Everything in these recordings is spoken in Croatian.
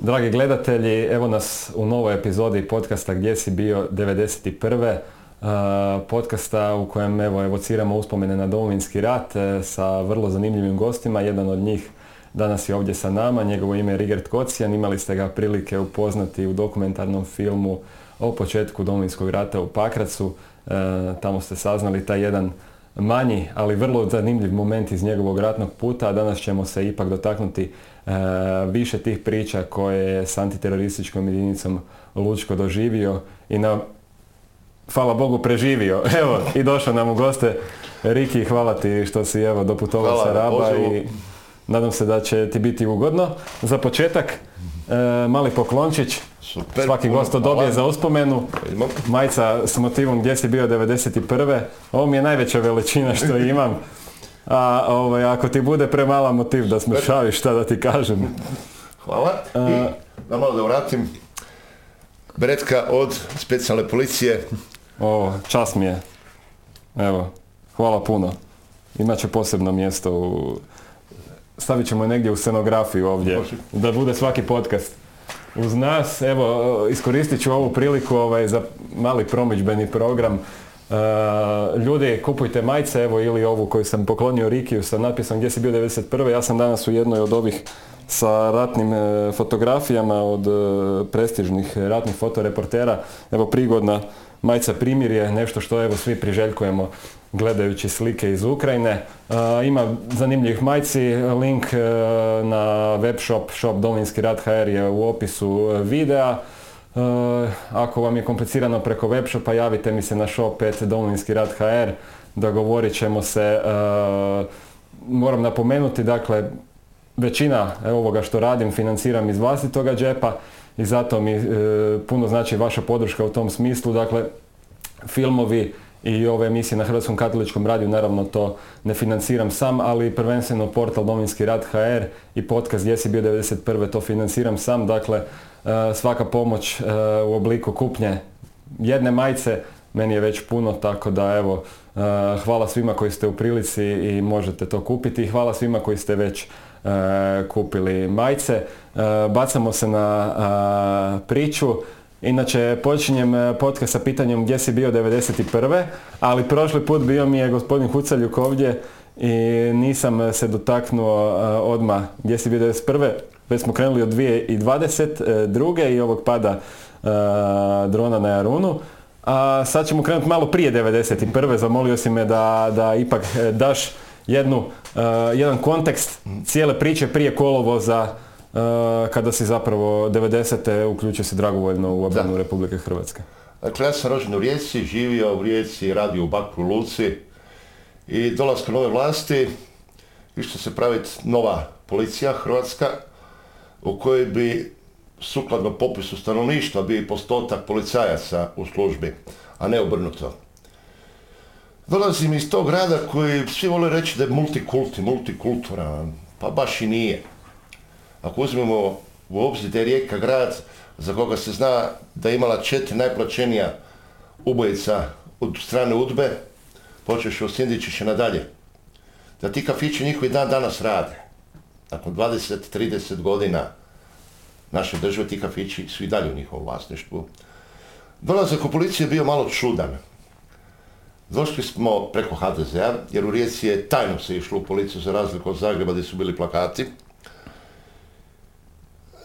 Dragi gledatelji, evo nas u novoj epizodi podcasta Gdje si bio 91. podcasta u kojem evo evociramo uspomene na Domovinski rat e, sa vrlo zanimljivim gostima. Jedan od njih danas je ovdje sa nama, njegovo ime je Rigert Kocijan. Imali ste ga prilike upoznati u dokumentarnom filmu o početku Domovinskog rata u Pakracu. E, tamo ste saznali taj jedan manji, ali vrlo zanimljiv moment iz njegovog ratnog puta, danas ćemo se ipak dotaknuti više tih priča koje je s antiterorističkom jedinicom Lučko doživio i na hvala Bogu preživio. Evo, i došao nam u goste. Riki, hvala ti što si evo doputovao sa Raba i nadam se da će ti biti ugodno. Za početak, e, mali poklončić, Super, Svaki gost to dobije za uspomenu. Majca s motivom gdje si bio 91. Ovo mi je najveća veličina što imam. A ovaj, ako ti bude premala motiv da smršaviš, šta da ti kažem. Hvala. I da malo da vratim. Beretka od specijalne policije. O, čas mi je. Evo, hvala puno. Imaće posebno mjesto u... Stavit ćemo je negdje u scenografiju ovdje. Da bude svaki podcast uz nas. Evo, iskoristit ću ovu priliku ovaj, za mali promičbeni program. Uh, ljudi, kupujte majce, evo ili ovu koju sam poklonio Rikiju sa natpisom gdje si bio 91. Ja sam danas u jednoj od ovih sa ratnim e, fotografijama od e, prestižnih ratnih fotoreportera. Evo prigodna majca je nešto što evo svi priželjkujemo gledajući slike iz Ukrajine. ima zanimljivih majci, link na web shop, shop Domovinski rad HR je u opisu videa. E, ako vam je komplicirano preko web shopa, javite mi se na shop 5 Domovinski rad HR, dogovorit ćemo se. Moram napomenuti, dakle, većina ovoga što radim financiram iz vlastitoga džepa i zato mi puno znači vaša podrška u tom smislu. Dakle, filmovi i ove emisije na Hrvatskom katoličkom radiju, naravno to ne financiram sam, ali prvenstveno portal Dominski rad HR i podcast Gdje si bio 91. to financiram sam, dakle svaka pomoć e, u obliku kupnje jedne majice meni je već puno, tako da evo, e, hvala svima koji ste u prilici i možete to kupiti hvala svima koji ste već kupili majice. Bacamo se na priču. Inače, počinjem e, podcast sa pitanjem gdje si bio 91. Ali prošli put bio mi je gospodin Hucaljuk ovdje i nisam se dotaknuo odmah gdje si bio 91. Već smo krenuli od 2020. druge i ovog pada uh, drona na Jarunu. A sad ćemo krenuti malo prije 91. Zamolio si me da, da ipak daš jednu, jedan kontekst cijele priče prije kolovoza kada si zapravo 90. uključio se dragovoljno u obranu Republike Hrvatske? Dakle, ja sam rođen u Rijeci, živio u Rijeci, radio u Bakru, Luci i dolaska nove vlasti išlo se praviti nova policija hrvatska u kojoj bi sukladno popisu stanovništva bi postotak policajaca u službi, a ne obrnuto. Dolazim iz tog grada koji svi vole reći da je multikulti, multikulturan, pa baš i nije. Ako uzmemo u obzir da je Rijeka grad za koga se zna da je imala četiri najplaćenija ubojica od strane udbe, počeš od Sindičića nadalje, da ti kafići njihovi dan danas rade. Nakon 20-30 godina naše države ti kafići su i dalje u njihovom vlasništvu. Dolazak u policiju je bio malo čudan. Došli smo preko HDZ-a, jer u Rijeci je tajno se išlo u policiju za razliku od Zagreba gdje su bili plakati.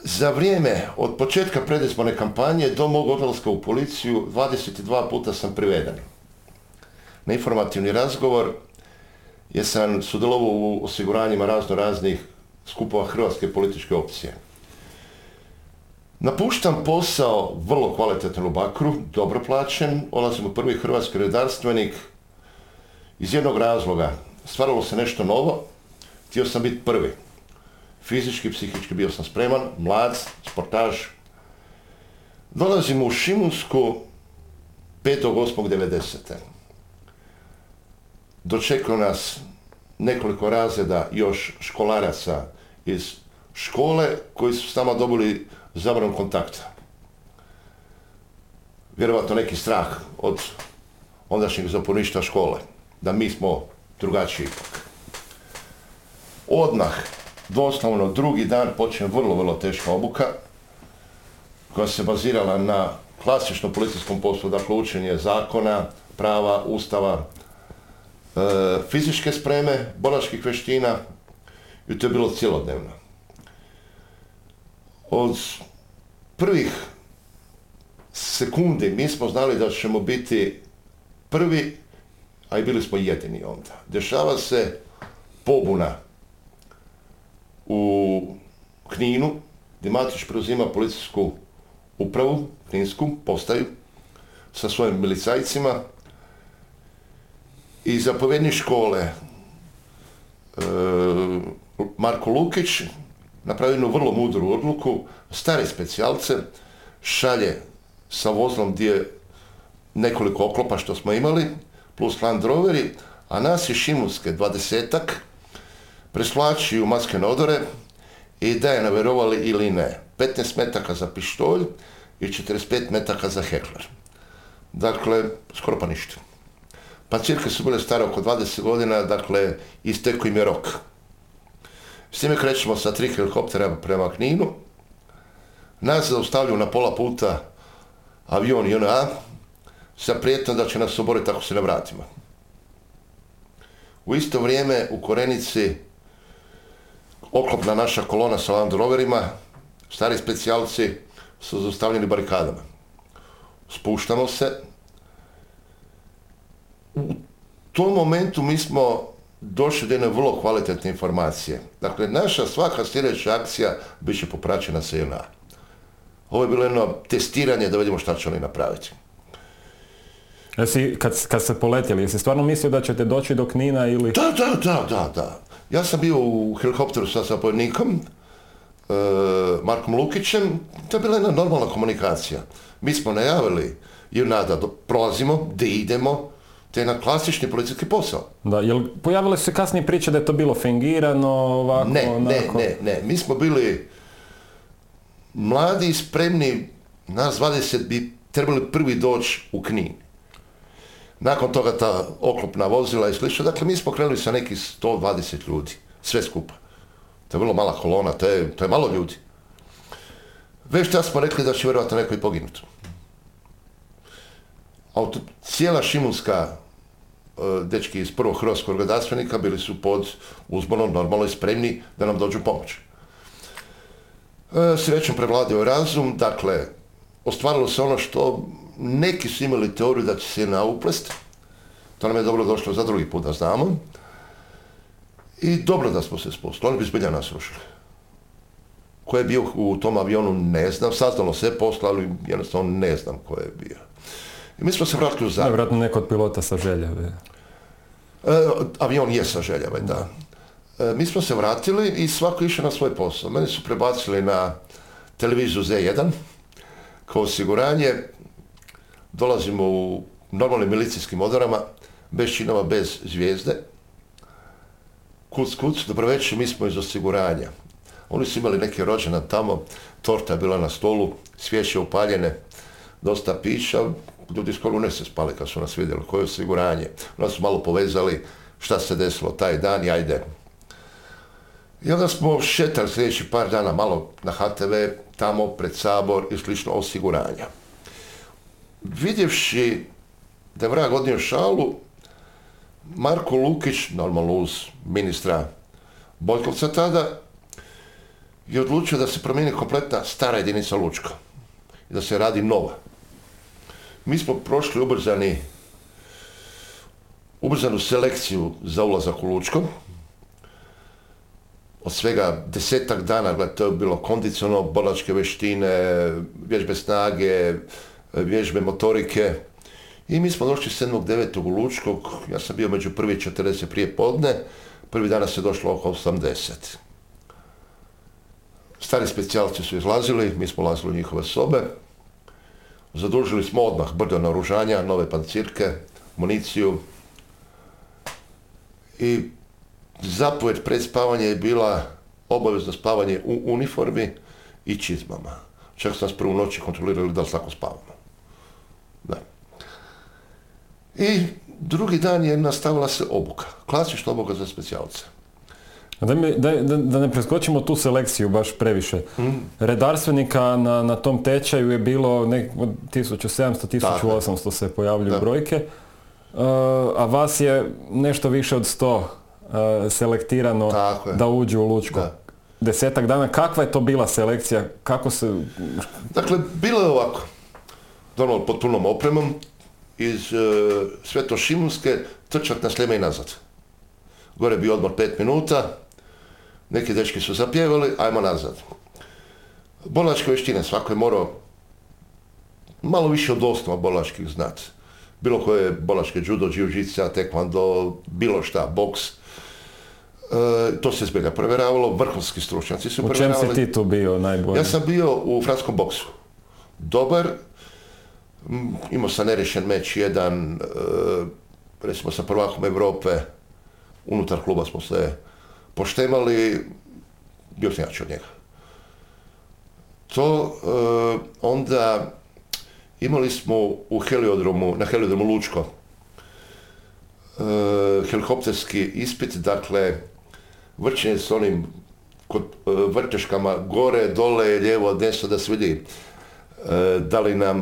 Za vrijeme od početka predizborne kampanje do mog odlaska u policiju 22 puta sam priveden. Na informativni razgovor jer sam sudjelovao u osiguranjima razno raznih skupova hrvatske političke opcije. Napuštam posao vrlo kvalitetan u Bakru, dobro plaćen, odlazim u prvi hrvatski redarstvenik iz jednog razloga. Stvaralo se nešto novo, htio sam biti prvi. Fizički, psihički bio sam spreman, mlad, sportaž. Dolazimo u Šimunsku 5.8.90. Dočekao nas nekoliko razreda još školaraca iz škole koji su s nama dobili zabranom kontakta. Vjerovatno neki strah od ondašnjeg zaporništva škole, da mi smo drugačiji ipak. Odmah doslovno drugi dan počne vrlo, vrlo teška obuka. koja se bazirala na klasičnom policijskom poslu, dakle učenje zakona, prava, ustava, fizičke spreme, boračkih veština i to je bilo cjelodnevno. Od prvih sekundi mi smo znali da ćemo biti prvi, a i bili smo jedini onda. Dešava se pobuna u Kninu, gdje Matić preuzima policijsku upravu, Kninsku, postaju, sa svojim milicajcima i zapovjednik škole e, Marko Lukić napravio jednu vrlo mudru odluku, stare specijalce šalje sa vozlom gdje nekoliko oklopa što smo imali, plus Land Roveri, a nas je Šimunske dvadesetak preslači u maske odore i da je naverovali ili ne. 15 metaka za pištolj i 45 metaka za heklar. Dakle, skoro pa ništa. Pa cirke su bile stare oko 20 godina, dakle, isteko im je rok. S time krećemo sa tri helikoptera prema Kninu. Nas zaustavljaju na pola puta avion JNA sa prijetnom da će nas oboriti ako se ne vratimo. U isto vrijeme u Korenici oklopna naša kolona sa Land Roverima, stari specijalci su zaustavljeni barikadama. Spuštamo se. U tom momentu mi smo došli do jedne vrlo kvalitetne informacije. Dakle, naša svaka sljedeća akcija bit će popraćena sa JNA. Ovo je bilo jedno testiranje da vidimo šta će oni napraviti. Jesi, kad, kad ste poletjeli, jesi stvarno mislio da ćete doći do Knina ili... Da, da, da, da, da. Ja sam bio u helikopteru sa zapovjednikom, e, Markom Lukićem, to je bila jedna normalna komunikacija. Mi smo najavili JNA da prolazimo, da idemo, to je jedan klasični policijski posao. Da, jel pojavile se kasnije priče da je to bilo fingirano, ovako, Ne, ne, onako? ne, ne. Mi smo bili mladi i spremni, nas 20 bi trebali prvi doći u Knin. Nakon toga ta oklopna vozila i slično, dakle mi smo krenuli sa nekih 120 ljudi, sve skupa. To je vrlo mala kolona, to je, to je malo ljudi. Već tad smo rekli da će vjerojatno neko i poginuti. Auto, cijela šimunska e, dečki iz prvog hrvatskog redarstvenika bili su pod uzbonom normalno i spremni da nam dođu pomoć. E, srećom prevladio razum, dakle, ostvarilo se ono što neki su imali teoriju da će se na uplest. To nam je dobro došlo za drugi put da znamo. I dobro da smo se spustili, oni bi zbilja nas rušili. Ko je bio u tom avionu ne znam, saznalo se posla, ali jednostavno ne znam ko je bio. I mi smo se vratili u Zagreb. vjerojatno neko od pilota sa željave. E, avion je sa Željava, da. E, mi smo se vratili i svako išao na svoj posao. Mene su prebacili na televiziju Z1 kao osiguranje. Dolazimo u normalnim milicijskim odorama, bez činova, bez zvijezde. Kuc, kuc, dobro večer, mi smo iz osiguranja. Oni su imali neki rođendan tamo, torta je bila na stolu, svijeće upaljene, dosta pića, ljudi skoro ne se spali kad su nas vidjeli, koje je osiguranje. Onda su malo povezali šta se desilo taj dan i ajde. I onda smo šetali sljedeći par dana malo na HTV, tamo pred Sabor i slično osiguranja. Vidjevši da je vrag odnio šalu, Marko Lukić, normalno uz ministra Bojkovca tada, je odlučio da se promijeni kompletna stara jedinica Lučka i da se radi nova. Mi smo prošli ubrzani, ubrzanu selekciju za ulazak u Lučko. Od svega desetak dana, gledaj, to je bilo kondicionalno, bolačke veštine, vježbe snage, vježbe motorike. I mi smo došli 7.9. u Lučkog, ja sam bio među prvi 40 prije podne, prvi dana se došlo oko 80. Stari specijalci su izlazili, mi smo ulazili u njihove sobe. Zadužili smo odmah brdo naoružanja, nove pancirke, municiju. I zapovjed pred spavanje je bila obavezno spavanje u uniformi i čizmama. Čak su nas prvu noći kontrolirali da li tako spavamo. Da. I drugi dan je nastavila se obuka, klasična obuka za specijalce. Da, da, da, ne preskočimo tu selekciju baš previše. Mm. Redarstvenika na, na tom tečaju je bilo nek, od 1700-1800 se pojavljuju brojke, uh, a vas je nešto više od 100 uh, selektirano da uđu u Lučko. Da. Desetak dana, kakva je to bila selekcija? Kako se... Dakle, bilo je ovako. Donalo pod punom opremom iz uh, Svetošimunske trčat na Sljeme i nazad. Gore bi odmor pet minuta, neki dečki su zapjevali, ajmo nazad. Bolačke vještine, svako je morao malo više od osnova bolačkih znati. Bilo koje bolačke judo, jiu-jitsu, taekwondo, bilo šta, boks. E, to se zbilja provjeravalo, vrhunski stručnjaci su U čem si ti tu bio najbolji? Ja sam bio u franskom boksu. Dobar, imao sam nerešen meč jedan, e, recimo sa prvakom Europe, unutar kluba smo se poštemali, bio sam jači od njega. To e, onda imali smo u heliodromu, na heliodromu Lučko, e, helikopterski ispit, dakle, vrćenje s onim kod e, vrteškama gore, dole, lijevo, desno, da se vidi da li nam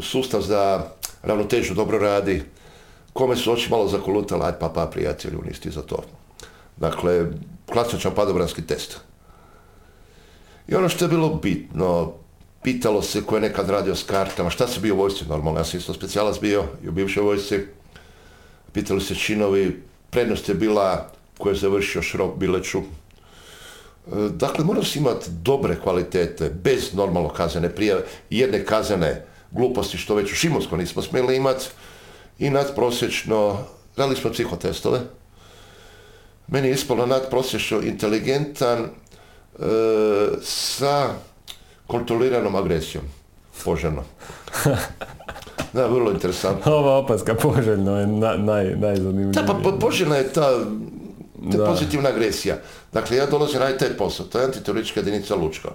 sustav za ravnotežu dobro radi, kome su oči malo zakolutali, aj pa pa prijatelju, nisi za to. Dakle, klasičan padobranski test. I ono što je bilo bitno, pitalo se ko je nekad radio s kartama, šta se bio u vojsci normalno, ja sam isto specijalac bio i u bivšoj vojsci. Pitali se činovi, prednost je bila ko je završio šrop bileću. E, dakle, moraš se imati dobre kvalitete, bez normalno kazane prijave, jedne kazane gluposti što već u Šimonsko nismo smjeli imati i nadprosječno, radili smo psihotestove, meni je ispalo nadprosječno inteligentan e, sa kontroliranom agresijom. Poželjno. Da, vrlo interesantno. Ova opaska poželjno je na, naj, najzanimljivija. Da, pa poželjna je ta, ta pozitivna agresija. Dakle, ja dolazim raditi taj posao, to je antiteroristička jedinica Lučko.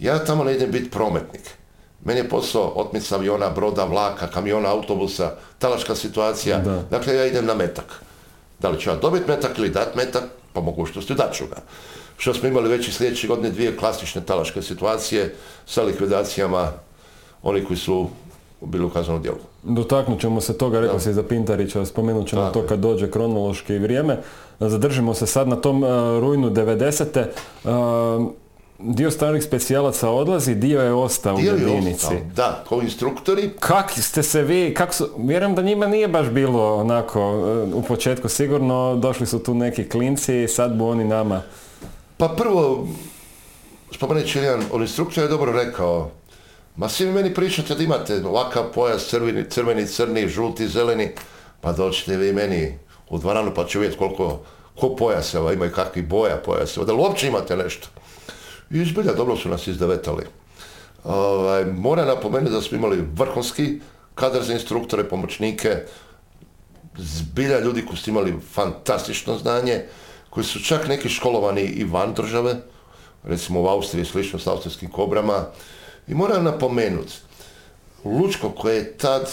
Ja tamo ne idem biti prometnik. Meni je posao otmica aviona, broda, vlaka, kamiona, autobusa, talačka situacija. Dakle, ja idem na metak. Da li ću ja dobiti metak ili dat metak, po mogućnosti dat ću ga. Što smo imali već i sljedeće godine dvije klasične talaške situacije sa likvidacijama oni koji su bili u kaznenom djelu. Dotaknut ćemo se toga, rekao si za Pintarića, spomenut ćemo to kad dođe kronološki vrijeme. Zadržimo se sad na tom uh, rujnu 90. Uh, dio starih specijalaca odlazi, dio je ostao u jedinici. da, kao instruktori. Kak ste se vi, kako su, vjerujem da njima nije baš bilo onako e, u početku sigurno, došli su tu neki klinci i sad bu oni nama. Pa prvo, spomenući jedan on instruktor je dobro rekao, ma svi meni pričate da imate ovakav pojas, crveni, crveni, crni, žuti, zeleni, pa dođite vi meni u dvoranu pa ću vidjeti koliko ko pojaseva, imaju kakvi boja pojaseva, da li uopće imate nešto? I zbilja dobro su nas izdevetali. Ovaj, mora napomenuti da smo imali vrhunski kadar za instruktore, pomoćnike, zbilja ljudi koji su imali fantastično znanje, koji su čak neki školovani i van države, recimo u Austriji slično s austrijskim kobrama. I moram napomenuti, Lučko koje je tad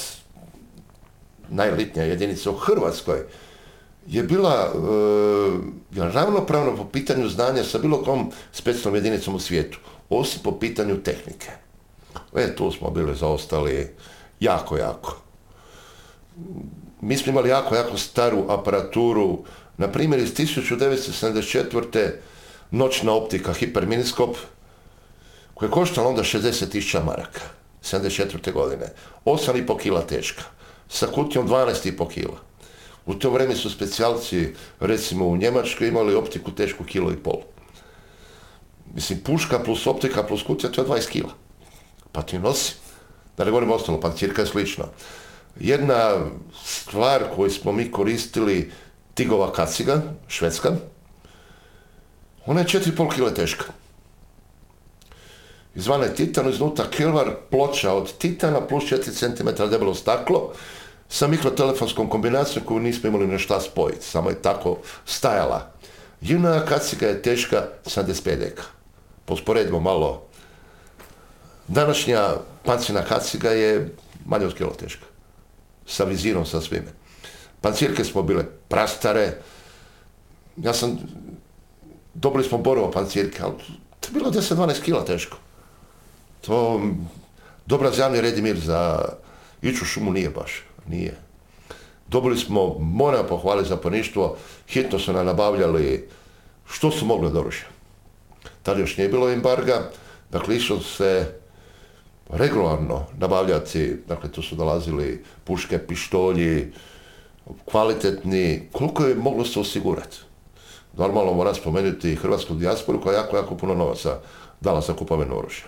najelitnija jedinica u Hrvatskoj, je bila e, ravnopravno po pitanju znanja sa bilo kom specijalnom jedinicom u svijetu, osim po pitanju tehnike. E, tu smo bili zaostali jako, jako. Mi smo imali jako, jako staru aparaturu, na primjer iz 1974. noćna optika hiperminiskop, koja je koštala onda 60.000 maraka, 74. godine, 8,5 kila teška, sa kutijom 12,5 kila u to vrijeme su specijalci, recimo u Njemačkoj, imali optiku tešku kilo i pol. Mislim, puška plus optika plus kutija, to je 20 kila. Pa ti nosi. Da ne govorim ostalo, pancirka je slično. Jedna stvar koju smo mi koristili, Tigova kaciga, švedska, ona je 4,5 kila teška. Izvana je titan, iznutra kilvar, ploča od titana plus 4 cm debelo staklo, sa mikrotelefonskom kombinacijom koju nismo imali na šta spojiti, samo je tako stajala. Juna kaciga je teška 75 deka. Posporedimo malo. Današnja pancina kaciga je manje od kilo teška. Sa vizirom, sa svime. Pancirke smo bile prastare, ja sam, dobili smo borovo pancirke, ali to je bilo 10-12 kila teško. To, dobra javni red i mir za iću šumu nije baš, nije. Dobili smo, moram pohvaliti za poništvo, hitno su nam nabavljali što su mogli od oružja. Tada još nije bilo embarga, dakle išlo se regularno nabavljati, dakle tu su dolazili puške, pištolji, kvalitetni, koliko je moglo se osigurati. Normalno moram spomenuti hrvatsku dijasporu koja je jako, jako puno novaca dala za kupovinu oružja.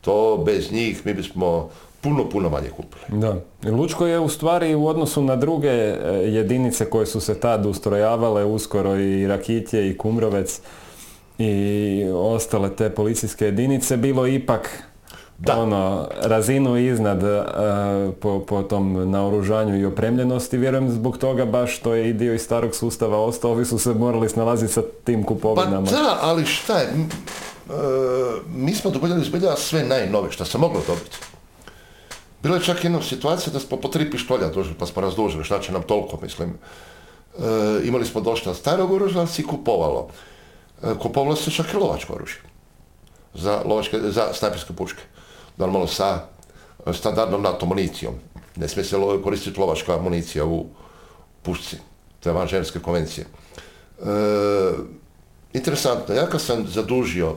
To bez njih mi bismo puno, puno manje kupili. Da. Lučko je u stvari u odnosu na druge e, jedinice koje su se tad ustrojavale, uskoro i Rakitje i Kumrovec i ostale te policijske jedinice, bilo ipak da. ono, razinu iznad e, po, po tom naoružanju i opremljenosti. Vjerujem zbog toga baš što je i dio iz starog sustava ostao, ovi su se morali snalaziti sa tim kupovinama. Pa da, ali šta je, e, mi smo dobili zbilja sve najnove što se moglo dobiti. Bilo je čak jedna situacija da smo po tri pištolja došli, pa smo razdužili, šta će nam toliko, mislim. E, imali smo došla starog oružja, ali si kupovalo. E, kupovalo se čak i lovačko oružje. Za, lovačke, za snajperske puške. Normalno sa standardnom NATO municijom. Ne smije se koristiti lovačka municija u pušci. To je van ženske konvencije. E, interesantno, ja kad sam zadužio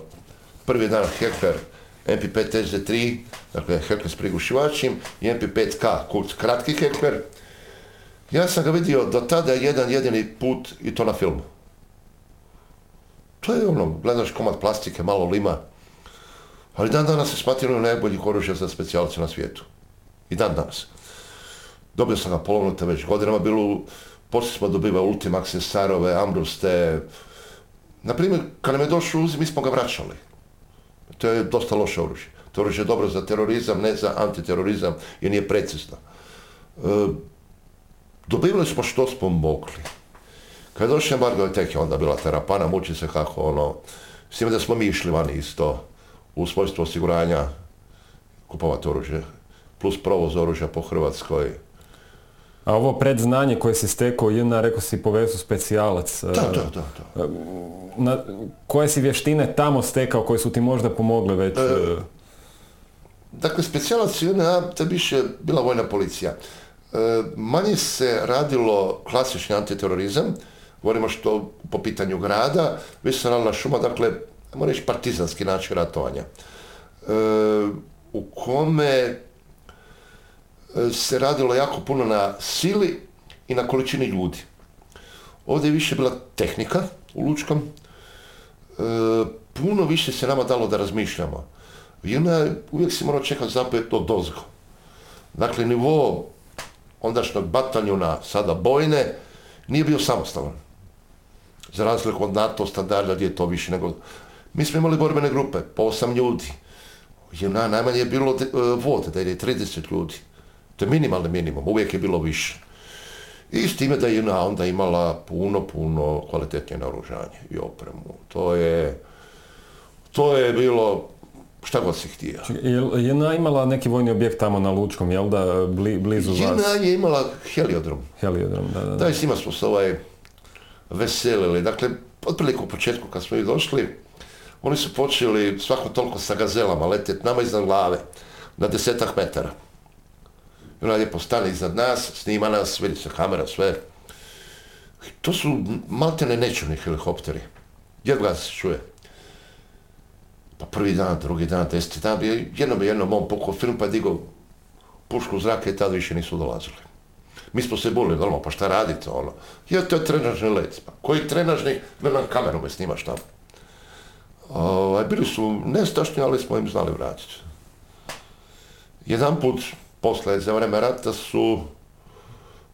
prvi dan Hekler MP5 SD3, dakle Hekler s prigušivačim i MP5K, kult kratki Hekler, ja sam ga vidio do tada jedan jedini put i to na filmu. To je ono, gledaš komad plastike, malo lima, ali dan danas se smatraju najboljih oružja za specijalce na svijetu. I dan danas. Dobio sam ga polovnute već godinama, bilo, poslije smo dobivali Ultimaxe, Sarove, Ambruste. Naprimjer, kad nam je došao uzi, mi smo ga vraćali. To je dosta loše oružje. To oružje je dobro za terorizam, ne za antiterorizam, jer nije precizno. E, dobivali smo što smo mogli. Kad je došao tek je onda bila terapana, muči se kako ono, s time da smo mi išli vani isto u svojstvu osiguranja kupovati oružje, plus provoz oružja po Hrvatskoj. A ovo predznanje koje si stekao jedna, rekao si povezu specijalac. Da, da, da. da. Na, koje si vještine tamo stekao koje su ti možda pomogle već? E, dakle, specijalac jedna, to više bila vojna policija. E, manje se radilo klasični antiterorizam, govorimo što po pitanju grada, već se radila šuma, dakle, reći partizanski način ratovanja. E, u kome se radilo jako puno na sili i na količini ljudi. Ovdje je više bila tehnika u Lučkom, e, puno više se nama dalo da razmišljamo. Jedna, uvijek si morao čekati do dozgo. Dakle, nivo ondašnjeg bataljuna, sada bojne, nije bio samostalan. Za razliku od NATO standarda gdje je to više nego... Mi smo imali borbene grupe, po osam ljudi. Na, najmanje je bilo e, vode, da je 30 ljudi. To je minimalni minimum, uvijek je bilo više. I s time da je JNA onda imala puno, puno kvalitetnije naoružanje i opremu. To je, to je bilo šta god si htio. Je JNA imala neki vojni objekt tamo na Lučkom, jel da, blizu vas? JNA je imala heliodrom. Heliodrom, da, da. Da, da i s njima smo se ovaj veselili. Dakle, otprilike u početku kad smo i došli, oni su počeli svako toliko sa gazelama letjeti nama iznad glave, na desetak metara. I ona lijepo stane iznad nas, snima nas, vidi se kamera, sve. to su maltene nečuvni helikopteri. Jedva se čuje. Pa prvi dan, drugi dan, deseti dan, jednom je jednom on pokao film pa je digao pušku zraka i tad više nisu dolazili. Mi smo se bolili, normalno, pa šta radite, ono? Ja, to je trenažni let. Pa koji trenažni, ne nam kameru me snimaš tamo. Ovaj, bili su nestašni, ali smo im znali vratiti. Jedan put, posle, za vreme rata su,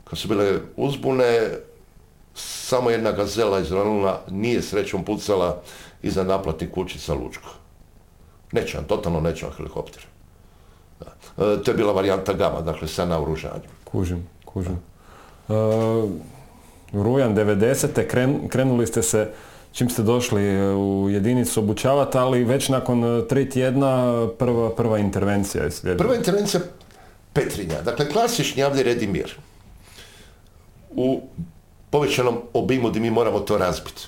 kad su bile uzbune, samo jedna gazela izranula, nije srećom pucala iza naplatnih kućica Lučko. Nečan, totalno nečan helikopter. Da. E, to je bila varijanta gama, dakle sa naoružanjem. Kužim, kužim. E, rujan 90. Kren, krenuli ste se čim ste došli e, u jedinicu obučavati, ali već nakon e, tri tjedna prva, prva intervencija je slijedila. Prva intervencija Petrinja, dakle klasični javni red. U povećanom obimu gdje mi moramo to razbiti.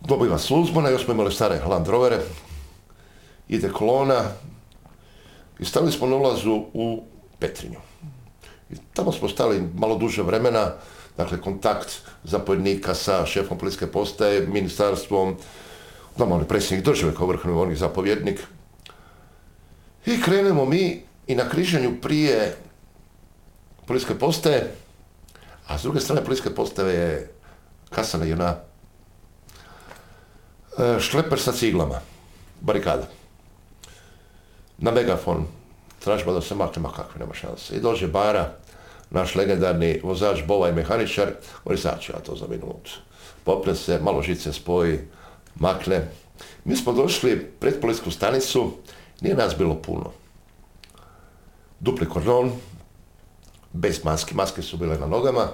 Dobila službana, još smo imali stare Land Rovere, ide kolona i stali smo na ulazu u Petrinju. I tamo smo stali malo duže vremena, dakle kontakt zapovjednika sa šefom policijske postaje, ministarstvom, normalno predsjednik države kao vrhovni vojnik zapovjednik. I krenemo mi i na križanju prije policijske postaje, a s druge strane policijske postave je kasana jedna e, šleper sa ciglama, barikada. Na megafon tražimo da se makne, ma kakve, nema šanse. I dođe Bara, naš legendarni vozač, bova i mehaničar, oni ja to za minutu. Popne se, malo žice spoji, makne. Mi smo došli pred policijsku stanicu, nije nas bilo puno. Dupli kordon, bez maske, maske su bile na nogama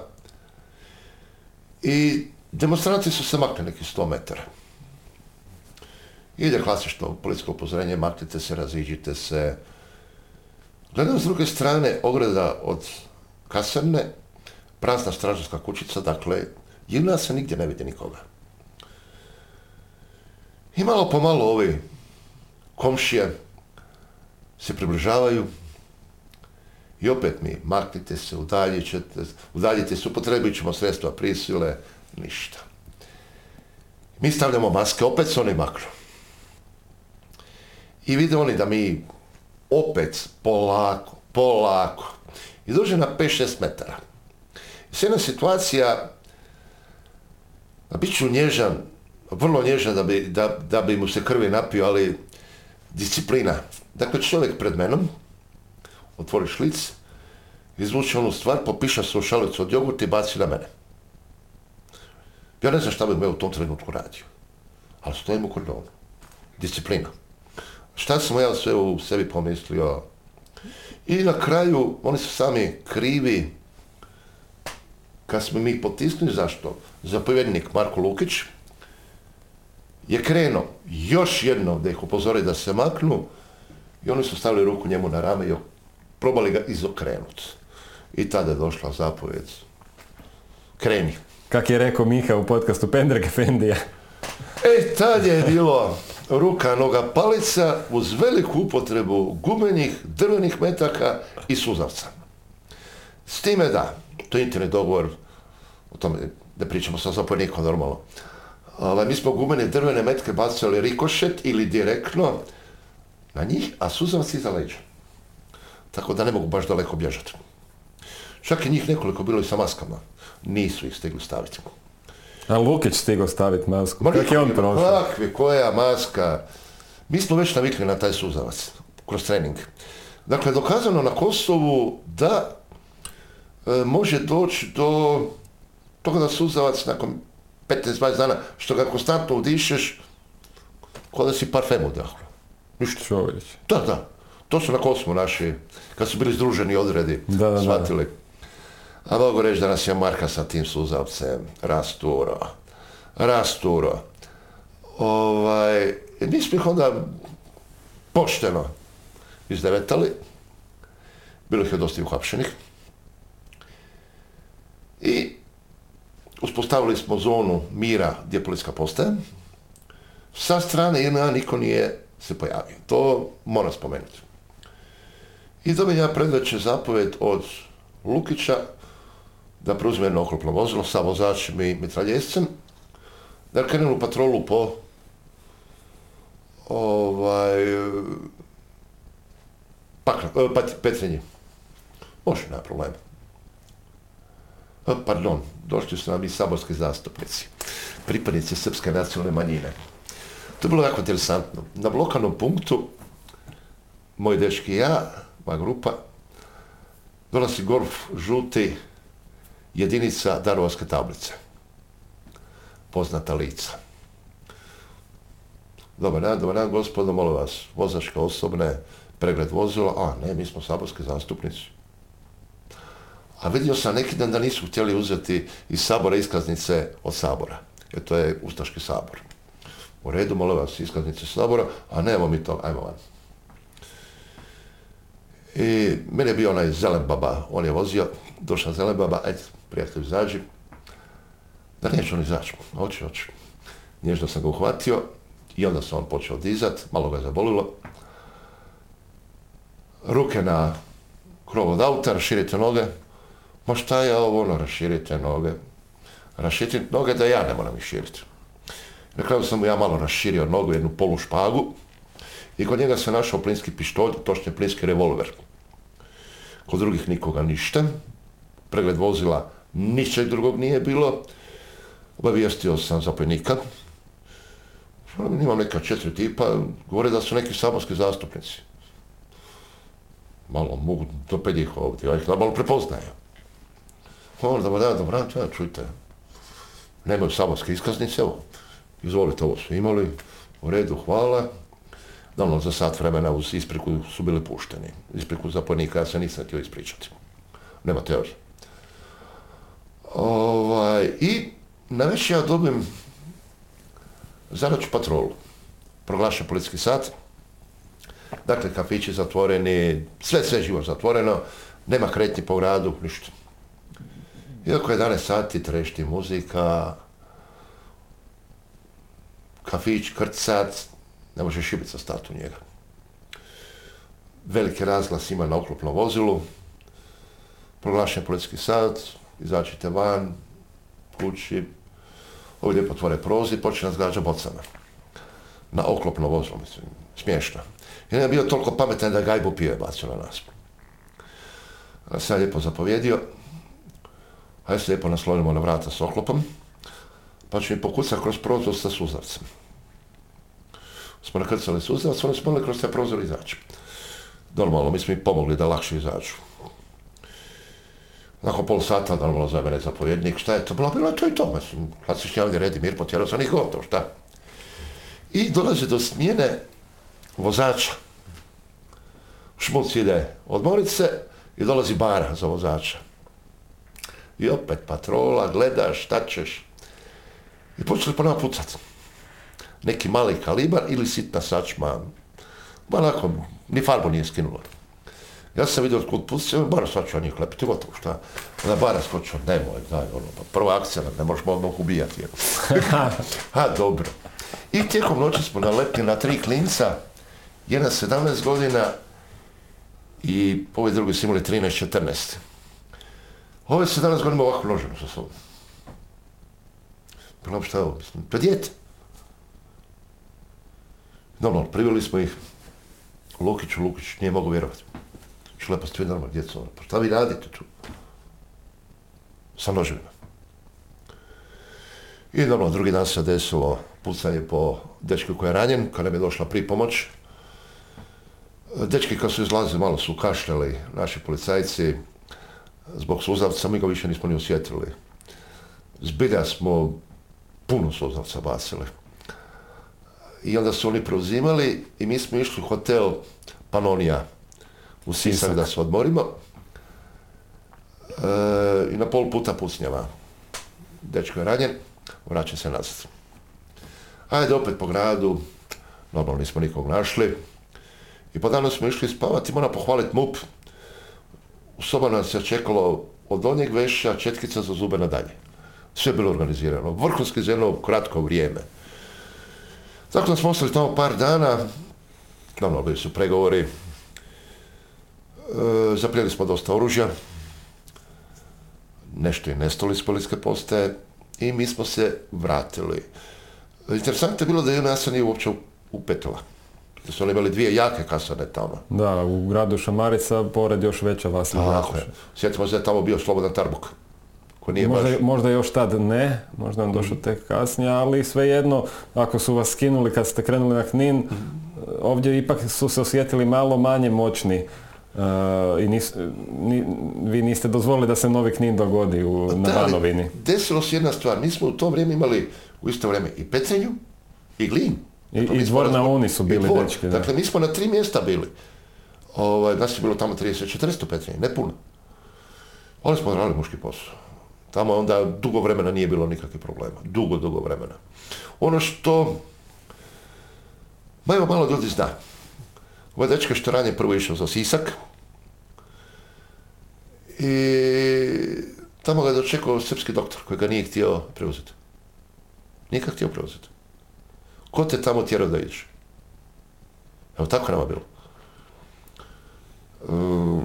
i demonstranti su se makli neki 100 metara. Ide klasično policijsko upozorenje, maknite se, raziđite se. Gledam s druge strane ograda od kasarne, prazna stražarska kućica, dakle, jedna se nigdje ne vidi nikoga. I malo po malo ovi komšije se približavaju i opet mi, maknite se, udaljite se, upotrebit ćemo sredstva prisile, ništa. Mi stavljamo maske, opet se oni maknu. I vide oni da mi opet polako, polako, i dođe na 5-6 metara. I jedna situacija, bit ću nježan, vrlo nježan da bi, da, da bi mu se krvi napio, ali disciplina. Dakle, čovjek pred menom, otvori šlic, izvuče onu stvar, popiša se u šalicu od jogurta i baci na mene. Ja ne znam šta bi me u tom trenutku radio, ali stojim u kordonu. Disciplina. Šta sam ja sve u sebi pomislio? I na kraju, oni su sami krivi, kad smo mi potisnuli, zašto? Zapovjednik Marko Lukić je krenuo još jednom da ih upozori da se maknu i oni su stavili ruku njemu na rame i probali ga izokrenuti. I tada je došla zapovjed. Kreni. Kak je rekao Miha u podcastu Pendrek Efendija. E, tad je bilo ruka, noga, palica uz veliku upotrebu gumenih, drvenih metaka i suzavca. S time da, to je internet dogovor, o tome da pričamo sa zapovjednikom normalno. Ovaj, mi smo gumene drvene metke bacili rikošet ili direktno na njih, a suzavci iza leđa. Tako da ne mogu baš daleko bježati. Čak i njih nekoliko bilo i sa maskama. Nisu ih stigli staviti. A Lukić stigao staviti masku. Ma Kako je on prošao? Kakvi, koja maska? Mi smo već navikli na taj suzavac, kroz trening. Dakle, dokazano na Kosovu da e, može doći do toga da suzavac nakon 15-20 dana, što ga konstantno udišeš, kao da si parfem udahlo. Ništa. Čovječ. Da, da. To su na Kosovu naši, kad su bili združeni odredi, da, da, shvatili. A mogu reći da nas je Marka sa tim suzavcem rasturo. Rasturo. Ovaj, mi smo ih onda pošteno izdevetali. Bilo ih je dosta uhapšenih. I uspostavili smo zonu mira gdje policijska postaje. Sa strane jedna niko nije se pojavio. To moram spomenuti. I dobijem ja predveće zapovjed od Lukića da preuzme jedno oklopno vozilo sa vozačem i mitraljescem, da krenu u patrolu po ovaj, pakra, e, Petrinji. Može, nema problema. E, pardon, došli su nam i saborski zastupnici, pripadnici srpske nacionalne manjine. To je bilo jako interesantno. Na lokalnom punktu, moj dečki i ja, moja grupa, dolazi golf žuti, jedinica Darovarske tablice. Poznata lica. Dobar dan, dobar dan, gospodo, molim vas, vozačke osobne, pregled vozila, a ne, mi smo saborski zastupnici. A vidio sam neki dan da nisu htjeli uzeti iz sabora iskaznice od sabora, jer to je Ustaški sabor. U redu, molim vas, iskaznice sabora, a nemamo mi to, ajmo van. I meni je bio onaj zelen baba, on je vozio, došla zelen baba, ajde, prijatelj izađi. Da neće on izaći, hoće, hoće. Nježno sam ga uhvatio i onda sam on počeo dizat, malo ga je zabolilo. Ruke na krov od auta, raširite noge. Ma šta je ovo, ono, raširite noge. Raširite noge da ja ne moram ih širiti. Na kraju sam mu ja malo raširio nogu, jednu polu špagu. I kod njega se našao plinski pištolj, točnije plinski revolver. Kod drugih nikoga ništa. Pregled vozila ničeg drugog nije bilo. Obavijestio sam zapovjednika. Imam neka četiri tipa, govore da su neki saborski zastupnici. Malo mogu do ih ovdje, ja ih malo prepoznaju. Ono, da da, dobro, ja, čujte. Nemaju saborske iskaznice, evo. Izvolite, ovo su imali. U redu, hvala. Dobro, za sat vremena uz ispriku su bili pušteni. Ispriku zapovjednika ja se nisam htio ispričati. Nema teorije. Ovaj, I na već ja dobim zadaću patrolu. Proglašen policijski sat. Dakle, kafići zatvoreni, sve, sve živo zatvoreno. Nema kretnji po gradu, ništa. Iako je 11 sati, trešti muzika, kafić, krcat, ne može šibica stati u njega. Veliki razglas ima na oklopnom vozilu, proglašen policijski sat, izađite van, kući, ovdje potvore prozi i počne nas gađa bocama. Na oklopno vozilo, mislim, smiješno. I je bio toliko pametan da gajbu pio je bacio na nas. A sam lijepo zapovjedio, hajde se lijepo naslonimo na vrata s oklopom, pa će mi pokucati kroz prozor sa suzavcem smo nakrcali suzavac, oni smo mogli kroz taj prozor izaći. Normalno, mi smo im pomogli da lakše izađu. Nakon pol sata, normalno za mene zapovjednik, šta je to bilo? Bilo je to i to, mislim, klasični ovdje redi mir, potjerao sam ih gotovo, šta? I dolazi do smjene vozača. Šmuc ide odmorit se i dolazi bara za vozača. I opet patrola, gledaš, šta ćeš. I počeli ponovno pucati neki mali kalibar ili sitna sačma. Onako, ni farbu nije skinulo. Ja sam vidio kod pusti, bara sačma njih lepiti, gotovo šta. Onda bara skočio, nemoj, daj, ono, pa prva akcija, ne možemo odmah ubijati. ha, dobro. I tijekom noći smo nalepili na tri klinca, jedna 17 godina i ovi drugi su imali 13-14. Ove 17 godina ovako noženo sa sobom. Bilo šta je ovo, mislim, to djete. Normalno, priveli smo ih Lukiću, Lukić nije mogu vjerovati. Šlepa ste vi normalno, djeco, pa šta vi radite tu? Sa noževima. I normalno, drugi dan se desilo pucanje po dečku koji je ranjen, kada nam je došla pripomoć. Dečki kad su izlazili, malo su kašljali naši policajci. Zbog suzavca mi ga više nismo ni osjetili. Zbilja smo puno suzavca bacili i onda su oni preuzimali i mi smo išli u hotel Panonija u Sisak da se odmorimo. E, I na pol puta pucnjava. Dečko je ranjen, vraća se nazad. Ajde opet po gradu, normalno nismo nikog našli. I po danu smo išli spavati, moram pohvaliti MUP. U soba nas je čekalo od donjeg veša četkica za zube nadalje. Sve je bilo organizirano. Vrhunski za jedno kratko vrijeme. Dakle, smo ostali tamo par dana, naravno bili su pregovori, e, zaprijeli smo dosta oružja, nešto je nestalo iz policijske postaje i mi smo se vratili. Interesantno je bilo da je NASA nije uopće upetila. Da su oni imali dvije jake kasane tamo. Da, u gradu Šamarica, pored još veća vas. Tako je. Sjetimo se da je tamo bio slobodan tarbuk nije možda, možda još tad ne, možda vam došlo tek kasnije, ali svejedno, ako su vas skinuli kad ste krenuli na Knin, ovdje ipak su se osjetili malo manje moćni. Uh, i nis, vi niste dozvolili da se novi Knin dogodi u, na Banovini. Desilo se jedna stvar, mi smo u to vrijeme imali u isto vrijeme i Petrenju i Glin. I, i dvor na Uni su bili dečki. Dakle, mi smo na tri mjesta bili. Ovaj, nas je bilo tamo 30-40 Petrenje, ne puno. Oni smo radili muški posao. Tamo onda dugo vremena nije bilo nikakvih problema. Dugo, dugo vremena. Ono što ma evo malo ljudi zna. Ovaj dečka što ranije prvo išao za Sisak i Tamo ga je dočekao srpski doktor koji ga nije htio preuzeti. Nije ga htio preuzeti. Ko te tamo tjerao da ideš? Evo tako nama bilo. Ehm,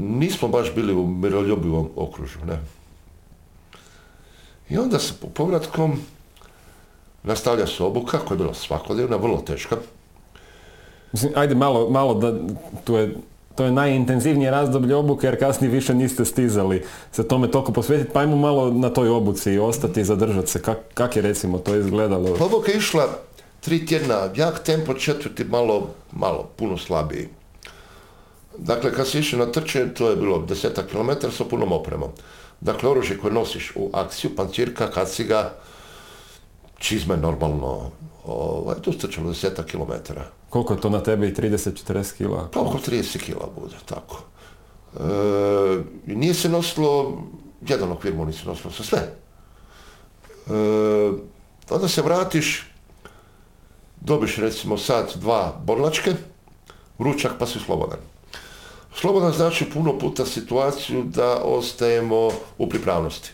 nismo baš bili u miroljubivom okružju, ne. I onda se po povratkom nastavlja se obuka koja je bila svakodnevna, vrlo teška. Mislim, ajde malo, malo da, tu je, to je najintenzivnije razdoblje obuke jer kasnije više niste stizali se tome toliko posvetiti, pa ajmo malo na toj obuci i ostati i zadržati se. Kak, kak je recimo to izgledalo? Pa obuka je išla tri tjedna, jak tempo, četvrti malo, malo, puno slabiji. Dakle, kad si išao na trče, to je bilo desetak kilometara sa punom opremom. Dakle, oružje koje nosiš u akciju, pancirka, kaciga, čizme normalno, ovaj, to strčalo desetak kilometara. Koliko je to na tebi, 30-40 kila? Pa oko 30 kila bude, tako. E, nije se nosilo, jedan okvir mu nisi nosilo sa sve. E, onda se vratiš, dobiš recimo sat, dva borlačke, ručak pa si slobodan. Slobodan znači puno puta situaciju da ostajemo u pripravnosti.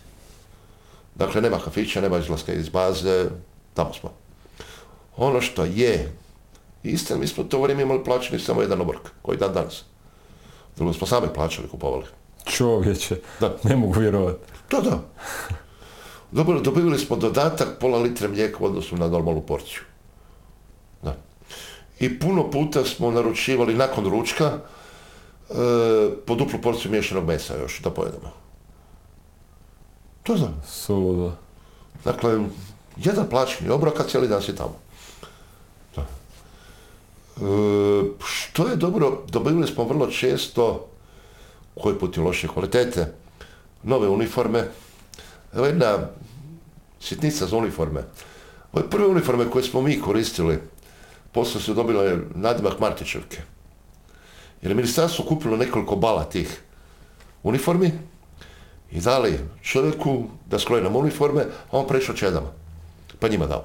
Dakle, nema kafića, nema izlaska iz baze, tamo smo. Ono što je istina, mi smo to vrijeme imali plaćeni samo jedan obrok, koji dan danas. Drugo smo sami plaćali, kupovali. Čovječe, Da. ne mogu vjerovati. Da, da. Dobili, dobili smo dodatak pola litre mlijeka u odnosu na normalnu porciju. Da. I puno puta smo naručivali nakon ručka po duplu porciju miješanog mesa još da pojedemo. To da. Suludo. Dakle, jedan plaćeni obrok, a cijeli dan si tamo. Da. E, što je dobro, dobili smo vrlo često, koji put i loše kvalitete, nove uniforme. Evo jedna sitnica za uniforme. Ove prve uniforme koje smo mi koristili, poslije su dobile nadimak Martićevke. Jer je ministarstvo kupilo nekoliko bala tih uniformi i dali čovjeku da skroji nam uniforme, a on prešao čedama. Pa njima dao.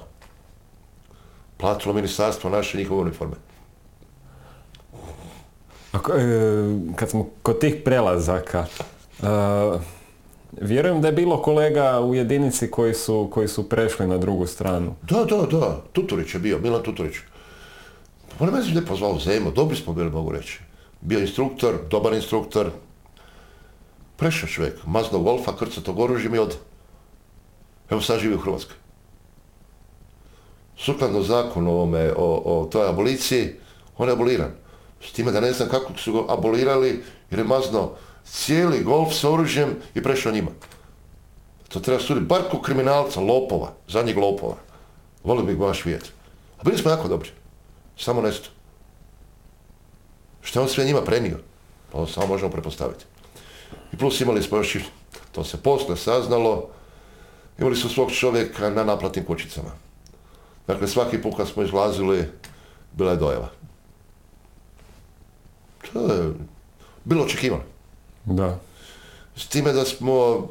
Platilo ministarstvo naše njihove uniforme. Ako, e, kad smo kod tih prelazaka, e, vjerujem da je bilo kolega u jedinici koji su, koji su prešli na drugu stranu. Da, da, da, Tuturić je bio, Milan Tuturić. On je mene lijepo zvao Zemo, dobri smo bili, mogu reći. Bio instruktor, dobar instruktor. Prešao čovjek, mazno Wolfa, krcatog oružjem i od. Evo sad živi u Hrvatskoj. Sukladno zakonu ovome, o, o toj aboliciji, on je aboliran. S time da ne znam kako su ga abolirali, jer je mazno cijeli golf s oružjem i prešao njima. To treba suditi, bar ko kriminalca, lopova, zadnjeg lopova. Volio bih baš vidjeti. A bili smo jako dobri. Samo nešto. Što je on sve njima prenio? Pa samo možemo prepostaviti. I plus imali smo još to se posle saznalo, imali su svog čovjeka na naplatnim kućicama. Dakle, svaki put kad smo izlazili, bila je dojava. To je bilo očekivano. Da. S time da smo,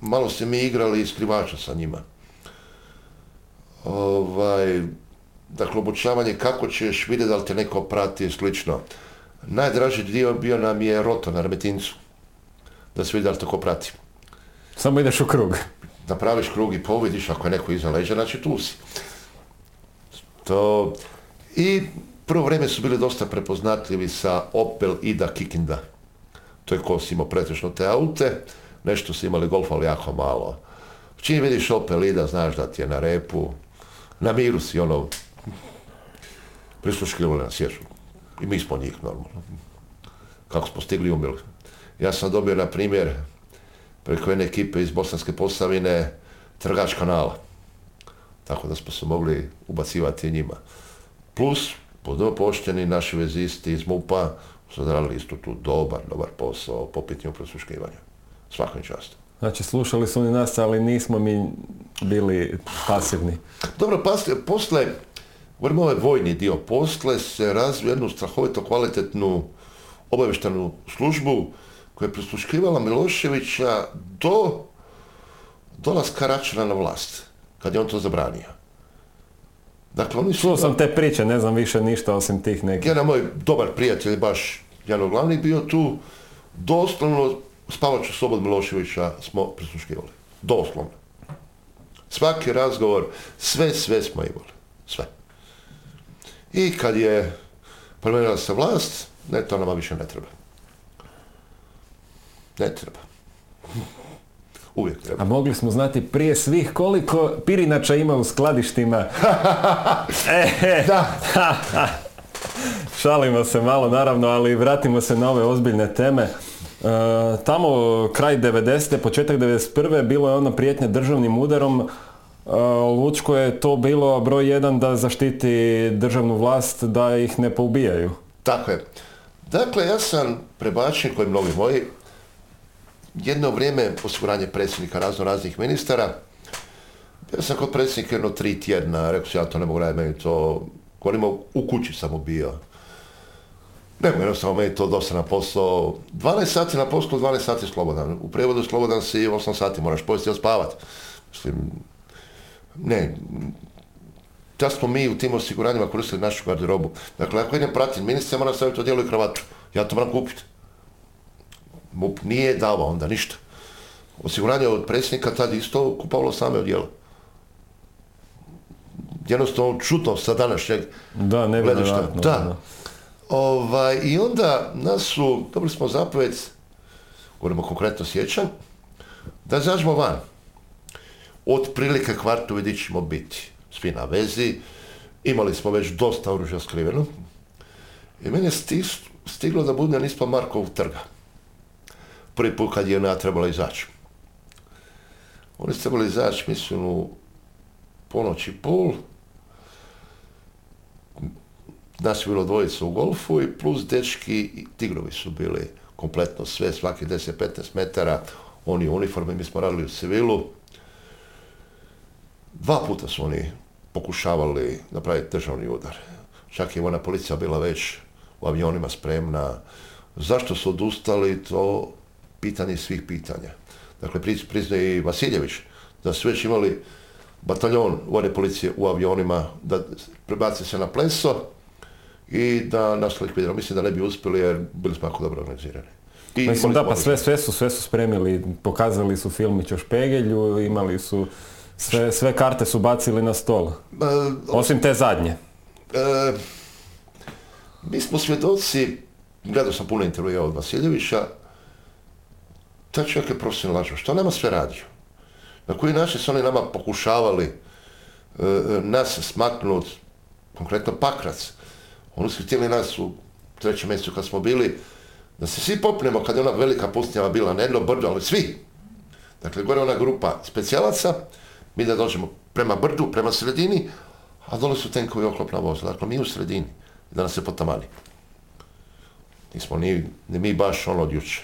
malo se mi igrali i skrivača sa njima. Ovaj, dakle, obučavanje kako ćeš vidjeti da li te neko prati i slično. Najdraži dio bio nam je roto na remetincu. Da se vidi da li te ko prati. Samo ideš u krug. Napraviš krug i povidiš ako je neko iza leđa, znači tu si. To... I prvo vrijeme su bili dosta prepoznatljivi sa Opel Ida Kikinda. To je ko si imao pretežno te aute, nešto su imali golf, ali jako malo. Čim vidiš Opel Ida, znaš da ti je na repu, na miru si ono, prisluškivali na sjeću. I mi smo njih normalno. Kako smo stigli umjeli. Ja sam dobio, na primjer, preko jedne ekipe iz Bosanske Posavine, trgač kanala. Tako da smo se mogli ubacivati njima. Plus, pod pošteni naši vezisti iz MUPA su odradili isto tu dobar, dobar posao po pitanju prisluškivanja. Svakom častu. Znači, slušali su oni nas, ali nismo mi bili pasivni. Dobro, pasle, posle, govorimo ovaj vojni dio, posle se razvio jednu strahovito kvalitetnu obavještanu službu koja je prisluškivala Miloševića do dolaska Račana na vlast, kad je on to zabranio. Dakle, oni su... Čuo sam te priče, ne znam više ništa osim tih nekih. Jedan moj dobar prijatelj, baš jedan od glavnih, bio tu doslovno spavaču Slobod Miloševića smo prisluškivali. Doslovno. Svaki razgovor, sve, sve smo imali. Sve. I kad je promijenila se vlast, ne, to nama više ne treba. Ne treba. Uvijek treba. A mogli smo znati prije svih koliko pirinača ima u skladištima. e. Da. Šalimo se malo naravno, ali vratimo se na ove ozbiljne teme. E, tamo kraj 90. početak 91. bilo je ono prijetnje državnim udarom. E, Lučko je to bilo broj jedan da zaštiti državnu vlast da ih ne poubijaju. Tako je. Dakle, ja sam prebačen, koji mnogi moji, jedno vrijeme osiguranje predsjednika razno raznih ministara. Ja sam kod predsjednika jedno tri tjedna, rekao sam ja to ne mogu raditi, meni to, govorimo, u kući sam bio. Ne mogu, jednostavno meni to dosta na posao. 12 sati na poslu, 12 sati slobodan. U prevodu slobodan si 8 sati, moraš pojesti i spavat. Mislim, ne, da smo mi u tim osiguranjima koristili našu garderobu. Dakle, ako idem pratim ministra, moram staviti odijelo i kravatu. Ja to moram kupiti. MUP nije davao onda ništa. Osiguranje od predsjednika tad isto kupovalo same odijelo. Jednostavno čutno sa današnjeg Da, ne gledišta. Da. Ovaj, I onda nas su, dobili smo zapovjed, govorimo konkretno sjećam, da izađemo van. Od prilike kvartu gdje ćemo biti. Svi na vezi. Imali smo već dosta oružja skriveno. I stis- stiglo da budem ispod Markovog trga. Prvi put kad je ona trebala izaći. Oni su trebali izaći, mislim, u ponoć i pol. Nas je bilo dvojica u golfu i plus dečki i tigrovi su bili kompletno sve, svaki 10-15 metara. Oni u uniformi, mi smo radili u civilu. Dva puta su oni pokušavali napraviti državni udar. Čak je ona policija bila već u avionima spremna. Zašto su odustali, to pitanje svih pitanja. Dakle, pri- priznaje i Vasiljević da su već imali bataljon vojne policije u avionima da prebaci se na pleso i da nas likvidiramo. Mislim da ne bi uspjeli jer bili smo jako dobro organizirani. I Mislim da, pa sve, sve su, sve su spremili, pokazali su filmić o Špegelju, imali su, sve, sve karte su bacili na stol. Osim te zadnje. E, mi smo svjedoci, gledao sam puno intervjua od Vasiljevića, taj čovjek je profesionalno lažo. Što nama sve radio? Na koji način su oni nama pokušavali e, nas smaknut, konkretno Pakrac. Oni su htjeli nas u trećem mjesecu kad smo bili, da se svi popnemo kad je ona velika pustinjava bila na jedno brdo, ali svi. Dakle, gore ona grupa specijalaca, mi da dođemo prema brdu, prema sredini, a dole su tenkovi oklopna vozila. Dakle, mi u sredini, da nas se potamani. Nismo ni, ni mi baš ono od juče.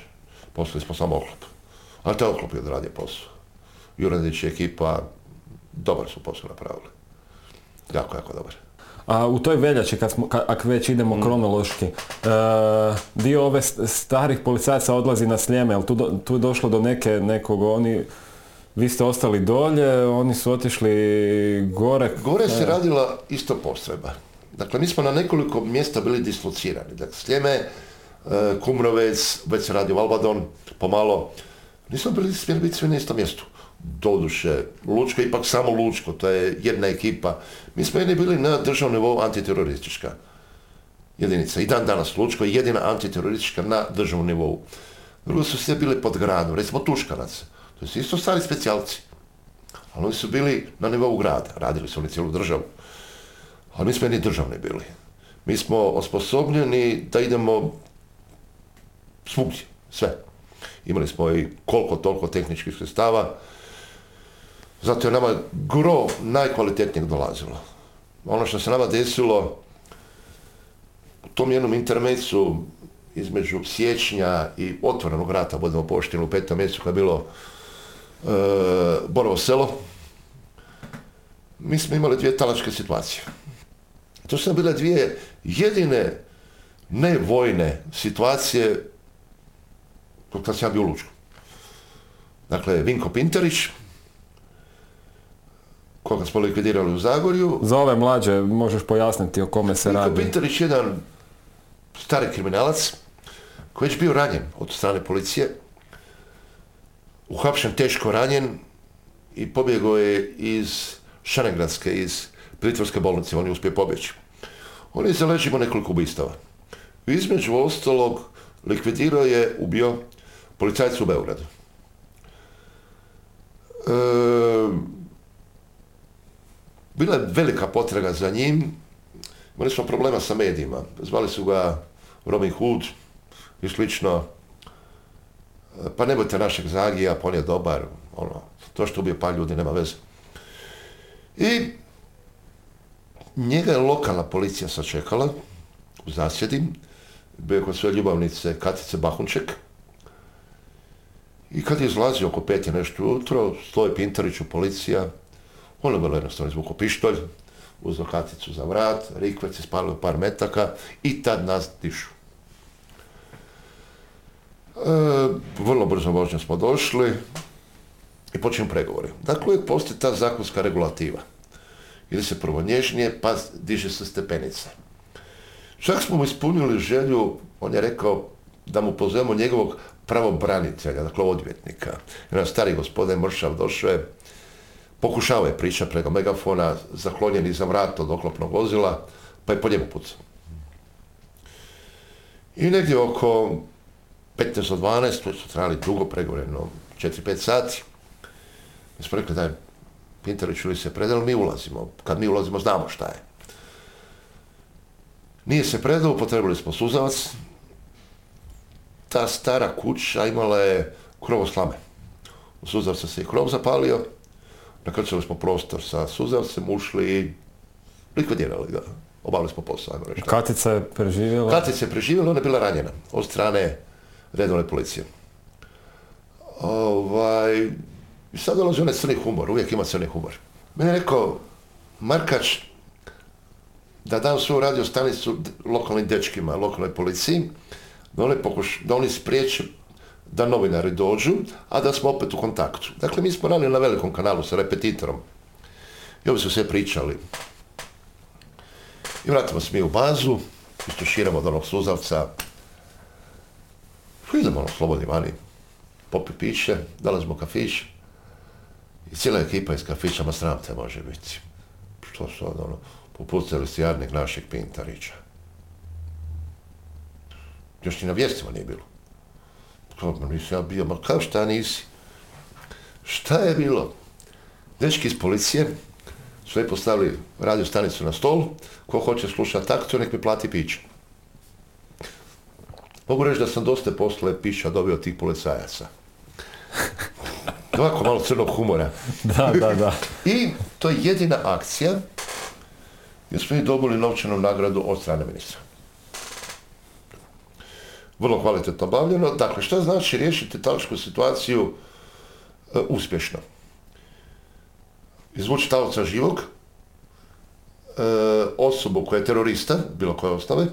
Poslali smo samo oklop. Ali taj oklop je odradio posao. Juradić i ekipa dobar su posao napravili. Jako, jako dobar. A u toj veljači, kad smo, ka- već idemo Mm. kronološki, e, dio ove st- starih policajaca odlazi na Sljeme, jel tu, do- tu je došlo do neke, nekog, oni, vi ste ostali dolje, oni su otišli gore. Gore se radila isto postrojba. Dakle, mi smo na nekoliko mjesta bili dislocirani. Dakle, Sljeme, e, Kumrovec, već se radi Valbadon, pomalo. Nismo bili smjeli biti svi na istom mjestu. Doduše, Lučko je ipak samo Lučko, to je jedna ekipa. Mi smo jedni bili na državnom nivou antiteroristička jedinica. I dan danas Lučko je jedina antiteroristička na državnom nivou. Drugo su sve bile pod gradom, recimo Tuškanac. To su isto stari specijalci. Ali oni su bili na nivou grada, radili su oni cijelu državu. Ali mi smo jedni državni bili. Mi smo osposobljeni da idemo svugdje, sve. Imali smo i koliko toliko tehničkih sredstava, zato je nama gro najkvalitetnijeg dolazilo. Ono što se nama desilo u tom jednom intermecu između siječnja i otvorenog rata, budemo pošteni u petom mjesecu kad je bilo Borovo selo, mi smo imali dvije talačke situacije. To su bile dvije jedine nevojne situacije kod kad sam ja bio u Lučku. Dakle, Vinko Pinterić, koga smo likvidirali u Zagorju, Za ove mlađe možeš pojasniti o kome se Vinko radi. Pinterić je jedan stari kriminalac koji je bio ranjen od strane policije. Uhapšen teško ranjen i pobjegao je iz Šanegradske, iz pritvorske bolnice, on je uspio pobjeći. On je zaležimo nekoliko ubistava. Između ostalog, likvidirao je, ubio policajca u Beogradu. E, bila je velika potraga za njim, imali smo problema sa medijima. Zvali su ga Robin Hood i slično. Pa nemojte našeg Zagija, pa on je dobar. Ono, to što ubije par ljudi nema veze. I njega je lokalna policija sačekala u zasjedi, bio je kod svoje ljubavnice Katice Bahunček. I kad je izlazio oko pet je nešto jutro, stoji Pintarić u policija, on je vrlo jednostavno izvukao pištolj, uzeo Katicu za vrat, rikvec je spalio par metaka i tad nas dišu. E, vrlo brzo vožnje smo došli i počinju pregovori. Dakle, uvijek postoji ta zakonska regulativa. Ili se prvo nježnije, pa diže se stepenica. Čak smo mu ispunili želju, on je rekao da mu pozovemo njegovog pravobranitelja, dakle odvjetnika. Jedan stari gospodin Mršav došao je, pokušao je pričati preko megafona, zaklonjen iza vrata od oklopnog vozila, pa je po njemu pucao. I negdje oko 15 do 12, to su trajali dugo pregovore, 4-5 sati, mi smo rekli da je Pintarić ili se predali, mi ulazimo. Kad mi ulazimo, znamo šta je. Nije se predao, potrebili smo suzavac. Ta stara kuća imala je krovo slame. U suzavcu se i krov zapalio. Nakrčili smo prostor sa suzavcem, ušli i likvidirali ga. Obavili smo posao, ajmo reći. Katica je preživjela? Katica je preživjela, ona je bila ranjena od strane redovne policije. Ovaj, i sad dolazi onaj crni humor, uvijek ima crni humor. Mene je rekao, Markač, da dam svoju radio stanicu lokalnim dečkima, lokalnoj policiji, da oni, pokuš, da oni spriječe da novinari dođu, a da smo opet u kontaktu. Dakle, mi smo radili na velikom kanalu sa repetitorom. I ovdje su sve pričali. I vratimo se mi u bazu, istuširamo od onog suzavca. Idemo ono slobodni vani, popi piće, dolazimo kafić. I cijela ekipa iz kafića, ma sram te može biti. Što su ono, popucali si jadnik našeg Pintarića. Još ni na vijestima nije bilo. Kako nisam ja bio, ma kao šta nisi? Šta je bilo? Dečki iz policije su postavili radio stanicu na stol, ko hoće slušati akciju, nek mi plati piće. Mogu reći da sam dosta posle pića dobio od tih policajaca. Ovako malo crnog humora. da, da, da. I to je jedina akcija gdje smo i dobili novčanu nagradu od strane ministra. Vrlo kvalitetno obavljeno. Dakle, što znači riješiti talačku situaciju e, uspješno? Izvući talca živog, e, osobu koja je terorista, bilo koje osnove,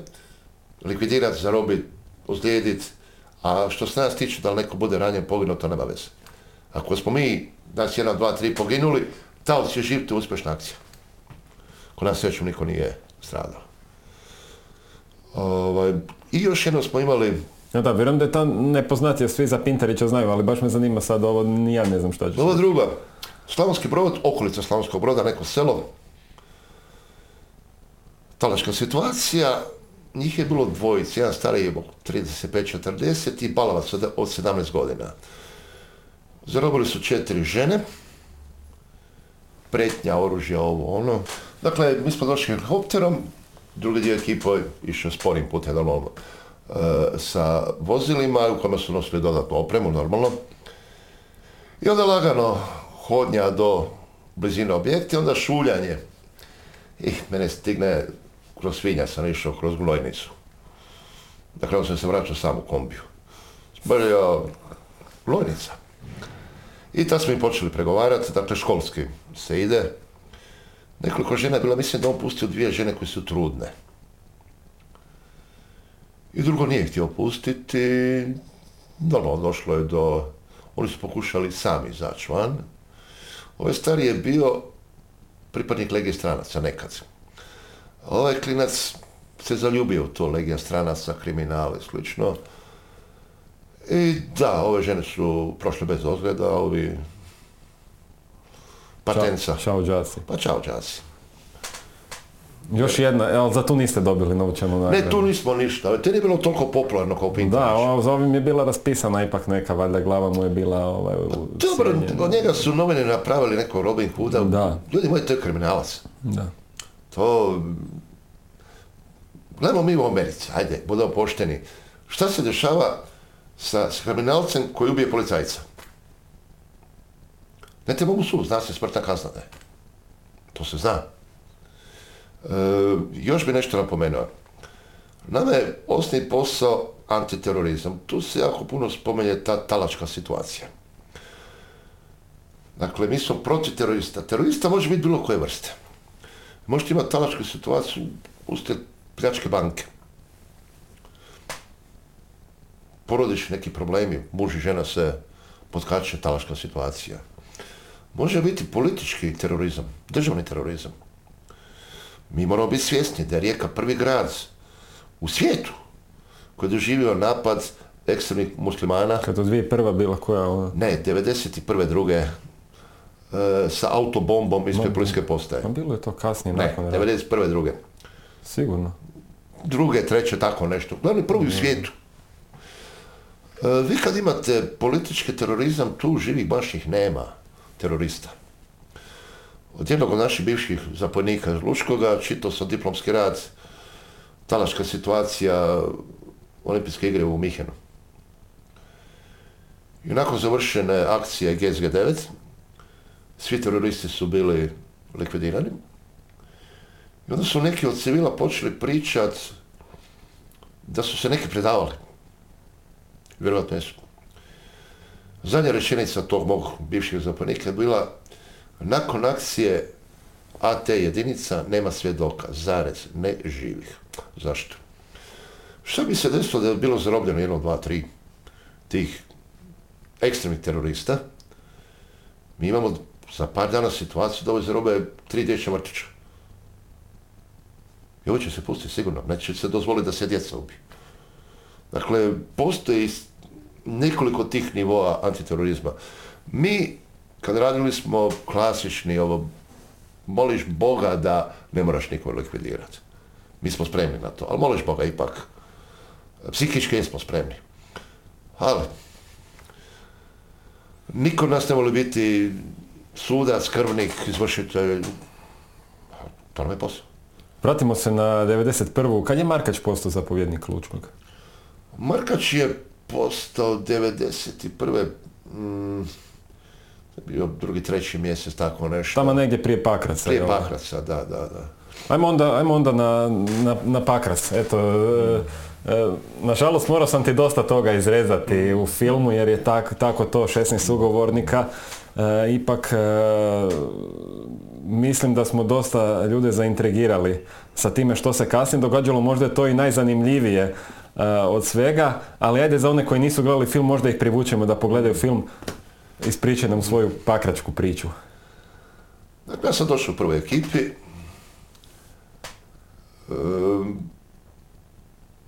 likvidirati, zarobiti, ozlijediti, a što se nas tiče da li neko bude ranjen, poginuo, to nema veze. Ako smo mi, nas jedan, dva, tri poginuli, taoc je živ, to je uspješna akcija. Kod nas srećom niko nije stradao. Ovaj, I još jedno smo imali... Ja da, vjerujem da je to nepoznatije, svi za Pintarića znaju, ali baš me zanima sad ovo, ni ja ne znam šta će Ovo druga, Slavonski brod, okolica Slavonskog broda, neko selo. Talačka situacija, njih je bilo dvojice, jedan stariji je 35-40 i balavac od 17 godina. Zarobili su četiri žene, pretnja, oružja, ovo, ono. Dakle, mi smo došli helikopterom, drugi dio ekipa je išao sporim putem, normalno, e, sa vozilima u kojima su nosili dodatnu opremu, normalno. I onda lagano hodnja do blizine objekta, onda šuljanje. I mene stigne, kroz svinja sam išao, kroz gnojnicu. Dakle, on sam se vraćao sam u kombiju. Zborio, gnojnica. I tad smo i počeli pregovarati, dakle školski se ide. Nekoliko žena je bila, mislim da on pustio dvije žene koje su trudne. I drugo nije htio pustiti. Normalno, došlo je do... Oni su pokušali sami izaći van. Ovaj stari je bio pripadnik legije stranaca nekad. Ovaj klinac se zaljubio u to legija stranaca, kriminale i slično. I da, ove žene su prošle bez ozgleda, ovi patenca. Čao, džasi. Pa čao džasi. Još jedna, ali za tu niste dobili novčanu nagradu. Ne, tu nismo ništa. To nije bilo toliko popularno kao Pinto. Da, ovo, za ovim je bila raspisana ipak neka, valjda glava mu je bila ovaj, u Dobro, od njega su novine napravili neko Robin Hooda. Da. Ljudi moji, to je kriminalac. Da. To... Gledamo mi u Americi, ajde, budemo pošteni. Šta se dešava sa, s kriminalcem koji ubije policajca? Ne te mogu sud, zna se smrtna kazna da. To se zna. E, još bi nešto napomenuo. Nama je osnovni posao antiterorizam. Tu se jako puno spomenje ta talačka situacija. Dakle, mi smo protiv terorista. Terorista može biti bilo koje vrste. Možete imati talačku situaciju uslijed pljačke banke. Porodiš neki problemi, muž i žena se potkače talačka situacija. Može biti politički terorizam, državni terorizam. Mi moramo biti svjesni da je Rijeka prvi grad u svijetu koji je doživio napad ekstremnih muslimana, Kad je 2001. bila koja ona? ne, 91. druge, sa autobombom ispred policijske postaje. Pa bilo je to kasnije Ne, nakon rata. 91. druge. Sigurno. druge, treće, tako nešto. Glavni prvi u svijetu. E, vi kad imate politički terorizam, tu živih baš ih nema, terorista. Od jednog od naših bivših zapovjednika iz Lučkoga, čitao sam diplomski rad, talaška situacija, olimpijske igre u Mihenu. I nakon završene akcije GSG-9, svi teroristi su bili likvidirani. I onda su neki od civila počeli pričat da su se neki predavali. Vjerojatno jesu. Zadnja rečenica tog mog bivšeg zapovjednika je bila nakon akcije AT jedinica nema svjedoka, zarez, ne živih. Zašto? Šta bi se desilo da je bilo zarobljeno jedno, dva, tri tih ekstremnih terorista? Mi imamo za par dana situaciju da ovo zarobe tri dječja vrtića. I ovo će se pustiti sigurno, neće se dozvoliti da se djeca ubiju. Dakle, postoji nekoliko tih nivoa antiterorizma. Mi, kad radili smo klasični ovo, moliš Boga da ne moraš nikog likvidirati. Mi smo spremni na to, ali moliš Boga ipak. Psihički jesmo spremni. Ali, niko nas ne voli biti sudac, krvnik, izvršitelj. To nam je posao. Vratimo se na 91. Kad je Markač postao zapovjednik Lučkog? Markač je postao 91. Mm, bio drugi, treći mjesec, tako nešto. Tamo negdje prije Pakraca. Prije? Pakraca, da, da, da. Ajmo onda, ajmo onda na, na, na Pakrac. Eto, e, e, nažalost morao sam ti dosta toga izrezati u filmu jer je tak, tako to 16 sugovornika. E, ipak e, mislim da smo dosta ljude zaintrigirali sa time što se kasnije događalo. Možda je to i najzanimljivije e, od svega, ali ajde za one koji nisu gledali film možda ih privučemo da pogledaju film. Ispričaj nam svoju pakračku priču. Dakle, ja sam došao u prvoj ekipi.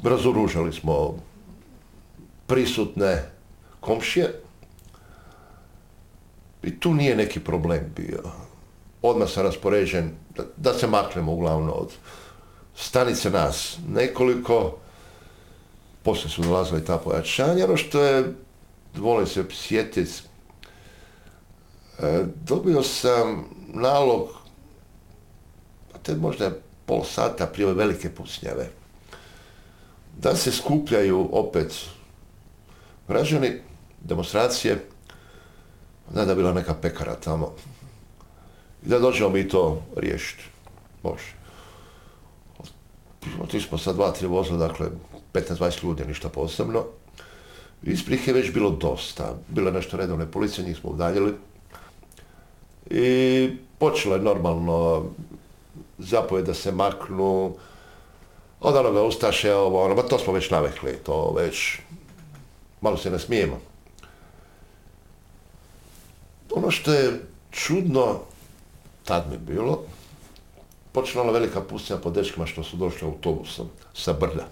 Razoružali smo prisutne komšije. I tu nije neki problem bio. Odmah sam raspoređen da, se maknemo uglavnom od stanice nas nekoliko. Poslije su dolazili ta pojačanja. Ono što je, volim se sjetiti, E, dobio sam nalog, a to je možda pol sata prije ove velike pucnjave, da se skupljaju opet građani, demonstracije, zna da je bila neka pekara tamo, i da dođemo mi to riješiti. Može. Otišli smo sa dva, tri vozila, dakle 15-20 ljudi, ništa posebno. Isprih je već bilo dosta. Bilo je nešto redovne policije, njih smo udaljili. I počelo je normalno zapovjed da se maknu od onoga Ustaše, ovo, ono, ma to smo već navekli, to već, malo se ne smijemo. Ono što je čudno, tad mi bilo, počela ona velika pustinja po dečkima što su došli autobusom sa brda.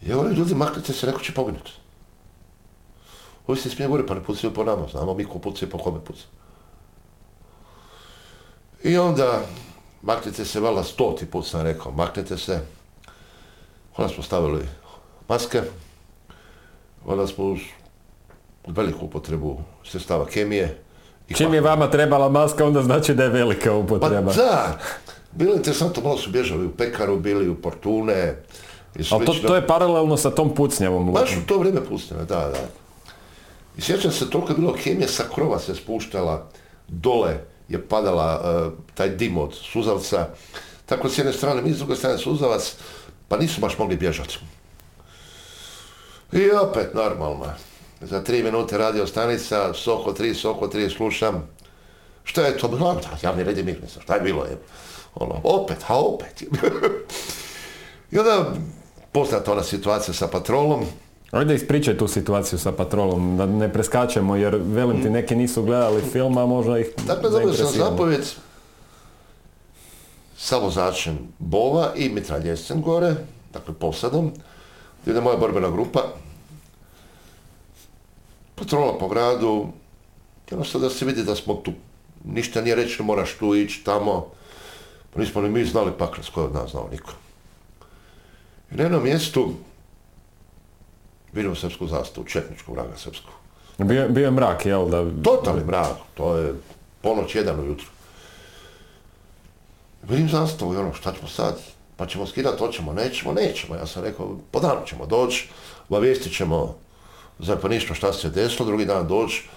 Ja govorim, ljudi, maknite se, neko će poginuti. Ovi se smije govoriti, pa ne pucaju po nama, znamo mi ko pucaju, po kome pucaju. I onda, maknite se, valjda stoti put sam rekao, maknite se. Onda smo stavili maske, onda smo veliku upotrebu sredstava kemije. I Čim je vama trebala maska, onda znači da je velika upotreba. Pa da, bilo je interesantno, malo su bježali u pekaru, bili u portune i Ali to, to je paralelno sa tom pucnjavom. Baš u to vrijeme pucnjava, da, da. I sjećam se, toliko je bilo kemije sa krova se spuštala, dole je padala uh, taj dim od suzavca. Tako s jedne strane mi, s druge strane suzavac, pa nisu baš mogli bježati. I opet normalno. Za tri minute radio stanica, Soko 3, Soko 3, slušam. Šta je to bilo? Javni red je mir, šta je bilo? Je? Ono, opet, a opet. I onda poznata ona situacija sa patrolom. Ajde ispričaj tu situaciju sa patrolom, da ne preskačemo jer velim ti neki nisu gledali film, a možda ih Dakle, dobio sam zapovjed sa vozačem Bova i mitraljevcem gore, dakle posadom, gdje je moja borbena grupa, patrola po gradu, jednostavno da se vidi da smo tu. Ništa nije reći, moraš tu ići tamo. Pa nismo ni mi znali Pakrac, koji od nas znao niko. I na jednom mjestu vidimo srpsku zastavu, četničku vraga srpsku. Bio, bio je mrak, jel da? Totalni mrak, to je ponoć jedan ujutro. Vidim zastavu i ono, šta ćemo sad? Pa ćemo skidati, hoćemo, nećemo, nećemo. Ja sam rekao, po danu ćemo doći, obavijestit ćemo zapovjedništvo šta se desilo, drugi dan doći,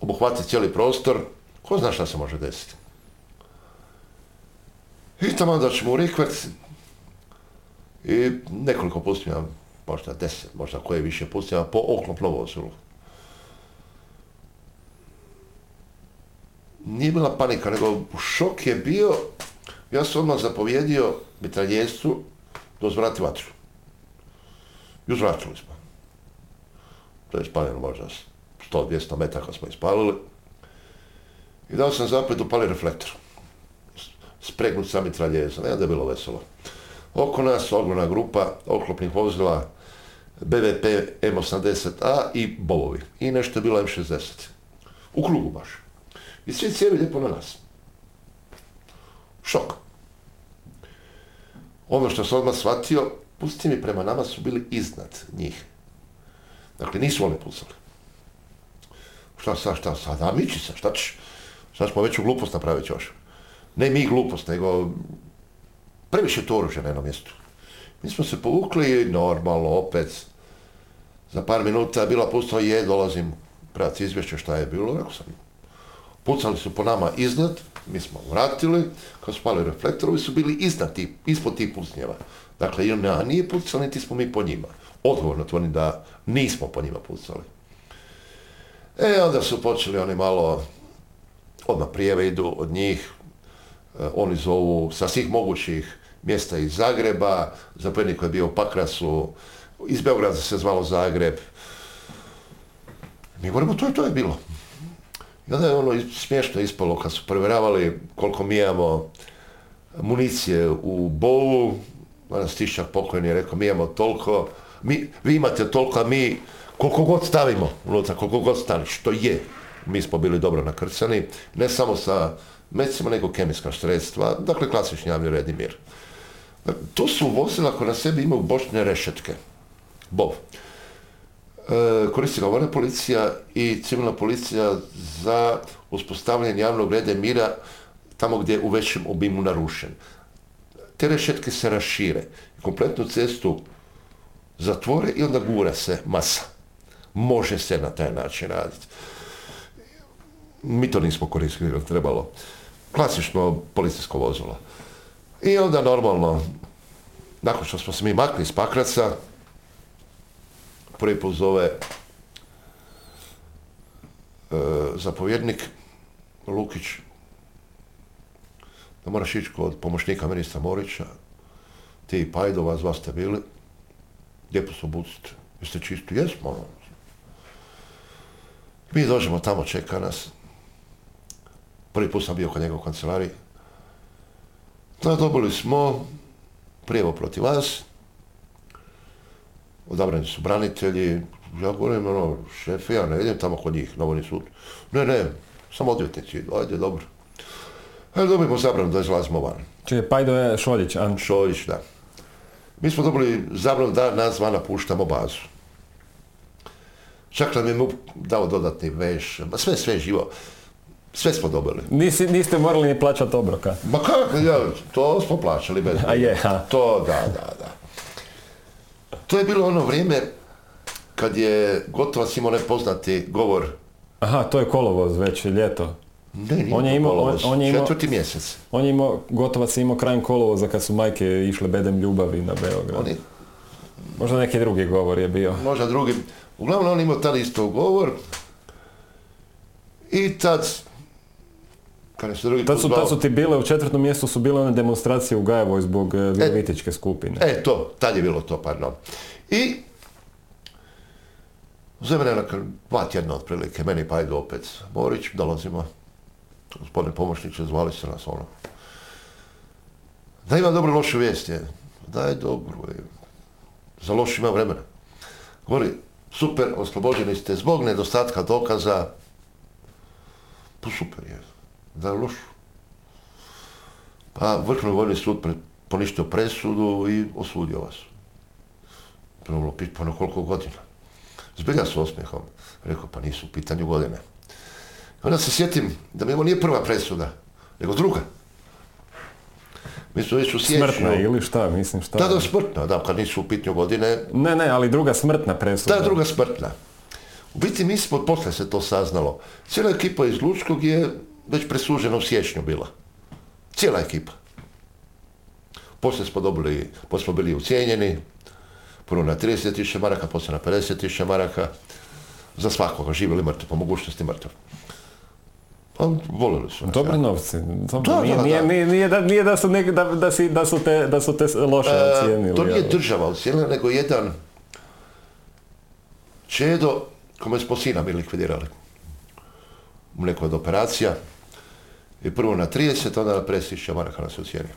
obuhvatiti cijeli prostor, ko zna šta se može desiti. I tamo da ćemo u Rikvert i nekoliko pustinja, možda deset, možda koje više pustinja, po oklopnom vozilu. Nije bila panika, nego šok je bio, ja sam odmah zapovjedio mitraljestvu da uzvrati vatru. I uzvratili smo to je spaljeno možda 100-200 metaka smo ispalili. I dao sam zapet upali reflektor. Spregnut sa mitraljezom, da je bilo veselo. Oko nas ogromna grupa oklopnih vozila, BVP M80A i bovovi. I nešto je bilo M60. U krugu baš. I svi cijeli lijepo na nas. Šok. Ono što sam odmah shvatio, pusti mi prema nama su bili iznad njih. Dakle, nisu oni pucali. Šta sad, šta sad, a miči se, šta ćeš? Sad smo veću glupost napraviti još. Ne mi glupost, nego previše to oružje na jednom mjestu. Mi smo se povukli normalno opet. Za par minuta je bila pustila je, dolazim prati izvješće šta je bilo, rekao sam. Pucali su po nama iznad, mi smo vratili, kad su pali reflektorovi su bili iznad ispod tih pucnjeva. Dakle, i nije pucali, niti smo mi po njima odgovorno tvrdim da nismo po njima pucali. E, onda su počeli oni malo, odmah prijeve idu od njih, e, oni zovu sa svih mogućih mjesta iz Zagreba, zapovjednik koji je bio u Pakrasu, iz Beograda se zvalo Zagreb. Mi govorimo, to je, to je bilo. I onda je ono smiješno ispalo kad su provjeravali koliko mi imamo municije u bovu, onda Stišćak pokojni je rekao, mi imamo toliko, mi, vi imate toliko, mi koliko god stavimo unutra, koliko god stane, što je, mi smo bili dobro nakrcani, ne samo sa mecima, nego kemijska sredstva, dakle klasični javni red i mir. To su vozila koje na sebi imaju bočne rešetke. Bov. E, koristi ga vojna policija i civilna policija za uspostavljanje javnog reda i mira tamo gdje je u većem obimu narušen. Te rešetke se rašire. Kompletnu cestu zatvore i onda gura se masa. Može se na taj način raditi. Mi to nismo koristili, trebalo. Klasično policijsko vozilo. I onda normalno, nakon što smo se mi makli iz Pakraca, prvi put zove e, zapovjednik Lukić da moraš ići kod pomoćnika ministra Morića, ti i Pajdova, vas ste bili, lijepo se obucite, jeste čisti, jesmo ono. Mi dođemo tamo, čeka nas. Prvi put sam bio kod njega u kancelariji. Da, dobili smo prijevo protiv vas. odabrani su branitelji, ja govorim, ono, šefe, ja ne idem tamo kod njih, na sud. Ne, ne, samo odvjetnici, ajde, dobro. Ajde, dobijemo zabranu da izlazimo van. Čije, Pajdo je Šoljić, An... Šoljić, da. Mi smo dobili zabranu da nas dva napuštamo bazu. Čak nam je MUP dao dodatni veš, ma sve, sve živo. Sve smo dobili. Nisi, niste morali ni plaćati obroka. Ma kako, ja, to smo plaćali bez A je, a. To, da, da, da. To je bilo ono vrijeme kad je Gotovac imao nepoznati govor. Aha, to je kolovoz već, ljeto. Ne, nije On je imao- on- on je imao- Četvrti mjesec. On je imao, Gotovac je imao krajem kolovoza kad su majke išle bedem ljubavi na Beograd. On je, Možda neki drugi govor je bio. možda drugi. Uglavnom on imao tad isto govor. I tad, kad se drugi Tad su, tad su ti bile, u četvrtom mjestu su bile one demonstracije u Gajevoj zbog e, virovitičke skupine. E, to, tad je bilo to, pardon. I za mene dva tjedna otprilike, meni pa idu opet Borić, dolazimo. Gospodine pomoćniče, zvali ste nas ono. Da ima dobro lošu vijest je. Da je dobro. je. Za loš ima vremena. Govori, super, oslobođeni ste zbog nedostatka dokaza. Pa super je. Da je loš. Pa Vrhovni vojni sud poništio presudu i osudio vas. Prvo na koliko godina? Zbilja s osmijehom. Rekao, pa nisu u pitanju godine. Onda se sjetim da mi ovo nije prva presuda, nego druga. Mi smo već u. Smrtna ili šta, mislim šta. Da, da, smrtna, da, kad nisu u pitanju godine, Ne, ne, ali druga smrtna presuda. ta druga smrtna. U biti mi smo, poslije se to saznalo, cijela ekipa iz Lučkog je već presužena u siječnju bila. Cijela ekipa. Poslije smo dobili, poslije smo bili ucijenjeni, prvo na 30.000 maraka, poslije na 50.000 maraka, za svakoga, živi ili mrtav, po mogućnosti mrtav. Pa, volili su. Dobri novci. Dobro, Da, nije, da, nije, nije, nije da, nije da su, nek- da, da, si, da, su te, da su te loše E, ocijenili. to nije država ocijenila, nego jedan čedo kome smo sina mi likvidirali u nekoj od operacija. I prvo na 30, onda na 50.000 maraka nas je ocijenio.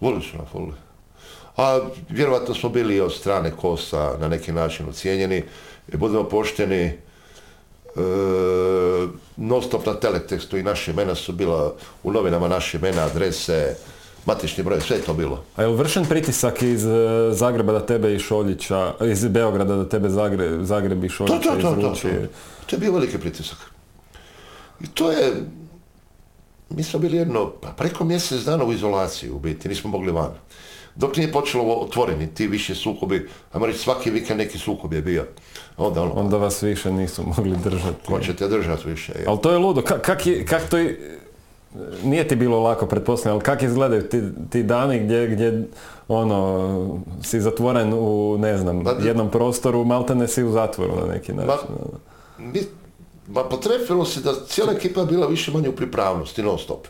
Volili su nas, volili. A vjerovatno smo bili od strane Kosa na neki način ocijenjeni. I budemo pošteni, non stop na teletekstu i naše imena su bila u novinama naše imena, adrese, matični broj, sve je to bilo. A je li vršen pritisak iz e, Zagreba da tebe i Šoljića, iz Beograda da tebe Zagre, Zagreb i To, Šoljića to, to, to, izruči? to. To je bio veliki pritisak. I to je, mi smo bili jedno, pa preko mjesec dana u izolaciji u biti, nismo mogli van. Dok nije počelo otvoreni ti više sukobi, ajmo reći svaki vikend neki sukob je bio. Onda ono, Onda vas više nisu mogli držati. ko će te držati više. je. Ali to je ludo. Ka- kak, je, kak to je, nije ti bilo lako pretpostavljam, ali kak izgledaju ti, ti dani gdje, gdje ono, si zatvoren u, ne znam, jednom prostoru, maltene si u zatvoru na neki način. ono. Mi, ma potrefilo se da cijela ekipa je bila više manje u pripravnosti, non stop.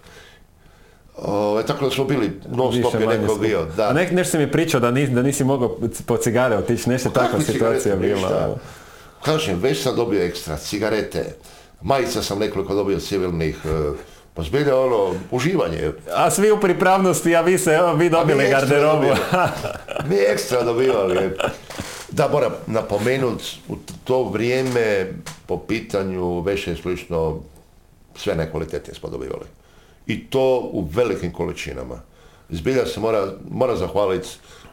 Ove, tako da smo bili non stop Više je neko bio. Da. A nek, nešto si mi pričao da, nis, da nisi mogao po cigare otići, nešto takva Kakve situacija bila. ono. Kažem, već sam dobio ekstra, cigarete, majica sam nekoliko dobio civilnih, e, pa zbilja ono, uživanje. A svi u pripravnosti, a vi se, evo, vi dobili garderobu. Mi ekstra dobivali. Da, moram napomenuti, u to vrijeme po pitanju veše i slično, sve nekvalitetnije smo dobivali. I to u velikim količinama. Zbilja se mora, mora zahvaliti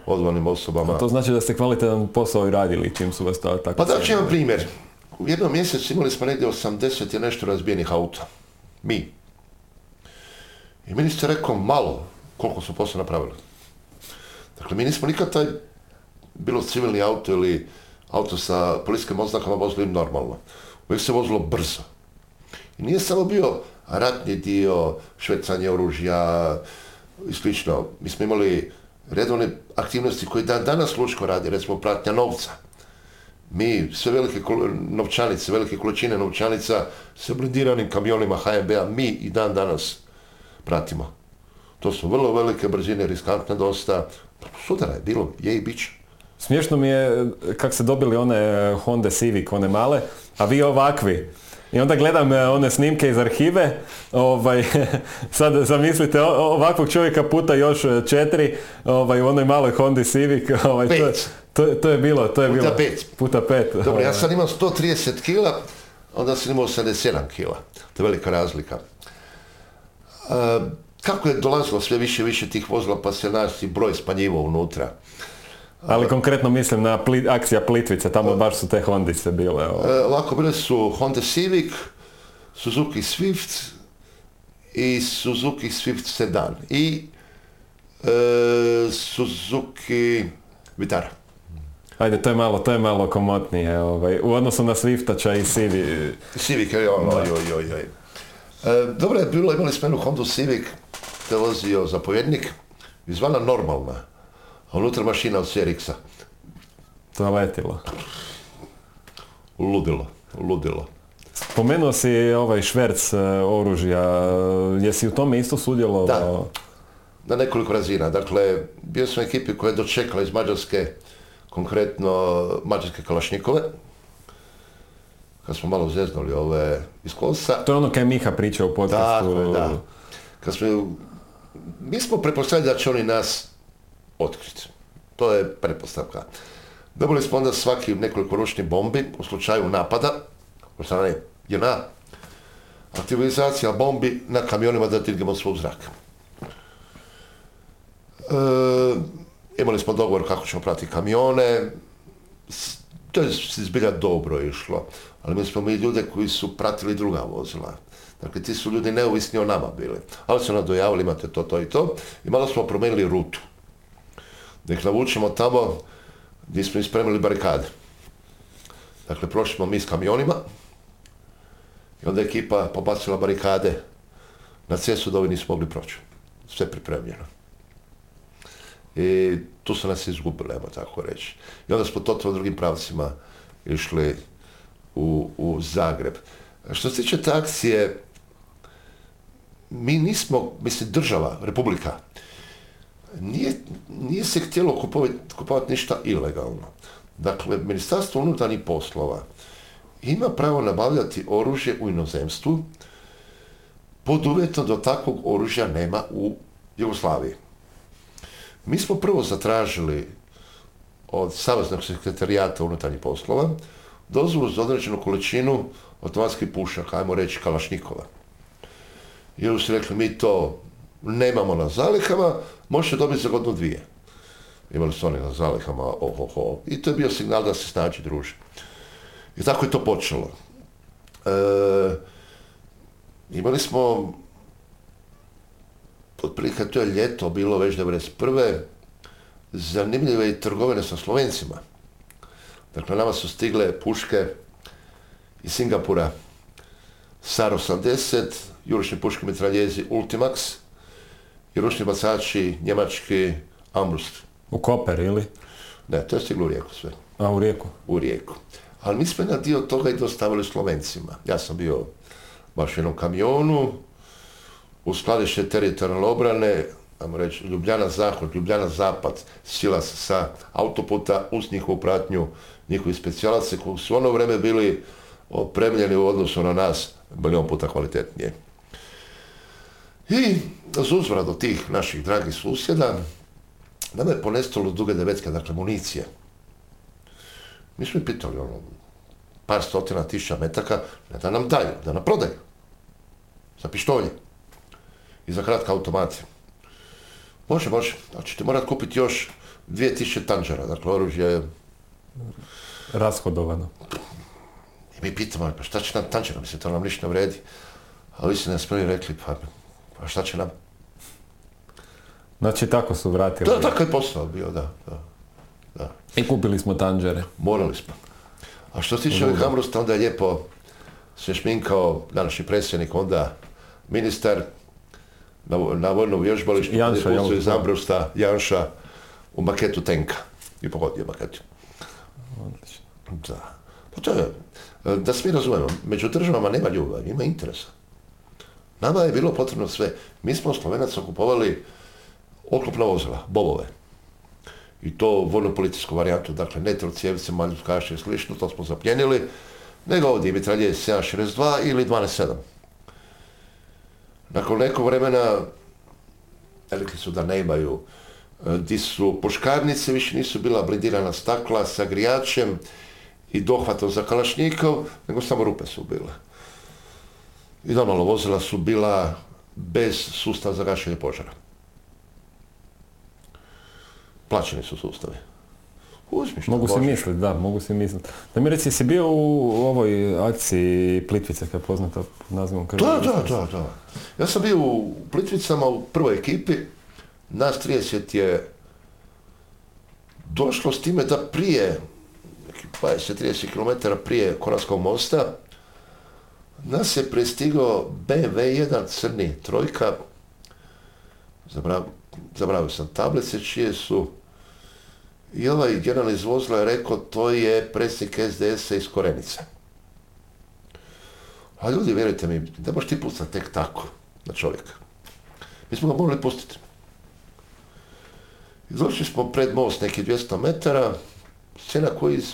odvanim osobama. to znači da ste kvalitetan posao i radili čim su vas to tako Pa da ću jedan primjer. U jednom mjesecu imali smo negdje 80 i nešto razbijenih auta. Mi. I ministar rekao malo koliko su posao napravili. Dakle, mi nismo nikad taj bilo civilni auto ili auto sa policijskim oznakama vozili normalno. Uvijek se vozilo brzo. I nije samo bio ratni dio, švecanje oružja i slično. Mi smo imali redovne aktivnosti koje dan danas Lučko radi, recimo pratnja novca. Mi sve velike novčanice, velike količine novčanica sa blindiranim kamionima HMB-a mi i dan danas pratimo. To su vrlo velike brzine, riskantne dosta. Sudara je bilo, je i bit će. Smiješno mi je kak se dobili one Honda Civic, one male, a vi ovakvi. I onda gledam e, one snimke iz arhive, ovaj, sad zamislite ovakvog čovjeka puta još e, četiri ovaj, u onoj maloj Honda Civic. Ovaj, to, Pet. To, to je bilo, to je Puta bilo. pet. Puta pet. Dobro, ja sam imao 130 kila, onda sam imao 87 kila. To je velika razlika. E, kako je dolazilo sve više i više tih vozila, pa se naš i broj smanjivao unutra. Ali konkretno mislim na pli- akcija Plitvice, tamo baš su te Hondice bile. E, ovako, bile su Honda Civic, Suzuki Swift i Suzuki Swift Sedan i e, Suzuki Vitara. Ajde, to je malo, to je malo komotnije. Ovaj. U odnosu na Swiftača i Civi. Civic, oj, oj, oj, oj, oj. E, dobro je bilo, imali smo jednu Honda Civic, te vozio zapovjednik, izvana normalna, a unutra mašina od CRX-a. To je letilo. Ludilo, ludilo. Spomenuo si ovaj šverc e, oružja. Jesi u tome isto sudjelovao? Da. Na nekoliko razina. Dakle, bio sam u ekipi koja je dočekala iz Mađarske, konkretno mađarske kalašnikove, kad smo malo zeznuli ove iz Kosa. To je ono kaj Miha pričao u podcastu. Tako je, da. Kad smo, mi smo pretpostavili da će oni nas otkriti. To je pretpostavka. Dobili smo onda svaki nekoliko ručnih bombi u slučaju napada od strane JNA. Aktivizacija bombi na kamionima da dignemo svog zraka. E, imali smo dogovor kako ćemo pratiti kamione. To je zbilja dobro išlo. Ali mi smo mi ljude koji su pratili druga vozila. Dakle, ti su ljudi neovisni o nama bili. Ali su nam dojavili, imate to, to i to. I malo smo promijenili rutu. Da ih navučemo tamo gdje smo ispremili barikade. Dakle, prošli smo mi s kamionima i onda je ekipa pobacila barikade na cestu da ovi nisu mogli proći. Sve pripremljeno. I tu su nas izgubili, ajmo tako reći. I onda smo totalno drugim pravcima išli u, u Zagreb. Što se tiče te mi nismo, mislim država, republika, nije, nije se htjelo kupovati, kupovati ništa ilegalno. Dakle, Ministarstvo unutarnjih poslova ima pravo nabavljati oružje u inozemstvu pod uvjetom da takvog oružja nema u Jugoslaviji. Mi smo prvo zatražili od Saveznog sekretarijata unutarnjih poslova dozvolu za određenu količinu automatskih pušaka, ajmo reći kalašnikova. I oni su rekli, mi to nemamo na zalihama, možete dobiti za godinu dvije. Imali su oni na zalihama, ohoho. I to je bio signal da se snađi druže. I tako je to počelo. E, imali smo, otprilike to je ljeto bilo već 91. zanimljive i trgovine sa Slovencima. Dakle, nama su stigle puške iz Singapura SAR 80, jurišni puški mitraljezi Ultimax i ručni bacači njemački Ambrust. U Koper ili? Ne, to je stiglo u rijeku sve A, u Rijeku. u rijeku. Ali mi smo jedan dio toga i dostavili Slovencima. Ja sam bio baš u jednom kamionu, u skladište teritorijalne obrane, ajmo reći, Ljubljana zahod, Ljubljana zapad, sila sa autoputa uz njihovu pratnju, njihovi specijalace koji su ono vrijeme bili opremljeni u odnosu na nas milion puta kvalitetnije. I uzvrat do tih naših dragih susjeda, nama je ponestalo duge devetke, dakle municije. Mi smo ih pitali, ono, par stotina tisuća metaka, ne da nam daju, da nam prodaju. Za pištolje. I za kratke automate. Može, može, ali ćete morati kupiti još 2000 tanđera, dakle oružje. Rashodovano. I mi pitamo, pa šta će nam tanđera, mislim, to nam ništa ne vredi. A vi ste nas prvi rekli, pa, pa šta će nam? Znači, tako su vratili. Da, tako je posao bio, da, da. da. I kupili smo tanđere. Morali smo. A što se tiče ovih Amrusta, onda je lijepo se šminkao današnji predsjednik, onda ministar na, na vojnom vježbalištu, Janša, iz Ambrusta, Janša, u maketu tenka. I pogodio maketu. Da. Pa to je, da svi razumemo, među državama nema ljubavi, ima interesa. Nama je bilo potrebno sve. Mi smo Slovenaca kupovali oklopna vozila, bobove. I to vojno-policijsku varijantu, dakle ne trocijevice, maljuskaše i slično, to smo zapljenili, nego ovdje mitralje 762 ili 12.7. Nakon nekog vremena rekli su da nemaju di su puškarnice, više nisu bila blindirana stakla sa grijačem i dohvatom za kalašnjikov, nego samo rupe su bile. I normalno vozila su bila bez sustava za gašenje požara. Plaćeni su sustavi. Uzmi što Mogu možeš. misliti, da, mogu si misliti. Da mi reci, si bio u ovoj akciji Plitvice, koja je poznata pod nazivom Krvi Da, da, da, da. Ja sam bio u Plitvicama u prvoj ekipi. Nas 30 je došlo s time da prije, neki 20-30 km prije Konavskog mosta, nas je prestigao BMW 1 crni trojka, Zabrav- zaboravio sam tablice čije su, i ovaj general iz vozila je rekao to je predsjednik SDS-a iz Korenice. A ljudi, vjerujte mi, ne možeš ti pucati tek tako na čovjeka. Mi smo ga morali pustiti. I došli smo pred most neki 200 metara, scena koji iz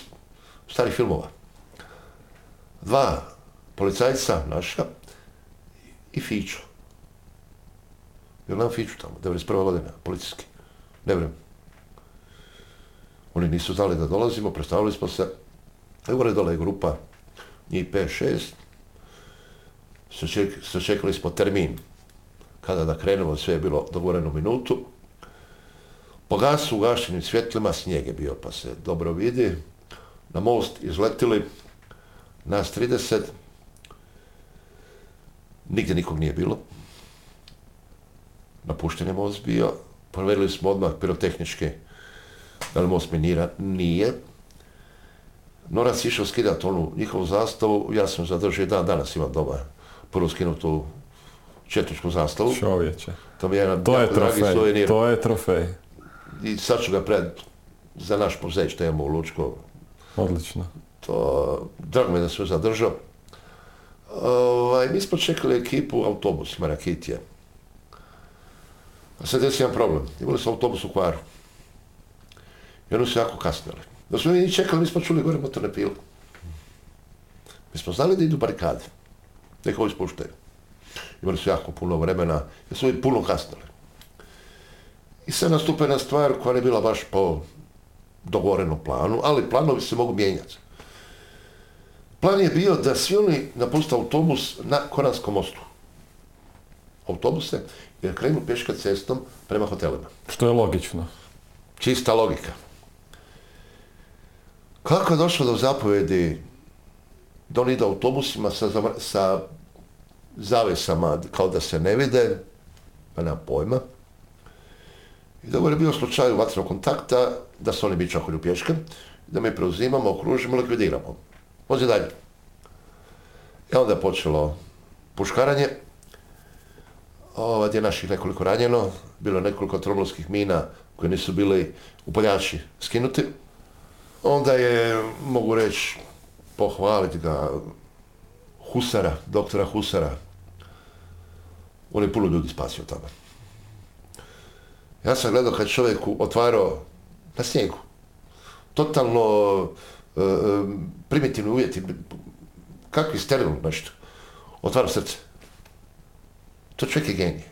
starih filmova. Dva policajca naša i Fićo. Jel nam Fiću tamo, 91. godina, policijski. Ne vjerujem. Oni nisu znali da dolazimo, predstavili smo se. I gore dole je grupa, njih 5-6, Saček- sačekali smo termin kada da krenemo, sve je bilo dogovoreno minutu. Po gasu ugašenim svjetlima snijeg je bio pa se dobro vidi. Na most izletili nas 30. Nigdje nikog nije bilo. Napušten je most bio. Provjerili smo odmah pirotehnički da li most minira. Nije. Norac išao skidati onu njihovu zastavu, ja sam zadržao i dan danas imam doma prvu skinutu četničku zastavu. Čovječe. To mi je jedan To je trofej, suvenir. to je trofej. I sad ću ga pred za naš muzej što imamo u Lučko. Odlično. To, drago mi je da sam zadržao. Ovaj, mi smo čekali ekipu autobus Marakitije. A sad je jedan problem. Imali su autobus u kvaru. I oni su jako kasnili. Da smo mi čekali, mi smo čuli gore motorne pile. Mi smo znali da idu barikade. Neka ovo ispuštaju. Imali su jako puno vremena, jer su i puno kasnili. I sad nastupa jedna stvar koja nije bila baš po dogovorenom planu, ali planovi se mogu mijenjati. Plan je bio da svi oni napuste autobus na Koranskom mostu. Autobuse, jer krenu peška cestom prema hotelima. Što je logično. Čista logika. Kako je došlo do zapovjedi da oni idu autobusima sa, sa zavesama kao da se ne vide, pa nema pojma. I dobro je bio slučaj vatrenog kontakta da se oni bi čakali pješke, da mi preuzimamo, okružimo, likvidiramo. Vozi dalje. I onda je počelo puškaranje, Ovdje je naših nekoliko ranjeno, bilo je nekoliko tromlovskih mina koje nisu bili upaljači skinuti. Onda je, mogu reći, pohvaliti ga Husara, doktora Husara. On je puno ljudi spasio tamo. Ja sam gledao kad čovjek otvarao na snijegu. Totalno e, e, primitivni uvjeti, kakvi sterilno nešto. Otvarao srce. To čovjek je genij.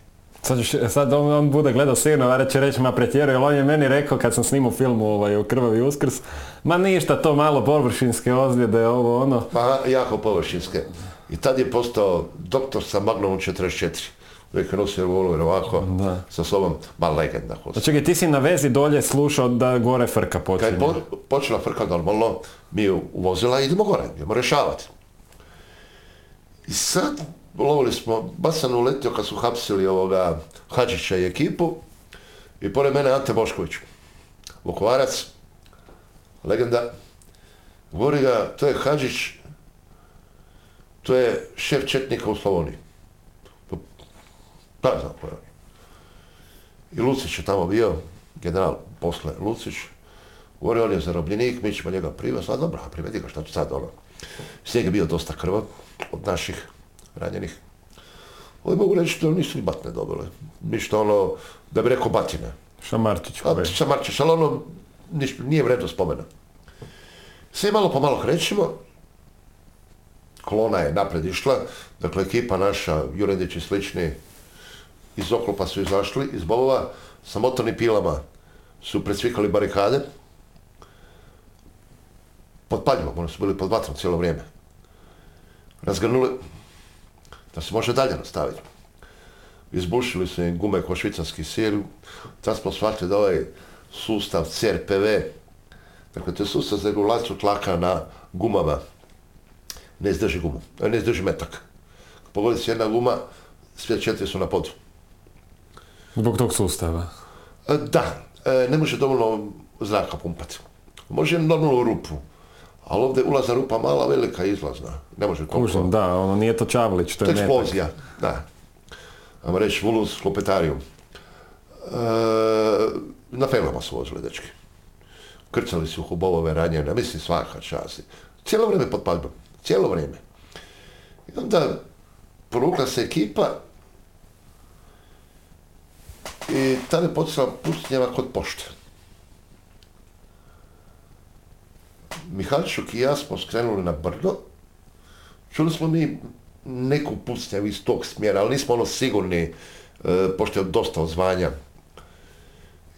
Sad, sad on, on bude gledao sigurno, a će reći ma pretjeruje, jer on je meni rekao kad sam snimao film ovaj, o Krvavi uskrs, ma ništa, to malo površinske ozljede, ovo ono. Pa jako površinske. I tad je postao doktor sa Magnumom 44. Uvijek je nosio revolver ovako Da. sa sobom, ma legenda. A host. čekaj, ti si na vezi dolje slušao da gore frka Kad počinje. je po- počela frka normalno, mi u vozila idemo gore, idemo rješavati. I sad lovili smo, baš sam uletio kad su hapsili ovoga Hadžića i ekipu i pored mene Ante Bošković, Vukovarac, legenda. Govori ga, to je Hadžić, to je šef četnika u Slavoniji. Pa, znam ko je on. I Lucić je tamo bio, general posle Lucić. Govori, on je zarobljenik, mi ćemo njega privesti, a dobro, privedi ga, šta će sad ono. Snijeg je bio dosta krvav od naših ranjenih. Ovi mogu reći da nisu ni batne dobile. Ništa ono, da bi rekao batine. Šamarčić. Šamarčić, ali ono niš- nije vredno spomena. Sve malo po malo krećemo, kolona je napred išla, dakle ekipa naša, Juredić i slični, iz oklopa su izašli, iz bobova, sa motornim pilama su presvikali barikade. Pod paljom, oni su bili pod vatrom cijelo vrijeme. Razgrnuli da se može dalje nastaviti. Izbušili su im gume ko švicarski sir. Tad smo shvatili da ovaj sustav CRPV, dakle to je sustav za regulaciju tlaka na gumama, ne izdrži gumu, ne izdrži metak. Pogodi se jedna guma, sve četiri su na podu. Zbog tog sustava? E, Da, e, ne može dovoljno zraka pumpati. Može normalno u rupu, ali ovdje je ulazna rupa mala, velika izlazna. Ne može toliko. Kužim, da, ono nije to Čavlić, to To je eksplozija, da. Ajmo reći, vulus klopetarijum. E, na felama su vozili, dečki. Krcali su hubovove ranjene, mislim svaka čast. Cijelo vrijeme pod paljbom, cijelo vrijeme. I onda porukla se ekipa i tada je počela pustinjeva kod pošte. Mihalčuk i ja smo skrenuli na brdo, čuli smo mi neku pucnjavu iz tog smjera, ali nismo ono sigurni, e, pošto je dosta ozvanja.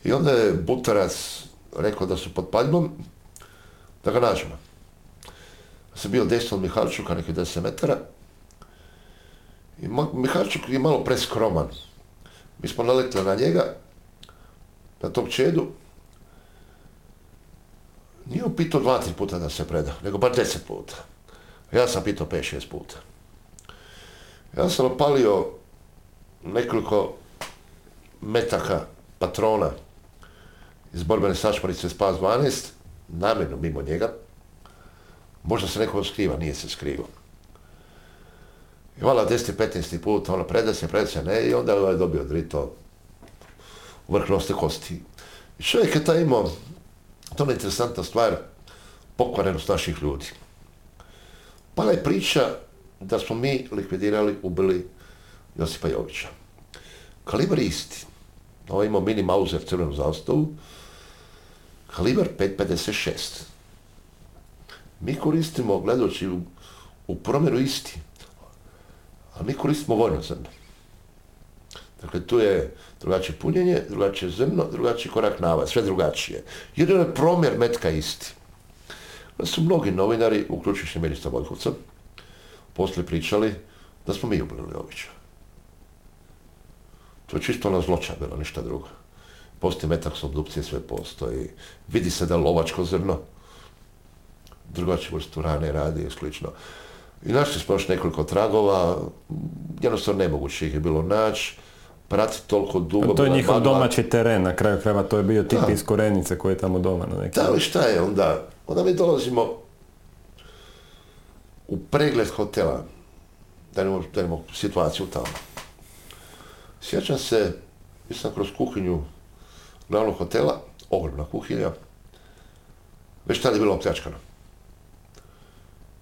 I onda je Butarac rekao da su pod paljbom, da ga nađemo. Sam bio desno od Mihalčuka, nekih 10 metara. I Mihalčuk je malo preskroman. Mi smo naletili na njega, na tog čedu. Nije on pitao dva, tri puta da se preda, nego bar deset puta. Ja sam pitao pet, šest puta. Ja sam opalio nekoliko metaka patrona iz borbene sačmarice Spas 12, namjerno mimo njega. Možda se neko skriva, nije se skrivao. I valjda 10. 15. put, ono, preda se, ne, i onda je ovaj dobio drito vrh nosne kosti. I čovjek je taj imao, to je interesantna stvar, pokvarenost naših ljudi. Pala je priča da smo mi likvidirali, ubili Josipa Jovića. Kalibar isti. Ovo imao mini Mauser crvenu zastavu. Kalibar 5.56. Mi koristimo, gledajući u, u promjeru isti, ali mi koristimo vojno zrno. Dakle, tu je drugačije punjenje, drugačije zrno, drugačiji korak nava, sve drugačije. Jedino je promjer metka isti. Da su mnogi novinari, uključujući ministra Vojkovca, poslije pričali da smo mi ubili Jovića. To je čisto ona zloća bilo, ništa drugo. Postoji metak s obdukcije, sve postoji. Vidi se da lovačko zrno, drugačiju vrstu rane radi i slično. I našli smo još nekoliko tragova, jednostavno nemoguće ih je bilo naći, pratiti toliko dugo. To je njihov domaći teren, na kraju krajeva to je bio tip Da. iz Korenice koji je tamo doma na neki Da, ali šta je onda? Onda mi dolazimo u pregled hotela, da imamo, da imamo situaciju tamo. Sjećam se, sam kroz kuhinju glavnog hotela, ogromna kuhinja, već tada je bilo opljačkano.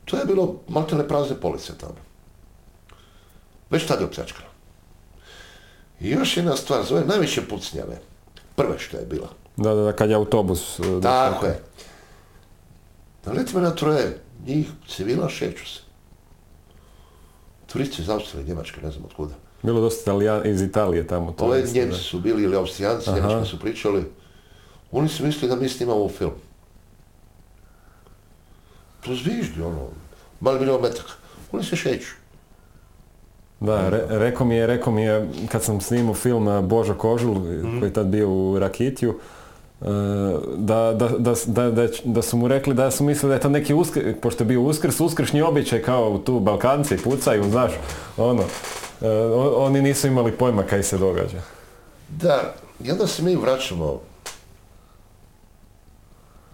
To je bilo maltene prazne police tamo. Već tada je opljačkano. I još jedna stvar, zove najveće pucnjave, prve što je bila, Da, da, da, kad je autobus... e, tako je. Naletimo na troje, njih civila šeću se. Turisti iz Austrije, Njemačke, ne znam od kuda. Bilo dosta Italija- iz Italije tamo. To Ove Njemci su bili ili Austrijanci. Njemački su pričali. Oni su mislili da mi snimamo film. To zviždi, ono, mali milion metaka. Oni se šeću. Da, re, rekao mi je, rekao mi je, kad sam snimao film eh, Božo Kožul, Mhm. koji je tad bio u Rakitiju, eh, da, da, da, da, su mu rekli da su mislili da je to neki uskr, pošto je bio uskrs, uskršnji običaj kao tu Balkanci pucaju, znaš, ono, eh, oni nisu imali pojma kaj se događa. Da, i onda se mi vraćamo,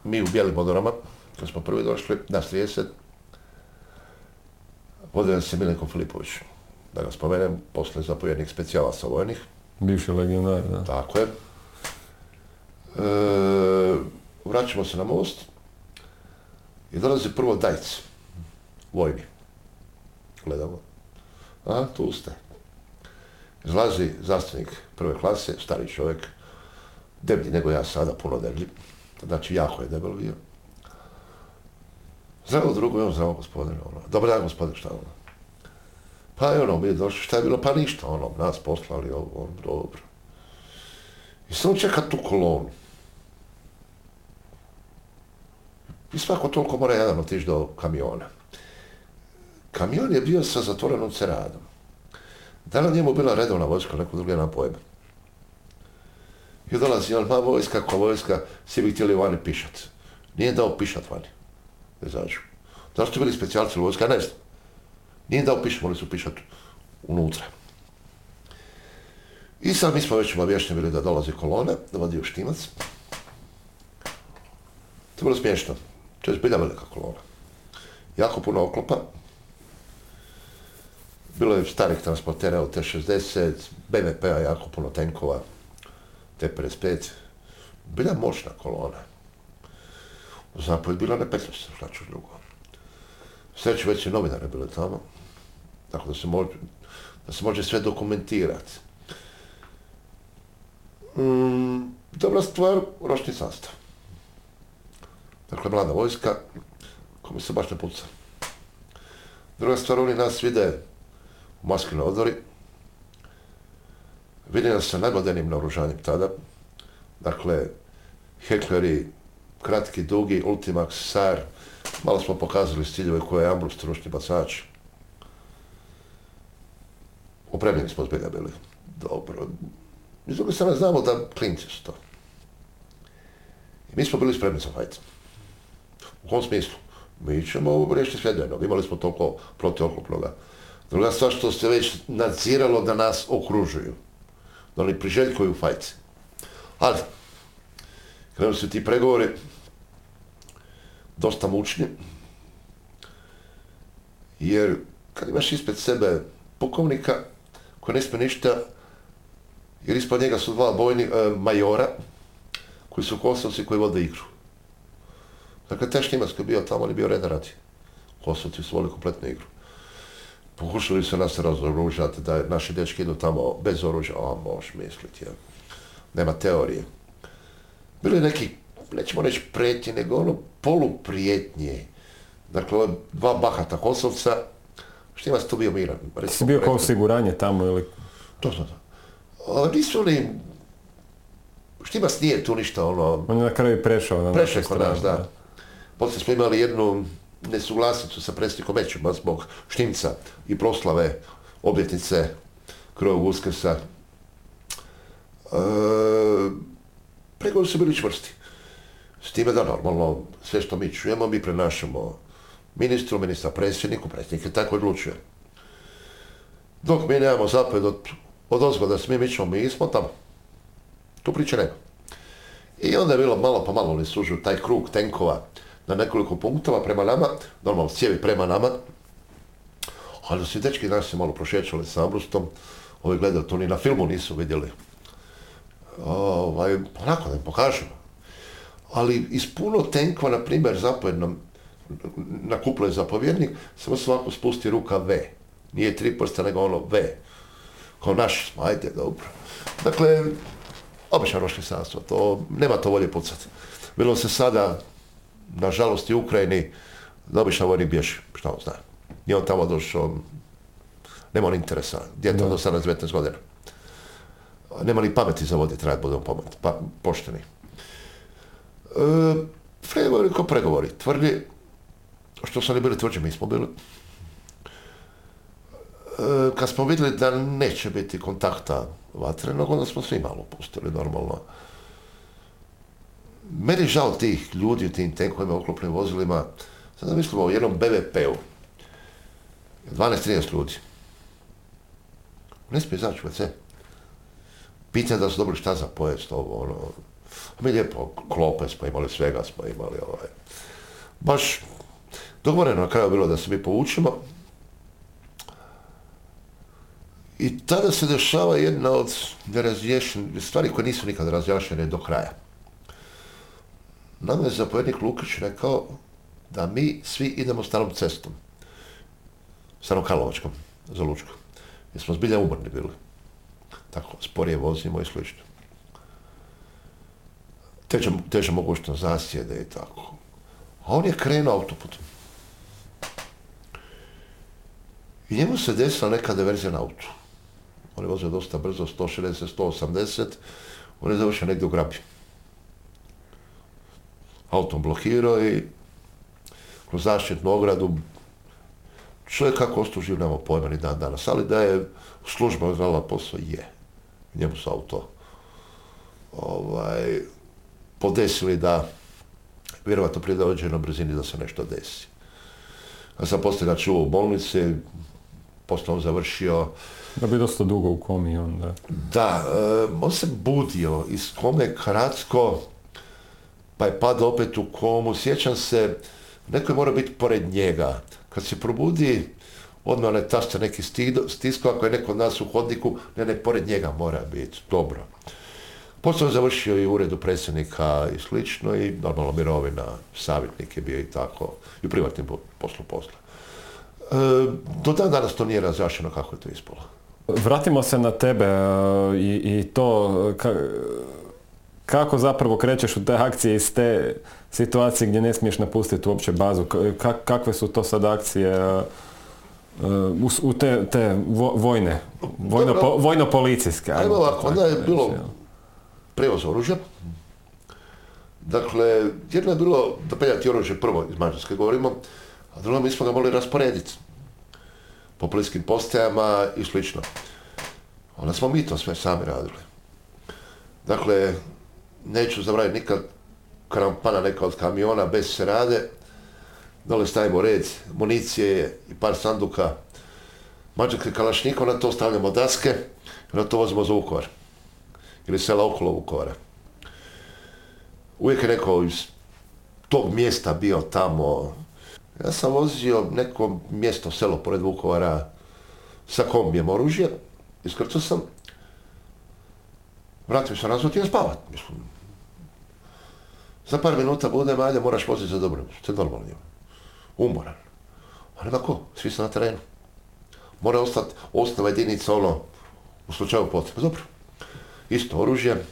mi u bijelim odorama, kad smo prvi došli, nas 30, vodio nas je Milenko Filipović, da ga spomenem, posle zapovjednik specijalaca vojnih, Bivši legionar, da. tako je. E, vraćamo se na most i dolazi prvo Dajc, vojni. Gledamo. A, tu ste. Izlazi zastavnik prve klase, stari čovjek, deblji nego ja sada, puno deblji. Znači, jako je debel bio. Zdravo drugo, i on zdravo gospodine, ono. Dobar dan gospodine, šta ono? Pa je ono, mi je došli, šta je bilo? Pa ništa, ono, nas poslali, ovo, ono, dobro. I samo čeka tu kolonu. I svako toliko mora jedan otići do kamiona. Kamion je bio sa zatvorenom ceradom. Da li njemu bila redovna vojska, neko drugi nam pojma. I dolazi on, ma vojska, ko vojska, svi bi htjeli vani pišat. Nije dao pišat vani. Ne zađu. Zašto bili specijalci vojska? Ne znam. Nije dao pišat, morali su pišat unutra. I sad mi smo već obavješteni bili da dolazi kolona, da vodi u Štimac. To je bilo smiješno. To je zbilja velika kolona. Jako puno oklopa. Bilo je starih transportera od T-60, BMP-a jako puno tenkova, T-55. Bila moćna kolona. Zapad bila petlja se, šta ću drugo. Sreću već i novinare bile tamo, tako da se može, da se može sve dokumentirati. Mm, dobra stvar, ročni sastav. Dakle, mlada vojska, kome se baš ne puca. Druga stvar, oni nas vide u maskinoj odori. Vidi nas sa najmodernim naoružanjem tada. Dakle, hekleri, kratki, dugi, Ultimax, SAR. Malo smo pokazali stiljeve koje je Ambrus, trušni bacač. Opremljeni smo zbilja bili. Dobro. I s druge strane znamo da klinci su to. I mi smo bili spremni za fajt. U kom smislu? Mi ćemo riješiti sve jednog. Imali smo toliko protivoklopnoga. Druga stvar što se već nadziralo da nas okružuju. Da oni priželjkuju fajci. Ali, krenuli su ti pregovori dosta mučni. Jer kad imaš ispred sebe pukovnika koji ne smije ništa, jer ispod njega su dva bojni, e, majora koji su kosovci koji vode igru. Dakle, Teš Nimac koji je bio tamo, on je bio reda radi. Kosovci su voli kompletnu igru. Pokušali su nas razoružati da naši dečki idu tamo bez oružja, a možeš misliti, ja. nema teorije. Bilo neki, nećemo reći prijetnje, nego ono poluprijetnje. Dakle, ova dva bahata Kosovca, Štimac tu bio miran. Si bio kao osiguranje tamo ili... Točno to. A, nisu oni, Štimac nije tu ništa ono, On je na kraju prešao na prešao kod nas, stranu, da. Poslije smo imali jednu nesuglasicu sa predsjednikom Mećima zbog Štimca i proslave obljetnice Krojog Uskrsa. E, pregovori su bili čvrsti. S time da normalno sve što mi čujemo mi prenašamo ministru, ministra predsjedniku, predsjednik je tako odlučio. Dok mi nemamo zapad od, od ozgo da se mi mičemo, mi smo tamo. Tu priče nema. I onda je bilo malo po malo oni sužu taj krug tenkova na nekoliko punktova prema nama, normalno cijevi prema nama, ali su dečki nas se malo prošećali sa Ambrustom, ovi gledali, to ni na filmu nisu vidjeli. Ovaj, onako da im pokažemo. Ali iz puno tenkova, na primjer, zapojednom, na kuplu je zapovjednik, samo se ovako spusti ruka V. Nije tri prsta, nego ono V. Kao smo, ajde, dobro. Dakle, običan roški sastav, to, nema to volje pucati. Bilo se sada, nažalost i u Ukrajini, da običan vojnik bježi, šta on zna. Nije on tamo došao, nema on interesa, djeto do 19 godina. Nema ni pameti za voditi rad, budemo pa, pošteni. Pregovori ko pregovori, tvrdi, što su oni bili tvrđi, mi smo bili. E, kad smo vidjeli da neće biti kontakta vatrenog, onda smo svi malo pustili normalno. Meni žao tih ljudi u tim tenkovima, oklopnim vozilima. Sad da mislimo o jednom BVP-u. 12-13 ljudi. Ne smije izaći u WC. Pitanje da su dobili šta za pojest, ovo, ono. Mi lijepo, klope smo imali, svega smo imali, ovaj. Baš dogovoreno na kraju bilo da se mi povučemo. I tada se dešava jedna od nerazriješenih stvari koje nisu nikad razjašnjene do kraja. Nama je zapovjednik Lukić rekao da mi svi idemo starom cestom. Starom Karlovačkom, za Lučko. Jer smo zbilja umorni bili. Tako, sporije vozimo i slično. Teža, teža mogućnost zasjede i tako. A on je krenuo autoputom. I njemu se desila neka diverzija na autu. On je vozio dosta brzo, 160, 180. On je završio negdje u grabi. Autom blokirao i kroz zaštitnu ogradu. Čovjek kako ostao živ, nema pojma ni dan danas, ali da je služba odradila posao, je. Njemu su auto ovaj, podesili da vjerovatno prije dođe brzini da se nešto desi. Ja sam poslije ga čuo u bolnici, poslije on završio... Da bi dosta dugo u komi onda. Da, eh, on se budio iz kome kratko, pa je padao opet u komu. Sjećam se, neko je mora biti pored njega. Kad se probudi, odmah ne tašta neki stisko, ako je neko od nas u hodniku, ne, ne, pored njega mora biti. Dobro. Je završio i u uredu predsjednika i slično i normalno mirovina, savjetnik je bio i tako, i u privatnim poslu posla. E, do dan danas to nije razjašeno kako je to ispalo. Vratimo se na tebe e, i, i to kako zapravo krećeš u te akcije iz te situacije gdje ne smiješ napustiti uopće bazu. kakve su to sad akcije e, u, te, te vojne, vojno, vojno-policijske? Ajmo ovako, onda je bilo prevoz oružja. Dakle, jedno je bilo da peljati oružje prvo iz Mađarske govorimo, a drugo mi smo ga mogli rasporediti po policijskim postajama i slično. Onda smo mi to sve sami radili. Dakle, neću zabraviti nikad krampana neka od kamiona bez se rade. Dole stavimo red municije i par sanduka mađarske kalašnika, na to stavljamo daske i na to vozimo za Vukovar ili sela okolo Vukovara. Uvijek je neko iz tog mjesta bio tamo. Ja sam vozio neko mjesto, selo pored Vukovara sa kombijem oružja, iskrcao sam, vratio se nazvat i spavat. Mislim. Za par minuta budem, ajde, moraš voziti za dobro. Ste normalno Umoran. A nema ko, svi su na terenu. Mora ostati osnova jedinica ono, u slučaju potrebe. Dobro isto oružje.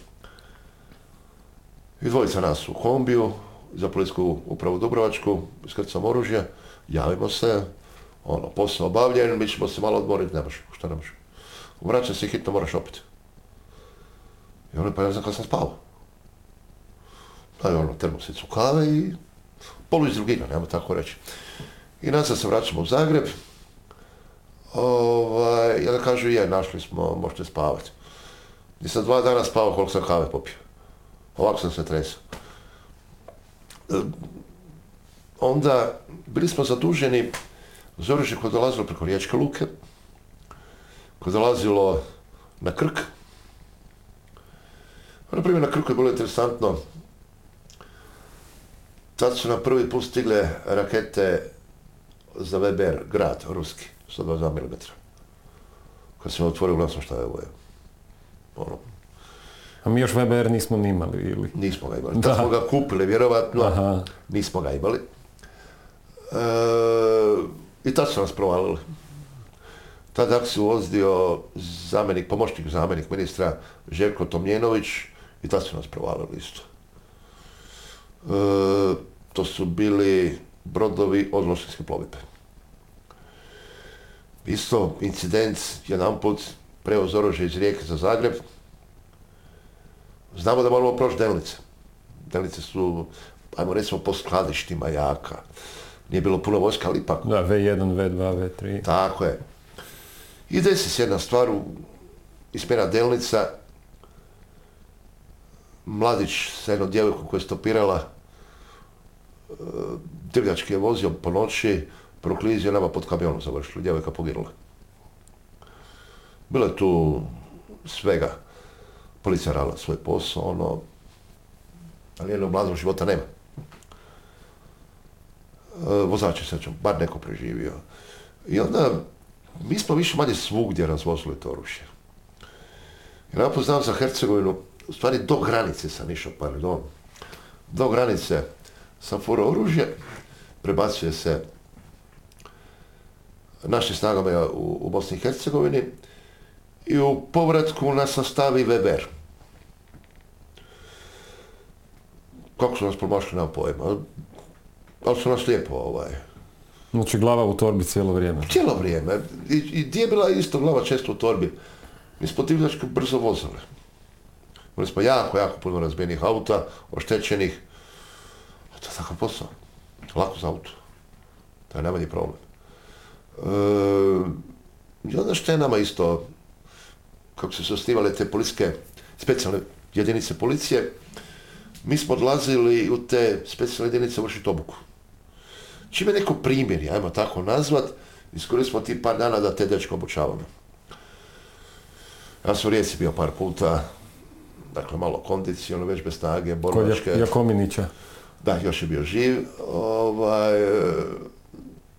I dvojica nas u kombiju, za policijsku upravu Dubrovačku, iskrcam oružje, javimo se, ono, posao obavljen, mi ćemo se malo odmoriti, ne može, što ne može. Vraćam se hitno, moraš opet. I ono, pa ja znam kada sam spavao. Daj ono, termosicu kave i polu iz drugina, nema tako reći. I nazad se vraćamo u Zagreb. Ovaj, I onda kažu, je, našli smo, možete spavati. I sam dva dana spavao koliko sam kave popio. Ovako sam se tresao. E, onda bili smo zaduženi za oružje koje dolazilo preko Riječke luke, koje dolazilo na Krk. Na primjer, na Krku je bilo interesantno. Tad su na prvi put stigle rakete za Weber grad, ruski, 122 mm. Kad sam otvorio glasno šta je ovo. Ono. A mi još VBR nismo ni imali ili? Nismo ga imali. Da. smo ga kupili, vjerovatno, Aha. nismo ga imali. E, I tad su nas provalili. Tada se uvozdio zamjenik, pomoćnik zamjenik ministra Željko Tomljenović i tad su nas provalili isto. E, to su bili brodovi od Lošinske plovidbe. Isto incident, jedan put prevoz oružja iz Rijeke za Zagreb. Znamo da moramo proći delnice. Delnice su, ajmo recimo, po skladištima jaka. Nije bilo puno vojska, ali ipak... Da, V1, V2, V3. Tako je. I desi se jedna stvar, ismjena delnica, mladić sa jednom djevojkom koja je stopirala, e, drgački je vozio po noći, proklizio nama pod kamionom završili, djevojka poginula. Bilo je tu svega. Policija radila svoj posao, ono, ali jednog mladog života nema. E, vozač je srećom, bar neko preživio. I onda, mi smo više manje svugdje razvozili to oružje. I napod znam za Hercegovinu, u stvari do granice sam išao, pardon, do granice sam furao oružje, prebacuje se našim snagama u, u Bosni i Hercegovini, i u povratku nas sastavi Weber. Kako su nas promašli, na pojma. Ali su nas lijepo ovaj... Znači glava u torbi cijelo vrijeme? Cijelo vrijeme. I, i gdje je bila isto glava često u torbi? Mi smo divljački brzo vozili. Imali smo jako, jako puno razbijenih auta, oštećenih. A to je takav posao. Lako za auto. To je najmanji problem. E, I onda što je nama isto, kako su se osnivale te policijske specijalne jedinice policije, mi smo odlazili u te specijalne jedinice vršiti obuku. Čime neko primjer, ajmo tako nazvat, iskoristimo ti par dana da te dečko obučavamo. Ja sam u Rijeci bio par puta, dakle malo kondicionalno, već bez snage, Kod borbačke. Jak- Jakominića. Da, još je bio živ. Ovaj,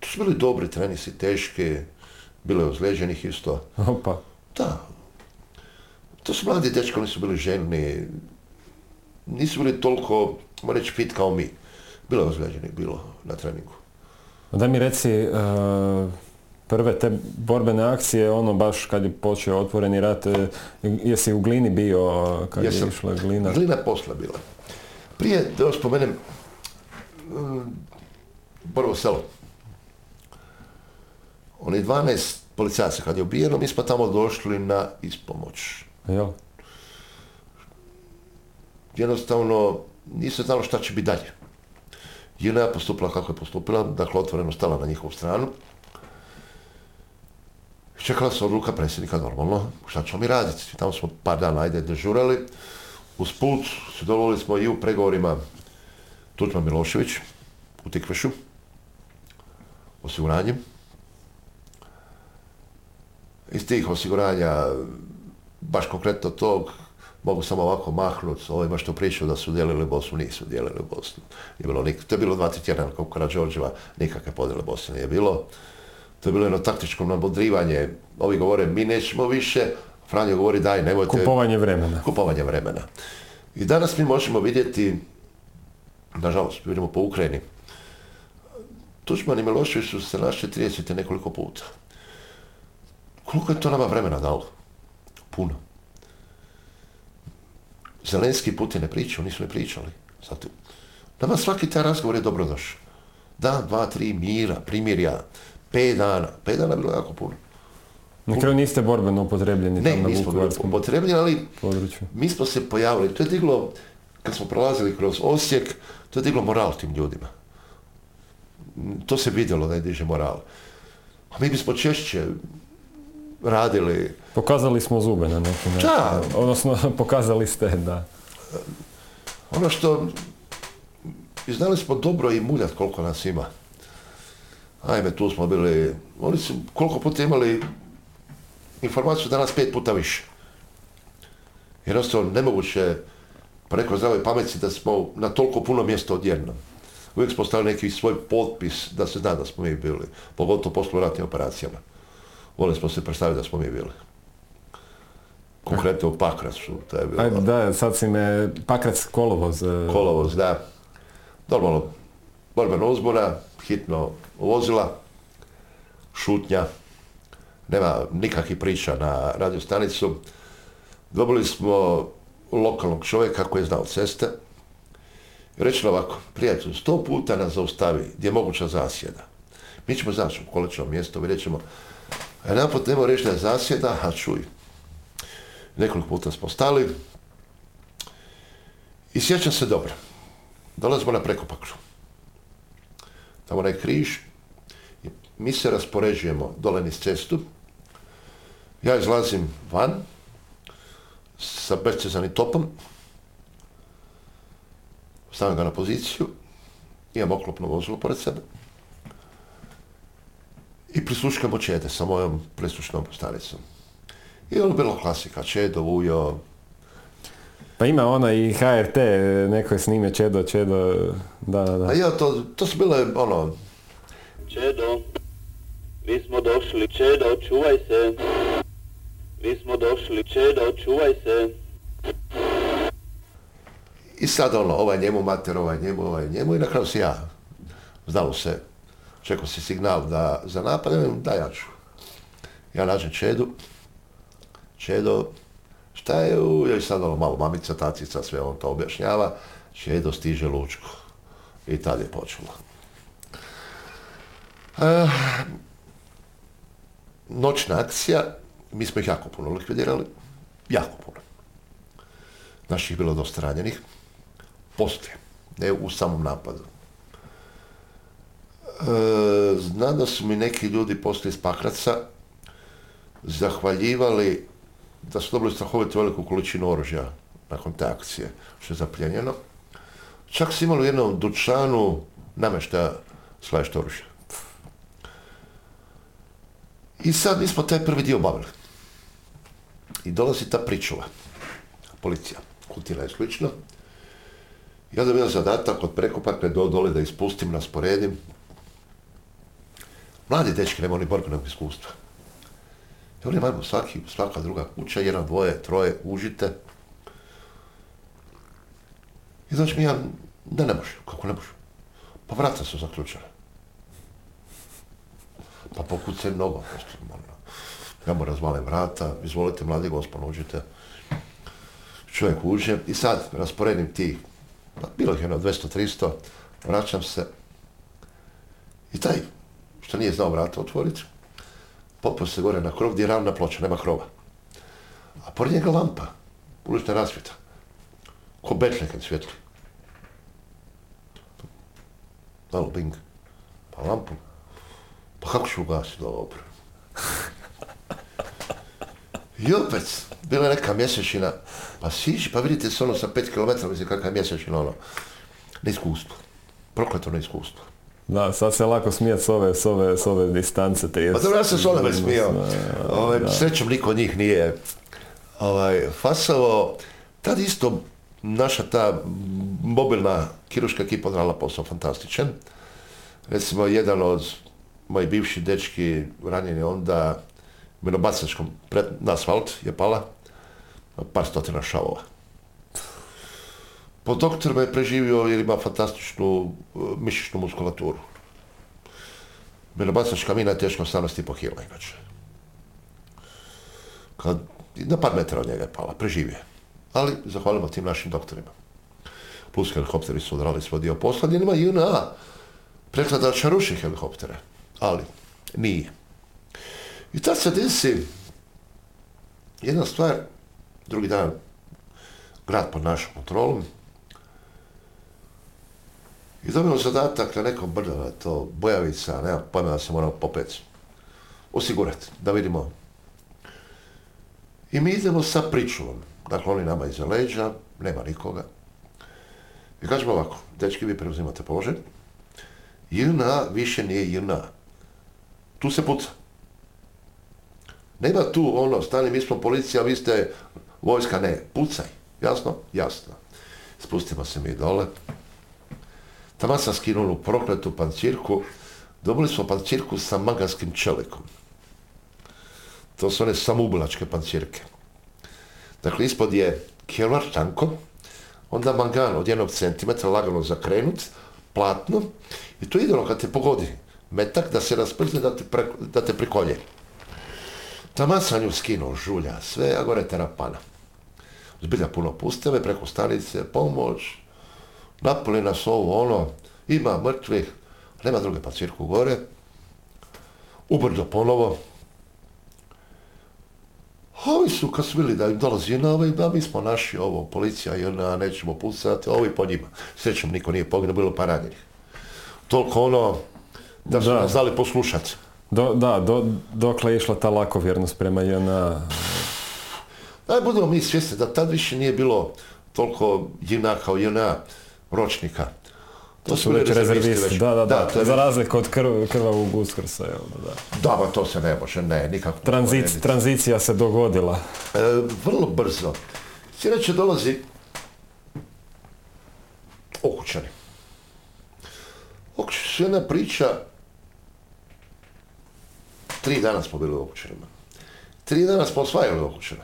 to su bili dobri trenisi, teški, bilo je ozlijeđenih isto. Opa. Da. To su mladi dečki, oni su bili željni. Nisu bili toliko, moram reći, fit kao mi. Bilo je ozlijeđenih, bilo na treningu. Daj mi reci, e, prve te borbene akcije, ono baš kad je počeo otvoreni rat, e, jesi u Glini bio kad Jesam. je išla Glina? Glina posla bila. Prije, da spomenem, mm, Borovo selo. Oni 12 policajaca kad je ubijeno, mi smo tamo došli na ispomoć. Jel? jednostavno nisu znalo šta će biti dalje. Jena je postupila kako je postupila, dakle otvoreno stala na njihovu stranu. Čekala se odluka predsjednika normalno, šta ćemo mi raditi. Tamo smo par dana ajde dežurali. Uz put sudjelovali smo i u pregovorima Tuđman Milošević u Tikvešu, osiguranjem. Iz tih osiguranja, baš konkretno tog, mogu samo ovako mahnut s ovima što pričaju da su dijelili Bosnu, nisu dijelili Bosnu. Nije bilo nik- to je bilo dva, tri tjedna kao Karadžorđeva, nikakve podjele Bosne nije bilo. To je bilo jedno taktičko nabodrivanje. Ovi govore, mi nećemo više, Franjo govori, daj, nemojte Kupovanje vremena. kupovanje vremena. I danas mi možemo vidjeti, nažalost, vidimo po Ukrajini, Tuđman i Milošević su se našli 30 nekoliko puta. Koliko je to nama vremena dalo? Puno. Zelenski i Putin ne pričaju, nisu ne pričali. Zato, nama svaki taj razgovor je dobrodošao. Dan, dva, tri, mira, primirja, pet dana. Pet dana je bilo jako puno. Na kraju niste borbeno upotrebljeni Ne, tamo na nismo bili upotrebljeni, ali području. mi smo se pojavili, to je diglo, kad smo prolazili kroz Osijek, to je diglo moral tim ljudima. To se vidjelo da je diže moral. A mi bismo češće radili, Pokazali smo zube na neki način. Da. Odnosno, pokazali ste, da. ono što, i znali smo dobro i muljat koliko nas ima. Ajme, tu smo bili, oni su koliko puta imali informaciju da nas pet puta više. Jednostavno, nemoguće preko zdrave pameti da smo na toliko puno mjesta odjednom. Uvijek smo stavili neki svoj potpis da se zna da smo mi bili, pogotovo poslu ratnim operacijama. Volili smo se predstaviti da smo mi bili. Konkretno u Pakracu, to je bilo Ajde, da, sad si me, Pakrac kolovoz. e, kolovoz, da. Normalno, borbena uzbuna, hitno vozila, šutnja, nema nikakvih priča na radio stanicu. Dobili smo lokalnog čovjeka koji je znao ceste. Reći ovako, prijatelju, sto puta nas zaustavi gdje je moguća zasjeda. Mi ćemo zaći u kolečno mjesto, vidjet ćemo. A napot nemo reći da je zasjeda, a čuj. Nekoliko puta smo stali, i sjećam se dobro. Dolazimo na prekopakru. Tamo onaj križ. I mi se raspoređujemo dole niz cestu. Ja izlazim van sa bezcezanim topom. Stavim ga na poziciju. Imam oklopno vozilo pored sebe. I prisluškamo Čede sa mojom prislušnom stanicom. I ono bilo klasika. Čedo, Ujo, Pa ima ona i HRT, neko je snime Čedo, Čedo, da, da, da. A ja, to, to su bile, ono, Čedo, mi smo došli, Čedo, čuvaj se. Mi smo došli, Čedo, čuvaj se. I sad ono, ovaj njemu mater, ovaj njemu, ovaj njemu i na kraju si ja. Znalo se, čekao si signal da, za napad, da ja ću. Ja nađem Čedu, Čedo, šta je u, i sad ono malo mamica, tacica, sve on to objašnjava, Čedo stiže Lučko. I tad je počelo. E, noćna akcija, mi smo ih jako puno likvidirali, jako puno. Naših bilo dosta ranjenih, poslije, ne u samom napadu. Znam da su mi neki ljudi poslije iz Pakraca zahvaljivali da su dobili strahovito veliku količinu oružja nakon te akcije, što je zapljenjeno. Čak su imali u jednom dućanu namještaja slaješte oružja. I sad mi smo taj prvi dio obavili. I dolazi ta pričuva, policija, kutina i slično. Onda bio zadatak od prekopakle do dole da ispustim, rasporedim. Mladi dečki nema ni borbenog iskustva. I oni imaju svaki, svaka druga kuća, jedan, dvoje, troje, užite. I znači mi ja, da ne može, kako ne može. Pa vrata su zaključene. Pa pokucaj mnogo. Ja mu razvalim vrata, izvolite mladi gospod, uđite. Čovjek uđe i sad rasporedim ti, pa bilo ih jedno 200-300, vraćam se. I taj, što nije znao vrata otvoriti, popao se gore na krov gdje je ravna ploča, nema krova. A pored njega lampa, ulična rasvjeta. Ko betle kad svjetli. Malo bing. Pa lampu. Pa kako ću ugasiti dobro? I opet, bila je neka mjesečina, pa siđi, pa vidite se ono sa pet km, mislim kakva je mjesečina ono. Neiskustvo. Prokleto neiskustvo. Da, sad se lako smijeti s ove, s ove, s ove distance 30. Pa dobro, ja sam s onome smio. Ovaj, srećom niko od njih nije ovaj, fasovo. Tad isto naša ta mobilna kiruška ekipa odrala posao fantastičan. Recimo, jedan od mojih bivših dečki ranjen je onda minobacačkom pred, na asfalt je pala par stotina šavova. Po doktor me je preživio jer ima fantastičnu uh, mišićnu muskulaturu. Minobacačka mina je teško 18,5 kila inače. Kad, na par metara od njega je pala, preživio. Ali zahvalimo tim našim doktorima. Plus helikopteri su odrali svoj dio posla, gdje nema JNA prekladača ruši helikoptere. Ali, nije. I tad se desi jedna stvar, drugi dan, grad pod našom kontrolom, i dobijemo zadatak na nekom brdu, na to Bojavica, nema pojma da se moramo popet osigurati, da vidimo. I mi idemo sa pričuvom. Dakle, oni nama iza leđa, nema nikoga. I kažemo ovako, dečki, vi preuzimate položaj. JNA više nije JNA. Tu se puca. Nema tu ono, stani, mi smo policija, vi ste vojska, ne, pucaj. Jasno? Jasno. Spustimo se mi dole. Tamo sam skinuo prokletu pancirku. Dobili smo pancirku sa manganskim čelikom. To su one samoubilačke pancirke. Dakle, ispod je kelar tanko, onda mangan od jednog centimetra lagano zakrenut, platno, i to ide ono kad te pogodi metak da se rasprzne da te, pre, da te prikolje. Taman sam nju skinuo, žulja, sve, a gore terapana. Zbilja puno pusteve, preko stanice, pomoć, napoli nas ovo, ono, ima mrtvih, nema druge pancirku gore, ubrzo ponovo. Ovi su, kad su bili da im dolazi na ovaj, da mi smo naši, ovo, policija, i ona, nećemo pucati, ovi po njima. Srećom, niko nije poginuo, bilo pa ranjenih. Toliko ono, da su Da. nas znali poslušati. Do, da, do, dokle je išla ta lakovjernost prema JNA? Daj budemo mi svjesni da tad više nije bilo toliko JNA kao JNA ročnika. To su već rezervisti, već. da, da, da, to je za razliku od krv, krvavog uskrsa, jel da, da. Da, ba to se ne može, ne, nikako. Tranzic, tranzicija se dogodila. E, vrlo brzo. Sljedeće dolazi Okučani. Okučani su jedna priča, tri dana smo bili u Okučanima. Tri dana smo osvajali Okučane.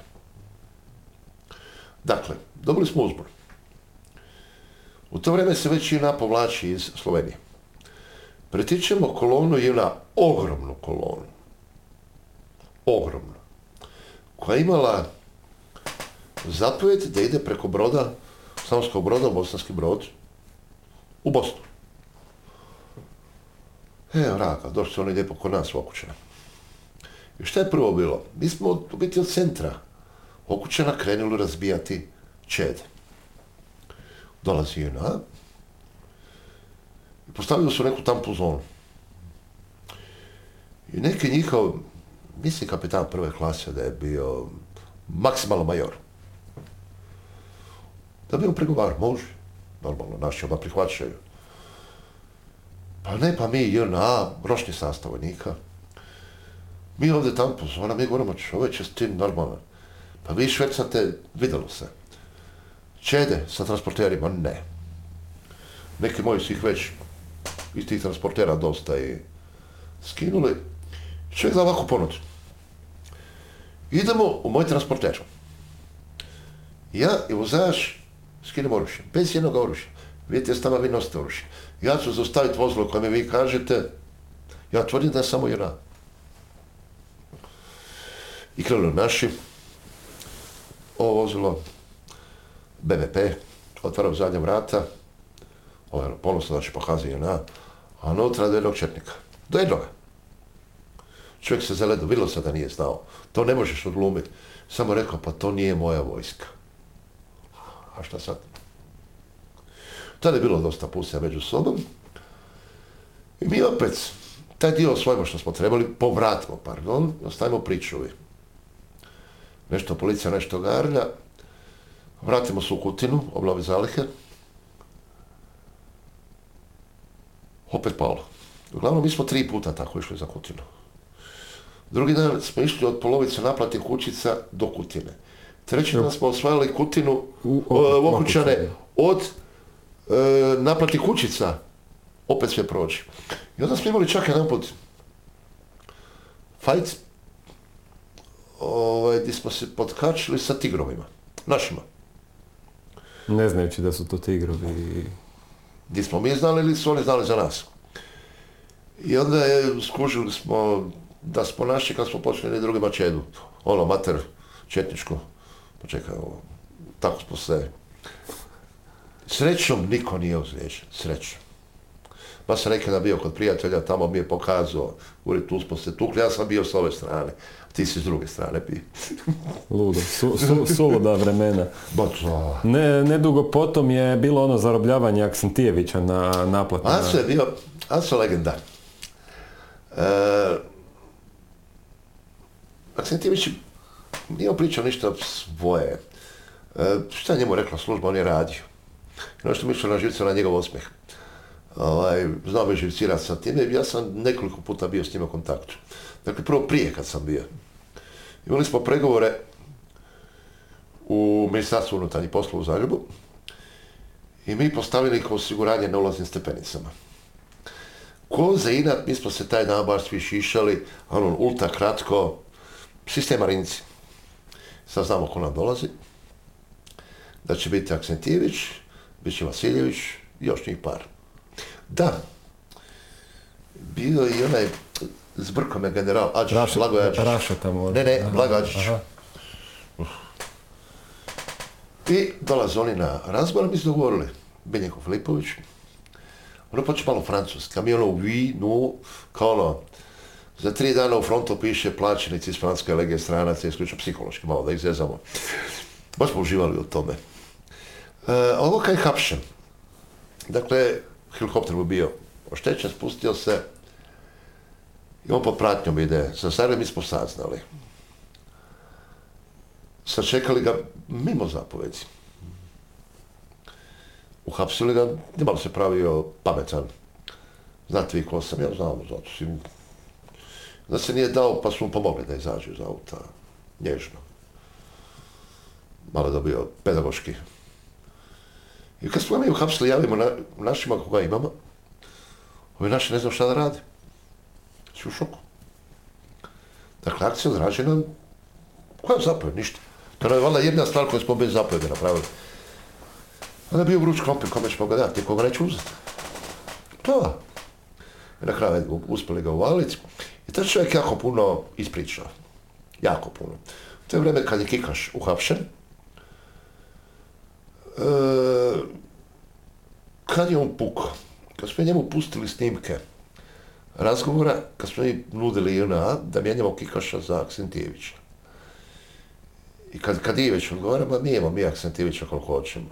Dakle, dobili smo uzbor. U to vrijeme se već JNA povlači iz Slovenije. Pretičemo kolonu JNA, ogromnu kolonu. Ogromnu. Koja je imala zapovjed da ide preko broda, Slavonskog broda, Bosanski brod, u Bosnu. E, vraka, došli su oni lijepo kod nas u Okučana. I šta je prvo bilo? Mi smo u biti od centra Okučana krenuli razbijati čede. Dolazi JNA i su neku tampu zonu. I neki njihov, mislim kapitan prve klase da je bio maksimalno major. Da bi on pregovar, može. Normalno, naši odmah prihvaćaju. Pa ne, pa mi JNA, ročni sastav vojnika. Mi ovdje tamo pozvana, mi govorimo čovječe s tim normalno. Pa vi švecate, vidjelo se. Čede sa transporterima, ne. Neki moji su ih već iz tih transportera dosta i skinuli. Čovjek da ovako ponud. Idemo u moj transporter. Ja i vozač skinem oružje, bez jednog oružja. Vidite, s nama vi nosite oružje. Ja ću zaustaviti vozilo koje vi kažete, ja tvrdim da je samo jedna. I krenu naši, ovo vozilo, BBP, otvarao zadnja vrata, ovo je ponosno znači pokazuje JNA, a unutra do jednog četnika. Do jednoga. Čovjek se zaledo, vidjelo se da nije znao. To ne možeš odglumiti. Samo rekao, pa to nije moja vojska. A šta sad? Tada je bilo dosta pusija među sobom. I mi opet, taj dio osvojimo što smo trebali, povratimo, pardon, ostavimo pričuvi. Nešto policija, nešto garlja. Vratimo se u Kutinu, obnovi zalihe. Opet palo. Uglavnom, mi smo tri puta tako išli za Kutinu. Drugi dan smo išli od polovice naplate kućica do Kutine. Treći dan smo osvajali Kutinu, U- Okučane, Okučane. od e, naplati kućica, opet sve proći. I onda smo imali čak jedan put fajt, ovaj, gdje smo se potkačili sa tigrovima, našima. Ne znajući da su to tigrovi. Gdje smo mi znali ili su oni znali za nas. I onda je, skužili smo da smo naši kad smo počeli drugima čedu. Ono, mater, četničko. Pa čekaj, ovo, tako smo se... Srećom niko nije ozlijeđen, srećom. Pa sam nekada bio kod prijatelja, tamo mi je pokazao, uri tu smo se tukli, ja sam bio s ove strane, ti si s druge strane bi. Ludo, su, su, suluda vremena. Ne, nedugo potom je bilo ono zarobljavanje Aksentijevića na naplatu. Aco je bio, je legenda. E, Aksentijević nije pričao ništa svoje. E, šta je njemu rekla služba, on je radio. I ono što mi išlo na živce na njegov osmijeh. Ovaj, znao bi živcirati sa time ja sam nekoliko puta bio s njima u kontaktu. Dakle, prvo prije kad sam bio. Imali smo pregovore u Ministarstvu unutarnjih poslova u Zagrebu i mi postavili kao osiguranje na ulaznim stepenicama. Ko za inat, mi smo se taj dan baš svi šišali, ono, ultra kratko, sistem Marinci. Sad znamo ko nam dolazi. Da će biti Aksentijević, bit će Vasiljević i još njih par. Da, bio je i onaj, zbrko me general Adžić, Raša, Blago Adžić. Raša tamo. Ne, ne, Aha, Blago Adžić. aha. I dolaze oni na razgovor, mi smo dogovorili, Benjeko Filipović, ono počne malo francuski, a mi ono u vinu, kao ono, za tri dana u frontu piše plaćenici iz Francuske legije stranaca, isključno psihološki, malo da ih zezamo. Baš smo uživali u tome. E, ovo kaj hapšen. Dakle, helikopter mu bio oštećen, spustio se i on pod pratnjom ide. Za Zagreb mi smo saznali. Sačekali ga mimo zapovedi. Uhapsili ga, nimalo se pravio pametan. Znate vi ko sam, ja znam, zato si... Da se nije dao, pa su mu pomogli da izađe iz auta. Nježno. Malo je dobio pedagoški. I kad smo mi uhapsili, javimo na, našima koga imamo, ovi naši ne znaju šta da rade. Svi u šoku. Dakle, akcija odrađena, koja zapovjed, ništa. To je valjda jedna stvar koju smo bez zapovjede napravili. Onda je bio vruć krompir, kome ćemo ga dati, koga neće uzeti. To. Na kraju evo, uspjeli ga uvaliti. I taj čovjek jako puno ispričao. Jako puno. To je vrijeme kad je Kikaš uhapšen. E, kad je on pukao? Kad smo njemu pustili snimke razgovora, kad smo mi nudili JNA da mijenjamo Kikaša za Aksentijevića. I kad Kadijević odgovara, ma mi imamo mi Aksentijevića koliko hoćemo.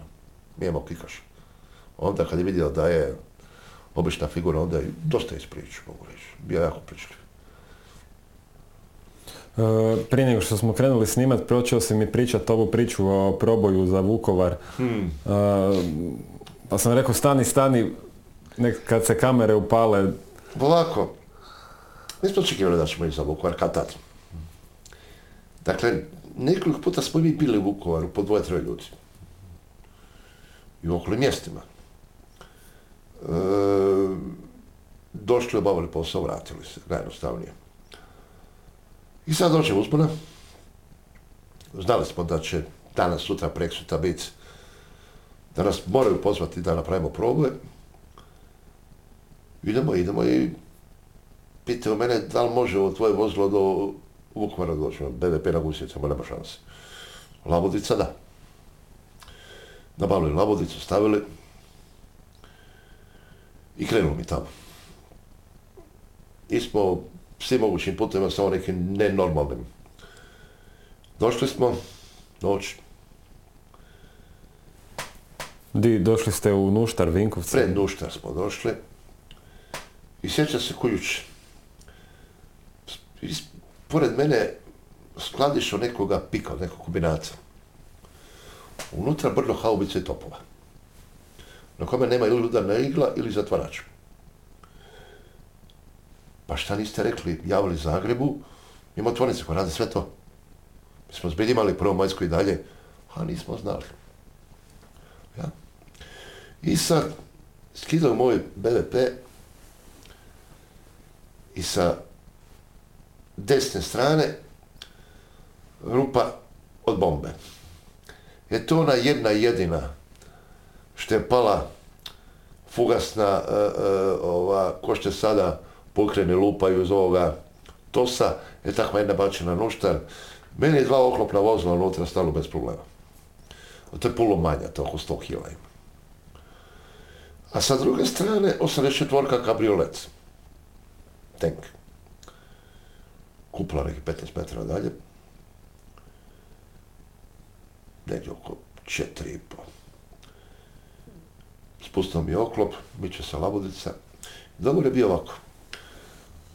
Mi imamo Kikaša. Onda kad je vidio da je obična figura, onda je dosta ispričao, mogu reći. Bio jako pričljiv. E, prije nego što smo krenuli snimat, počeo si mi pričat ovu priču o proboju za Vukovar. Hmm. E, pa sam rekao, stani, stani, nek, kad se kamere upale, Ovako, mi smo očekivali da ćemo ići za Vukovar. Dakle, nekoliko puta smo mi bili u Vukovaru po dvoje, troje ljudi. I u okolim mjestima. E, došli, obavili posao, vratili se, najjednostavnije. I sad dođe uzbuna. Znali smo da će danas, sutra, preksutra biti da nas moraju pozvati da napravimo probe. Idemo, idemo i pitaju mene da li može ovo tvoje vozilo do Vukovara doći, BVP na Gusjecama, nema šanse. Labodica da. Nabavili labodicu, stavili i krenuli mi tamo. I smo svim mogućim putima, samo nekim nenormalnim. Došli smo, noć, di, došli ste u Nuštar, Vinkovce. pred Nuštar smo došli i sjeća se ko Pored mene skladiš od nekoga pika, od nekog kombinata. Unutra brdo haubice topova. Na kome nema ili udarna igla ili zatvarač. Pa šta niste rekli, javili Zagrebu, ima tvornice koja rade sve to. Mi smo zbilj imali prvo majsko i dalje, a nismo znali. Ja? I sad skidao moj BVP i sa desne strane rupa od bombe. Je to ona jedna jedina što je pala fugasna, e, e, ova, ko što sada pokrene lupaju iz ovoga tosa, je takva jedna bačena nuštar. Meni je dva oklopna vozila unutra stalo bez problema. To je puno manja, to oko 100 kila ima. A sa druge strane, 84 kabriolet. Tank. Kupla neki 15 metara dalje. Negdje oko 4,5. Spustio mi je oklop, miče se labodica. Dogovor je bio ovako.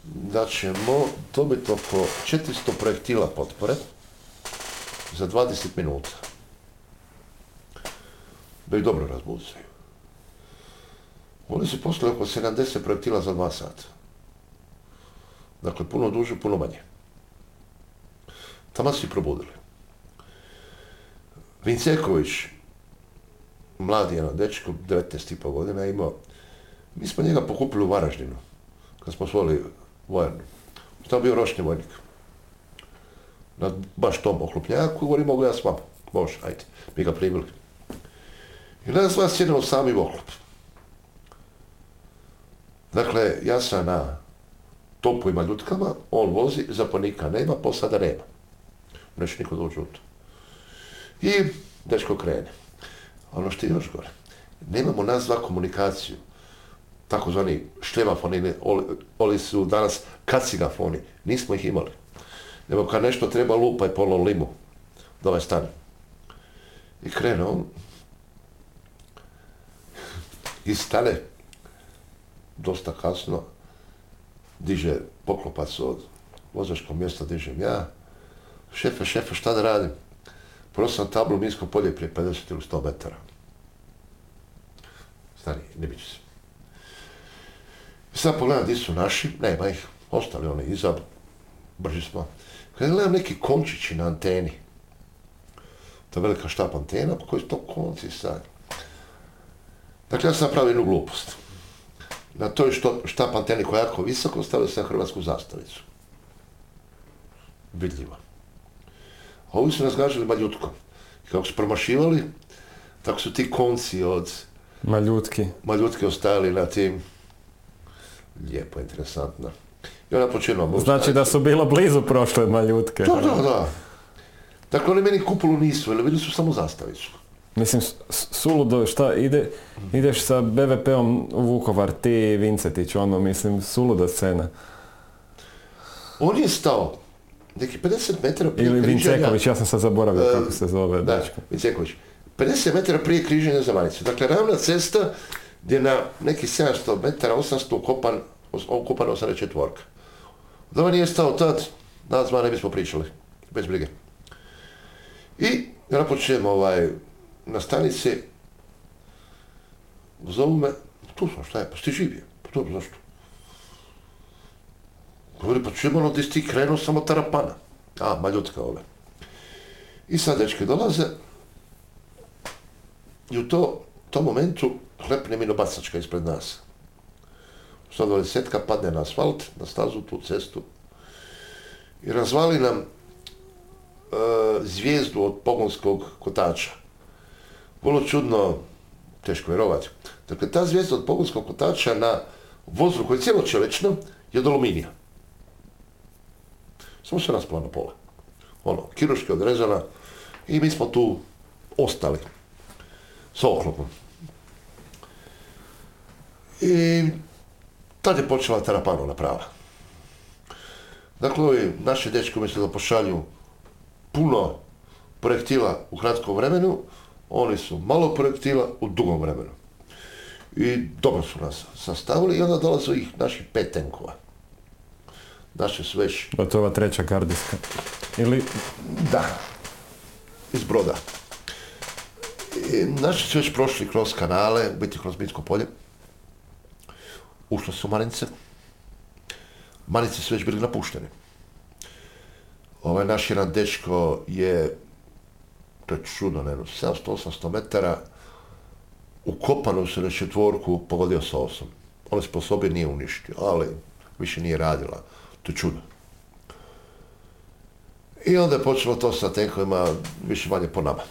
Da ćemo dobiti oko 400 projektila potpore za 20 minuta. Da ih dobro razbucaju. Oni su poslali oko 70 projektila za dva sata. Dakle, puno duže, puno manje. Tamo su probudili. Vinceković, mladi jedan dečko, 19,5 godina imao, mi smo njega pokupili u Varaždinu, kad smo osvojili vojarnu. Tamo bio ročni vojnik. Na baš tom oklopnjaku, govori, mogu ja s vama. Može, ajde. Mi ga primili. I nas vas sjedimo sami oklop. Dakle, ja sam na topovima ljutkama, on vozi, zaponika nema, posada nema. Neće niko doći u to. I dečko krene. Ono što je još gore, nemamo nas dva komunikaciju, takozvani šlemafoni, oli su danas kacigafoni, nismo ih imali. Nego kad nešto treba lupa i polo limu, da ovaj stane. I krene on, i stane, dosta kasno, diže poklopac od vozačkog mjesta, dižem ja. Šefe, šefe, šta da radim? Sam tablu minsko polje prije 50 ili 100 metara. Stani, ne biće se. I sad pogledam gdje su naši, nema ih, ostali oni iza, brži smo. Kad gledam neki končići na anteni, je velika štap antena, pa koji su to konci sad? Dakle, ja sam napravio jednu glupost. Na toj što, štap anteni koja je jako visoko stavio sam hrvatsku zastavicu. Vidljivo. A ovi su nas gažali maljutkom. Kako su promašivali, tako su ti konci od Maljutki. maljutke ostajali na tim. Lijepo, interesantno. I ona počinila Znači da su bilo blizu prošle maljutke. Da, da, da. Dakle, oni meni kupolu nisu, ali vidjeli su samo zastavicu. Mislim, suludo, šta, ide, ideš sa BVP-om u Vukovar, ti i Vincetić, ono, mislim, suluda scena. On je stao neki 50 metara prije Ili. Vinceković, ja sam sad zaboravio E, kako se zove, Da, dečko. Vinceković. 50 metara prije križanja za Manicu. Dakle, ravna cesta gdje na neki 700 metara, 800 ukopan, ukopan 84. Da on nije stao tad, nas ne bismo pričali, bez brige. I ja počnem ovaj, na stanici, zovu me, tu sam, šta je, pa si živio, pa dobro, zašto? Govori, pa čujem ono gdje ti krenuo samo tarapana. A, maljutka ove. I sad dečke dolaze i u to, tom momentu hlepne minobacačka ispred nas. 120 padne na asfalt, na stazu, tu cestu i razvali nam e, zvijezdu od pogonskog kotača. Vrlo čudno, teško vjerovati. Dakle, ta zvijezda od pogonskog kotača na vozu koji je cijelo čelično je od aluminija. Samo se raspala na pola. Ono, kiruški odrezana i mi smo tu ostali s oklopom. I tad je počela terapanovna prava. Dakle, ovi naši dečki umjesto da pošalju puno projektila u kratkom vremenu, oni su malo projektila u dugom vremenu. I dobro su nas sastavili i onda dolaze ih naših pet tenkova. Naše su već... A to je ova treća gardijska. Ili... Da. Iz broda. I naši su već prošli kroz kanale, biti kroz Mitsko polje. Ušli su u Manice. Manice su već bili napušteni. Ovaj naš jedan dečko je, to je čudno, ne, 700-800 metara, ukopano se na četvorku pogodio sa osom. Ona sposobje nije uništio, ali više nije radila. To je čudo. I onda je počelo to sa tenkovima više manje po nama.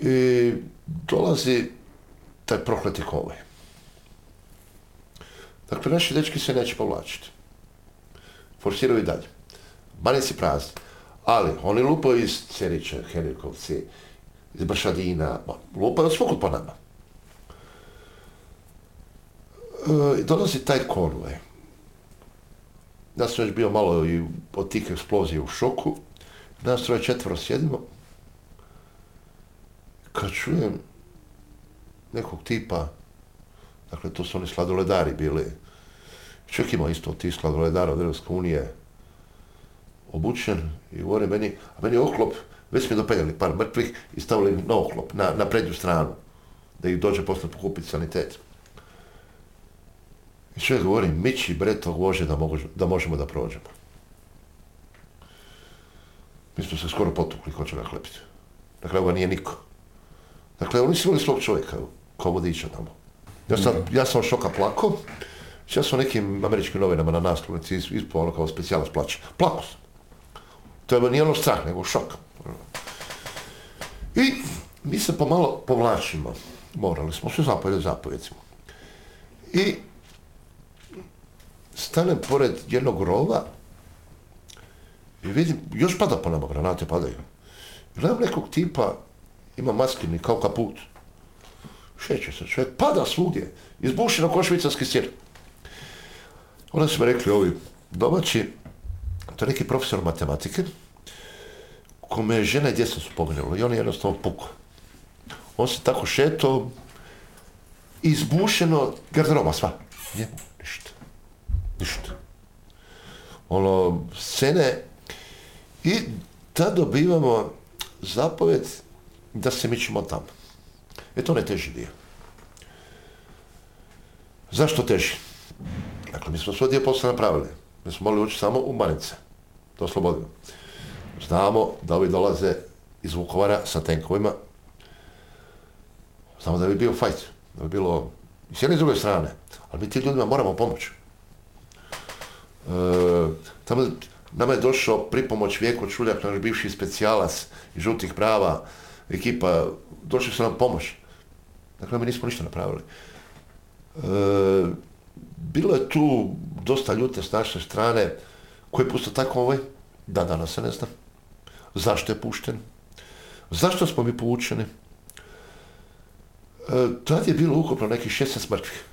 I dolazi taj prokleti konvoj. Dakle, naši dečki se neće povlačiti. Forsiraju i dalje. Manje si prazni. Ali, oni lupaju iz Cerića, Henrikovci, iz Bašadina, lupaju svog po nama. E, dolazi taj konvoj. Ja sam već bio malo i od tih eksplozija u šoku. Nas troje četvro sjedimo. Kad čujem nekog tipa, dakle to su oni sladoledari bili, čovjek ima isto tih sladoledara od Europske unije, obučen i govori meni, a meni je oklop, već smo dopeljali par mrtvih i stavili na oklop, na, na prednju stranu, da ih dođe posle pokupiti sanitet. I čovjek govori, mići bre tog vože da, da možemo da prođemo. Mi smo se skoro potukli ko će ga hlepiti. Na kraju ga nije niko. Dakle, oni su imali svog čovjeka kao vodiča tamo. Ja sam, ja sam šoka plako, ja sam nekim američkim novinama na naslovnici ispao ono kao specijalac plaća. Plako sam. To je nije ono strah, nego šok. I mi se pomalo povlačimo. Morali smo se zapovjeti zapovjedimo. I stanem pored jednog rova i vidim, još pada po nama, granate padaju. Gledam nekog tipa, ima maskirni kao kaput. Šeće se čovjek, pada svugdje, izbušeno ko švicarski sjer. Onda su mi rekli ovi domaći, to je neki profesor matematike, kome žena i djeca su poginuli i on je jednostavno pukao. On se tako šeto, izbušeno, garderoba sva. Nije, ništa. Ništa. Ono, scene i tad dobivamo zapovjed da se mičimo tamo. E to ne teži dio. Zašto teži? Dakle, mi smo svoj dio posla napravili. Mi smo mogli ući samo u Manice. To slobodno. Znamo da ovi dolaze iz Vukovara sa tenkovima. Znamo da bi bio fajt. Da bi bilo i s jedne i s druge strane. Ali mi tim ljudima moramo pomoći. E, tamo, nama je došao pripomoć Vijeko Čuljak, naš bivši specijalac iz žutih prava, ekipa, došli su nam pomoć. Dakle, mi nismo ništa napravili. E, bilo je tu dosta ljute s naše strane koji pusto tako ovaj, da danas se ne zna. Zašto je pušten? Zašto smo mi povučeni? E, tad je bilo ukupno nekih 16 mrtvih.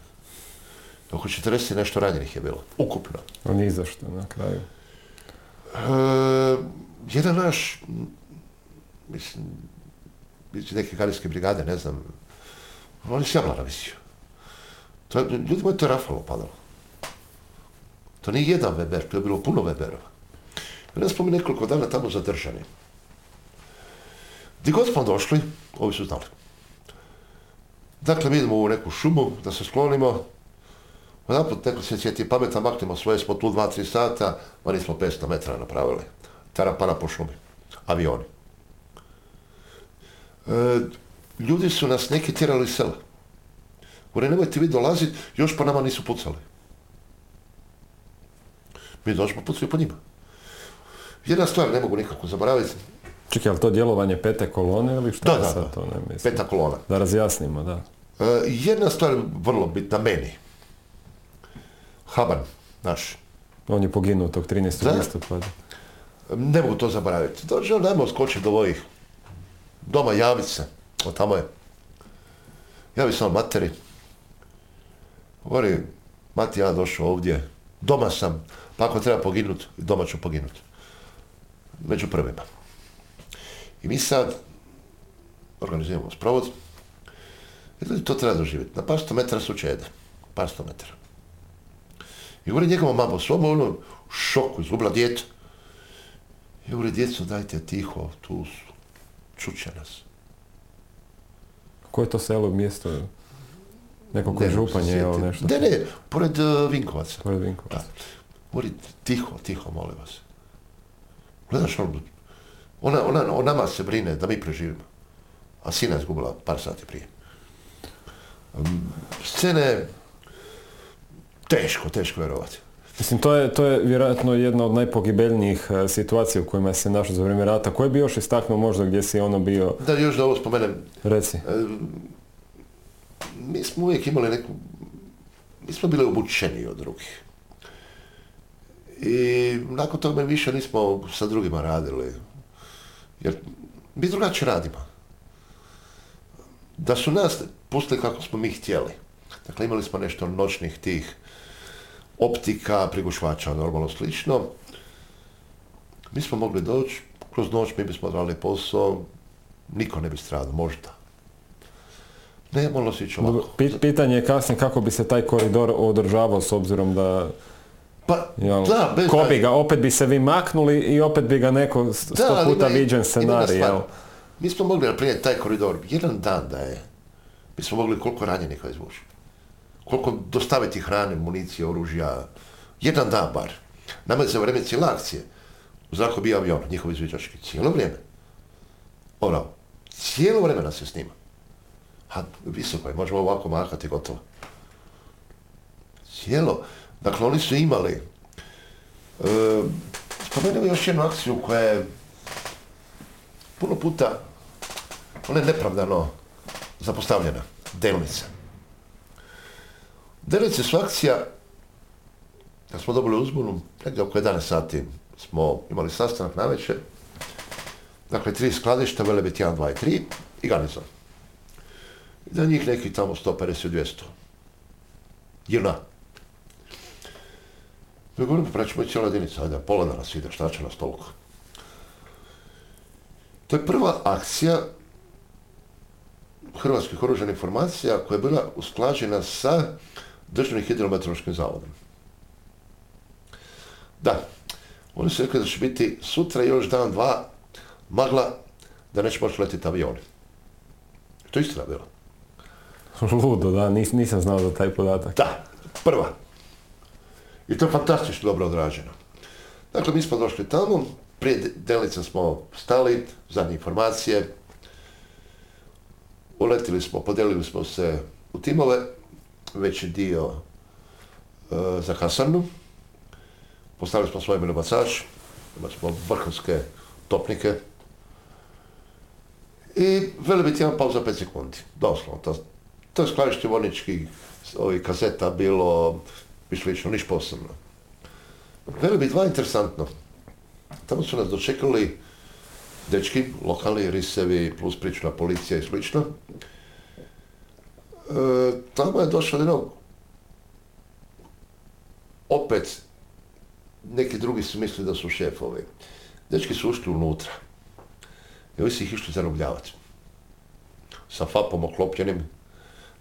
Oko 40 nešto ranjenih je bilo. Ukupno. A ni zašto na kraju? E, jedan naš, mislim, neke gardijske brigade, ne znam, on je sjabla navisio. To, ljudima je to rafalo padalo. To nije jedan Weber, to je bilo puno Weberova. Onda smo mi nekoliko dana tamo zadržani. Gdje god smo došli, ovi su znali. Dakle, mi idemo u neku šumu, da se sklonimo. Odaput neko se sjeti pametan, maknemo svoje, smo tu dva, tri sata, ma nismo 500 metara napravili. Tarapana po šumi. Avioni. E, ljudi su nas neki tjerali iz sela. Gore, nemojte vi dolaziti, još po nama nisu pucali. Mi došli pucali po njima. Jedna stvar ne mogu nikako zaboraviti. Čekaj, je to djelovanje pete kolone ili šta Da, je da, sad da. to? Ne, mislim. Peta kolona. Da razjasnimo, da. E, jedna stvar vrlo bitna meni. Haban, naš. On je poginuo tog 13. Da. listopada. Ne mogu to zaboraviti. Dođe, dajmo skočiti do ovih doma javit se. O tamo je. Javi se on materi. Govori, mati ja došao ovdje. Doma sam. Pa ako treba poginut, doma ću poginut. Među prvima. I mi sad organiziramo sprovod. I ljudi to treba doživjeti. Na par sto metara su čede. Par sto metara. I govori njegova mama, svom ono u šoku, izgubila dijete. I govori, djeco, dajte tiho, tu su. Čuće nas. Koje je to selo, mjesto? Neko koje Ne županje, sjetiti. nešto. Ne, ne, pored uh, Vinkovaca. Pored Vinkovaca. Da. Govori, tiho, tiho, molim vas. Gledaš, on, ona, ona o nama se brine da mi preživimo. A sina je izgubila par sati prije. Scene, teško, teško vjerovati. Mislim, to je, to je vjerojatno jedna od najpogibeljnijih e, situacija u kojima se našao za vrijeme rata. Koje bi još istaknuo možda gdje si ono bio, Da još da ovo spomenem, reci? e, mi smo uvijek imali neku, mi smo bili obučeni od drugih. I nakon toga više nismo sa drugima radili. Jer mi drugačije radimo. Da su nas pustili kako smo mi htjeli. Dakle, imali smo nešto noćnih tih optika, prigušvača, normalno slično. Mi smo mogli doći, kroz noć mi bismo odradili posao, niko ne bi stradao, možda. Ne, moralo se ići ovako. Pi- Pitanje je kasnije kako bi se taj koridor održavao s obzirom da Pa, jel, da, bez ko bi ga, opet bi se vi maknuli i opet bi ga neko sto Da, puta ima viđen scenarij, jel? Mi smo mogli napraviti taj koridor, jedan dan da je, mi smo mogli koliko ranjenika izvući. Koliko dostaviti hrane, municije, oružja, jedan dan bar. Nama je za vrijeme cijele akcije u zraku bio avion, njihov izviđački, cijelo vrijeme. Ono, cijelo vrijeme nas se snima. A visoko je, možemo ovako mahati gotovo. Cijelo. Dakle, oni su imali e, spomenuo još jednu akciju koja je puno puta, ona je nepravdano zapostavljena. Delnice. Delnice su akcija, kad smo dobili uzbunu, negdje oko 11 sati smo imali sastanak na večer. Dakle, tri skladišta, Velebit 1, 2 i 3 i garnizon. I da njih neki tamo 150-200. Juna. Mi govorimo, pa ćemo i cijela jedinica, ajde, pola da nas ide, šta će nas toliko. To je prva akcija Hrvatskih oružanih formacija koja je bila usklađena sa Državnim hidrometeorološkim zavodom. Da, oni su rekli da će biti sutra još dan, dva, magla, da neće moći letiti avioni. To je istina bilo. Ludo, da, nis- nisam znao za taj podatak. Da, prva. I to je fantastično dobro odrađeno. Dakle, mi smo došli tamo, prije de- delnica smo stali, zadnje informacije, uletili smo, podijelili smo se u timove, veći dio e, za kasarnu, postavili smo svoj minobacač, imali smo vrhunske topnike i veli biti jedan pauza 5 sekundi, doslovno. To, to je skladište vojničkih ovih kazeta bilo i slično, niš posebno. Veli bi dva interesantno. Tamo su nas dočekali dečki, lokalni risevi, plus prična policija i slično. E, tamo je došlo do jednog opet neki drugi su mislili da su šefovi. Dečki su ušli unutra. I ovi su ih išli zarobljavati. Sa fapom oklopljenim,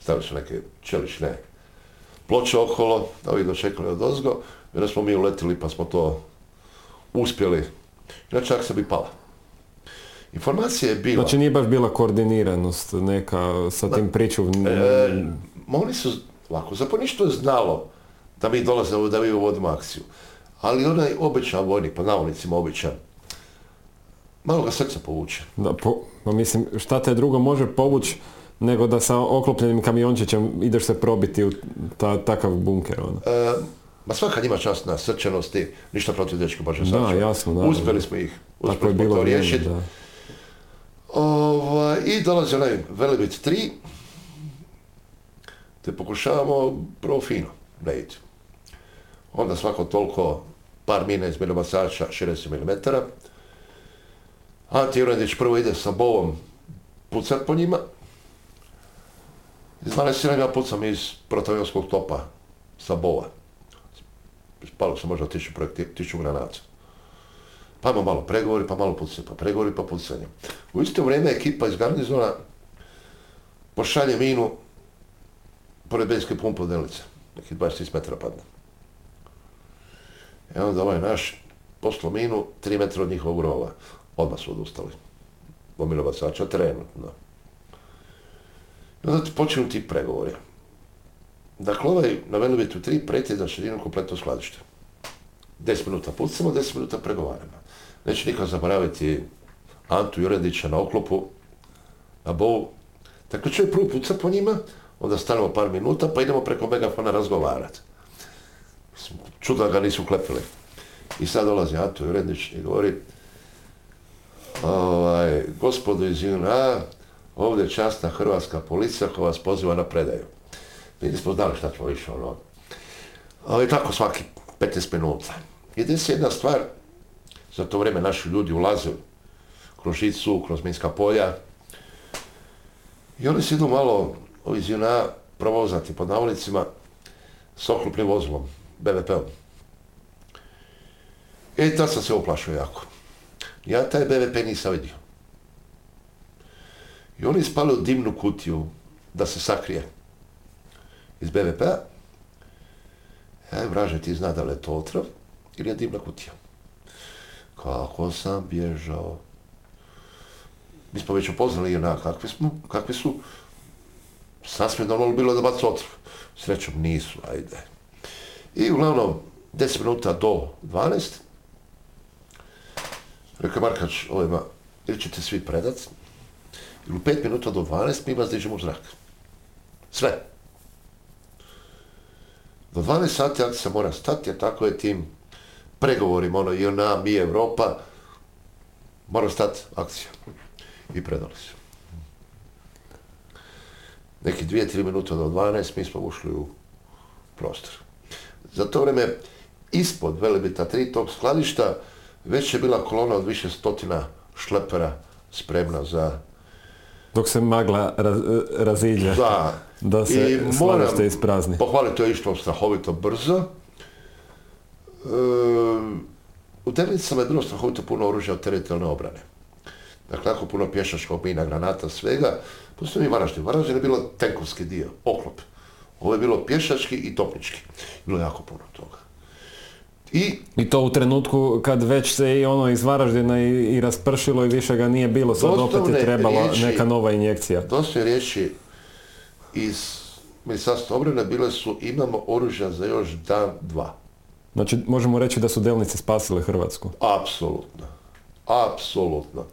stavili su neke čelične ploče okolo, da ovi dočekali od ozgo, onda smo mi uletili pa smo to uspjeli. Inače akcija bi pala. Informacija je bila... Znači nije baš bila koordiniranost neka sa tim pričom. E, oni su, ovako, zapovjedništvo je znalo da mi dolazimo, da mi uvodimo akciju. Ali onaj običan vojnik, po navodnicima običan, malo ga srce povuče. Da, po, pa mislim, šta te drugo može povući nego da sa oklopljenim kamiončićem ideš se probiti u ta, takav bunker. Ono. E, ma svaka njima čast na srčanosti, ništa protiv dečka Bože Da, jasno, da. Uspjeli smo ih, Tako uspjeli je smo bilo to riješiti. da. Ovaj, I dolazi onaj Velebit 3, te pokušavamo prvo fino da ide. Onda svako toliko par mine iz minobacača 60 mm. Ante Jurendić prvo ide sa bovom pucat po njima. Iz Malesina ja pucam iz protivionskog topa sa bova. Spalo se možda projekti, tišu granata. Pa imamo malo pregovori, pa malo pucanje, pa pregovori, pa pucanje. U isto vrijeme ekipa iz garnizona pošalje minu pored benzinske pumpe Delice. Neki 20 metara padne. I onda ovaj naš poslao minu 3 metra od njihovog rova. Odmah su odustali. Ominovacača trenutno. I ti počinu ti pregovori. Dakle, ovaj na Velebitu 3 prijeti za širinu kompletno skladište. 10 minuta pucamo, 10 minuta pregovaramo. Neću nikad zaboraviti Antu Jurendića na oklopu, na bovu. Dakle, čovjek prvo puca po njima, onda stanemo par minuta, pa idemo preko megafona razgovarati. Mislim, čudno da ga nisu klepili. I sad dolazi Anto Jurendić i govori, ovaj, gospodo iz JNA, ovdje je časna hrvatska policija koja vas poziva na predaju. Mi nismo znali šta ćemo više ono. Ali tako svaki 15 minuta. I desi jedna stvar, za to vrijeme naši ljudi ulaze kroz žicu, kroz minska polja. I oni se idu malo, iz JNA, provozati pod navodnicima s oklopnim vozilom, BVP-om. I tad sam se uplašio jako. Ja taj BVP nisam vidio. I oni ispali u dimnu kutiju da se sakrije iz BVP-a. E, vraže, ti zna da li je to otrov ili je dimna kutija. Kako sam bježao. Mi smo već upoznali jedna kakvi smo, kakvi su. Sasvim normalno bilo da bacu otrov. Srećom nisu, ajde. I uglavnom, 10 minuta do 12, Rekao Markač ovima, ili ćete svi predat, ili u 5 minuta do 12 mi vas dižemo u zrak. Sve. Do 12 sati akcija mora stati, jer tako je tim pregovorima, ono, JNA, mi, Europa, mora stati akcija. I predali su. Neki dvije, tri minuta do 12 mi smo ušli u prostor. Za to vrijeme ispod Velebita 3 tog skladišta već je bila kolona od više stotina šlepera spremna za... Dok se magla raz, raziđe. za Da se I skladište isprazni. Pohvaliti, to je išlo strahovito brzo. E, u Delnicama je bilo strahovito puno oružja od teritorijalne obrane. Dakle, jako puno pješačkog mina, granata, svega. Postoji i Varaždin. Varaždin je bilo tenkovski dio, oklop. Ovo je bilo pješački i topnički. Bilo je jako puno toga. I I to u trenutku kad već se i ono iz Varaždina i, i raspršilo i više ga nije bilo, sad opet je trebala riječi. neka nova injekcija. dosta riječi iz Ministarstva obrane bile su imamo oružja za još dan, dva. Znači možemo reći da su delnice spasile Hrvatsku. Apsolutno. Apsolutno.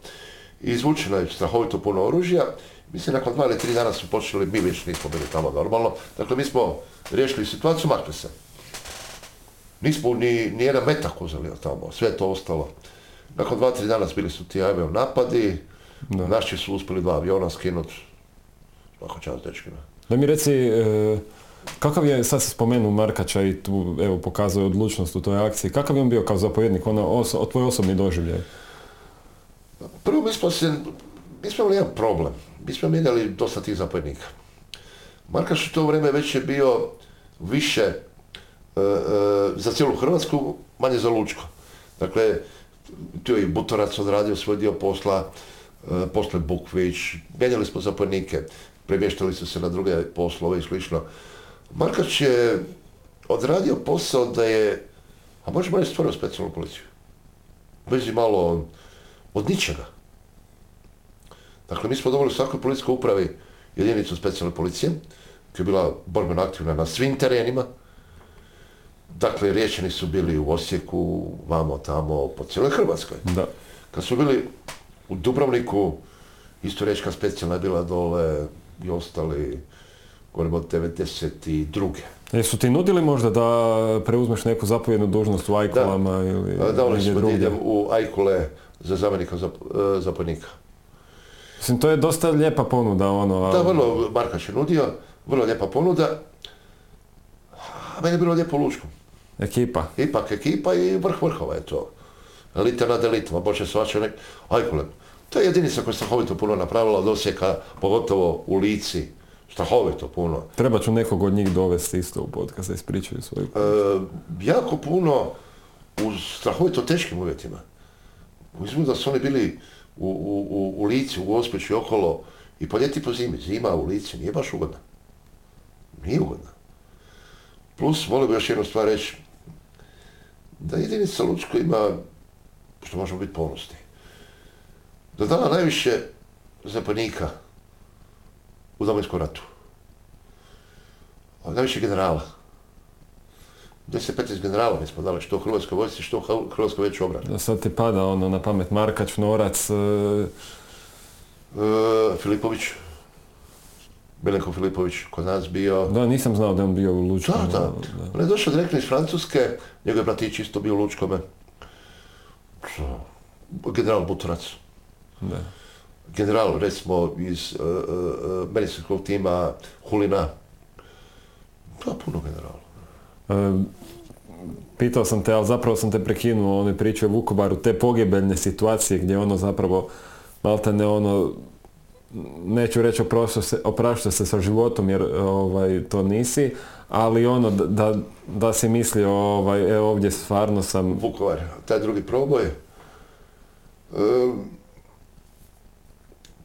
Izvučeno je strahovito puno oružja. Mislim, nakon dva ili tri dana su počeli, mi već nismo bili tamo normalno. Dakle, mi smo riješili situaciju, makli se. Nismo ni, ni jedan metak uzeli od tamo, sve je to ostalo. Nakon dva, tri dana bili su ti avion napadi, Da. naši su uspjeli dva aviona skinuti. Svaka čast dečkima. Da mi reci, e, kakav je, sad si spomenuo Markača i tu evo pokazuje odlučnost u toj akciji, kakav je on bio kao zapovjednik, ono, oso, tvoj osobni doživljaj? Prvo mi smo se, mi smo imali jedan problem. Mi smo mijenjali dosta tih zapovjednika. Markaš u to vrijeme već je bio više za cijelu Hrvatsku, manje za Lučko. Dakle, tu je i Butorac odradio svoj dio posla, e, poslije Bukvić, mijenjali smo zapovjednike, premještali su se na druge poslove i slično. Markač je odradio posao da je, a možemo je stvorio specijalnu policiju. Bez malo od ničega. Dakle, mi smo dobili u svakoj policijskoj upravi jedinicu specijalne policije, koja je bila borbeno aktivna na svim terenima. Dakle, riječeni su bili u Osijeku, vamo, tamo, po cijeloj Hrvatskoj. Da. Kad su bili u Dubrovniku, isto riječka specijalna je bila dole i ostali, govorimo od 92. Jesu ti nudili možda da preuzmeš neku zapovjednu dužnost u Ajkolama ili A, Dali negdje smo da u Ajkule za zamjenika zap- e, zapovjednika. Mislim, to je dosta lijepa ponuda, ono... Da, vrlo Markač je nudio, vrlo lijepa ponuda. A meni je bilo lijepo u Lučkom. Ekipa. Ipak ekipa i vrh vrhova je to. Elita nad elitom, boće svača nek... Ajkule. To je jedinica koja je strahovito puno napravila od Osijeka, pogotovo u Lici. Strahovito puno. Treba ću nekog od njih dovesti isto u podcast da ispričaju svoju... E, jako puno u strahovito teškim uvjetima. Mislim da su oni bili u, u, u, Lici, u Gospiću i okolo i po ljeti po zimi. Zima u Lici nije baš ugodna. Nije ugodna. Plus, volio bi još jednu stvar reći, da jedinica Lučko ima, što možemo biti ponosni, da dala najviše zapadnika u Domovinskom ratu. Najviše generala. 10-15 generala mi smo dali, što Hrvatskoj vojsci, što u Hrvatskoj veću obranu. Da sad ti pada ono na pamet Markač, Norac, e, E, Filipović, Milenko Filipović kod nas bio. da nisam znao da je on bio u Lučkom. Da, da. On je došao direktno iz Francuske, njegov je bratić isto bio u Lučkome. General Butorac. Da. General, recimo, iz uh, uh, medicinskog tima Hulina. Da, puno generala. E, pitao sam te, ali zapravo sam te prekinuo, one priče o Vukovaru, te pogibeljne situacije gdje ono zapravo malte ne ono, neću reći oprašta se, sa životom jer ovaj, to nisi, ali ono da, da, si mislio ovaj, e, ovdje stvarno sam, Vukovar, taj drugi proboj. E,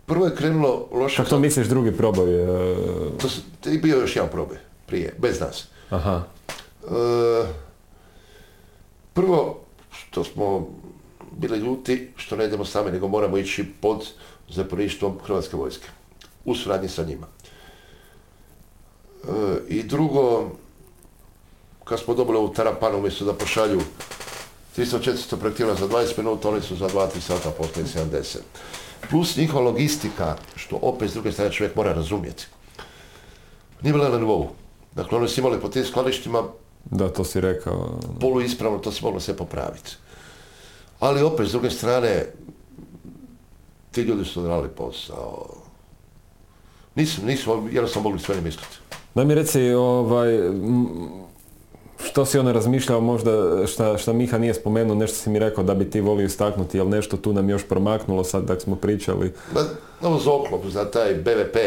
prvo je krenulo loše. kako to misliš drugi proboj? e, To s- i bio je još jedan proboj prije, bez nas. aha, E, prvo, što smo bili ljuti, što ne idemo sami, nego moramo ići pod zapovjedništvom Hrvatske vojske. U suradnji sa njima. E, I drugo, kad smo dobili ovu tarapanu, umjesto da pošalju 300-400 projektila za 20 minuta, oni su za 2-3 sata poslali 70. Plus njihova logistika, što opet s druge strane čovjek mora razumjeti. Nije bila na nivou. Dakle, oni su imali po tim skladištima da to si rekao. poluispravno, to se moglo sve popraviti. Ali opet, s druge strane, ti ljudi su odrali posao. Nisu, nisu, jednostavno mogli sve ne misliti. Da mi reci, ovaj, što si ono razmišljao možda, šta, šta Miha nije spomenuo, nešto si mi rekao da bi ti volio istaknuti, jel nešto tu nam još promaknulo sad dok smo pričali. Ma, ovo za oklop, za taj BVP,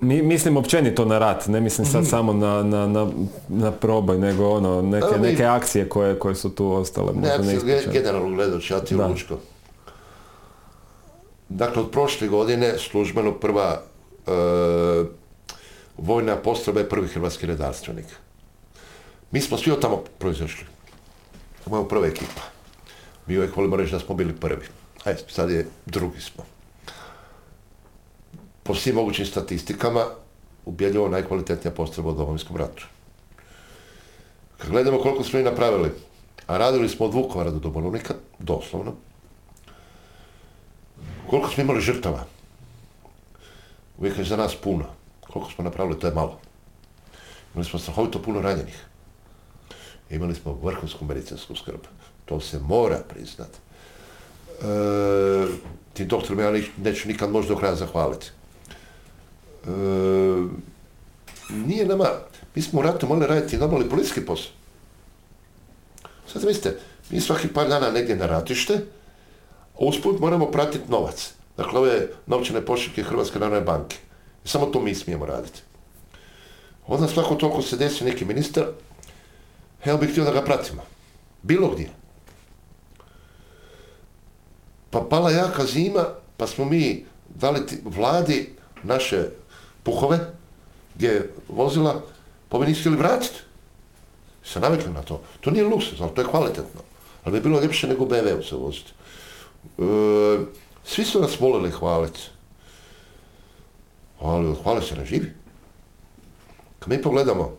Mi, mislim općenito na rat, ne mislim sad samo na, na, na, na proboj, nego ono, neke, neke akcije koje, koje su tu ostale. ne, možda neispričane. generalno gledajući, ja ti u Da. Lučko. Dakle, od prošle godine službeno prva e, vojna postrojba je prvi hrvatski redarstvenik. Mi smo svi od tamo proizašli. To je prva ekipa. Mi uvijek volimo reći da smo bili prvi. Ajde, sad je drugi smo. Po svim mogućim statistikama, ubjedljivo najkvalitetnija postrojba u Domovinskom ratu. Kad gledamo koliko smo i napravili, a radili smo od Vukovara do Dubrovnika, doslovno, koliko smo imali žrtava, uvijek je za nas puno. Koliko smo napravili, to je malo. Imali smo strahovito puno ranjenih. Imali smo vrhunsku medicinsku skrb. To se mora priznat. E, tim doktorima ja neću nikad možda do kraja zahvaliti. E, nije nama, mi smo u ratu morali raditi normalni policijski posao. Sad mislite, mi svaki par dana negdje na ratište, usput moramo pratiti novac. Dakle, ove novčane pošiljke Hrvatske narodne banke. I samo to mi smijemo raditi. Onda svako toliko se desi neki ministar, ja bih htio da ga pratimo. Bilo gdje. Pa pala jaka zima, pa smo mi dali vladi naše puhove, gdje je vozila, pa bi nisu htjeli vratiti. Se navikli na to. To nije luksuz, ali to je kvalitetno. Ali bi bilo ljepše nego BMW-u se voziti. E, svi su nas volili hvaliti. Ali od se ne živi. Kad mi pogledamo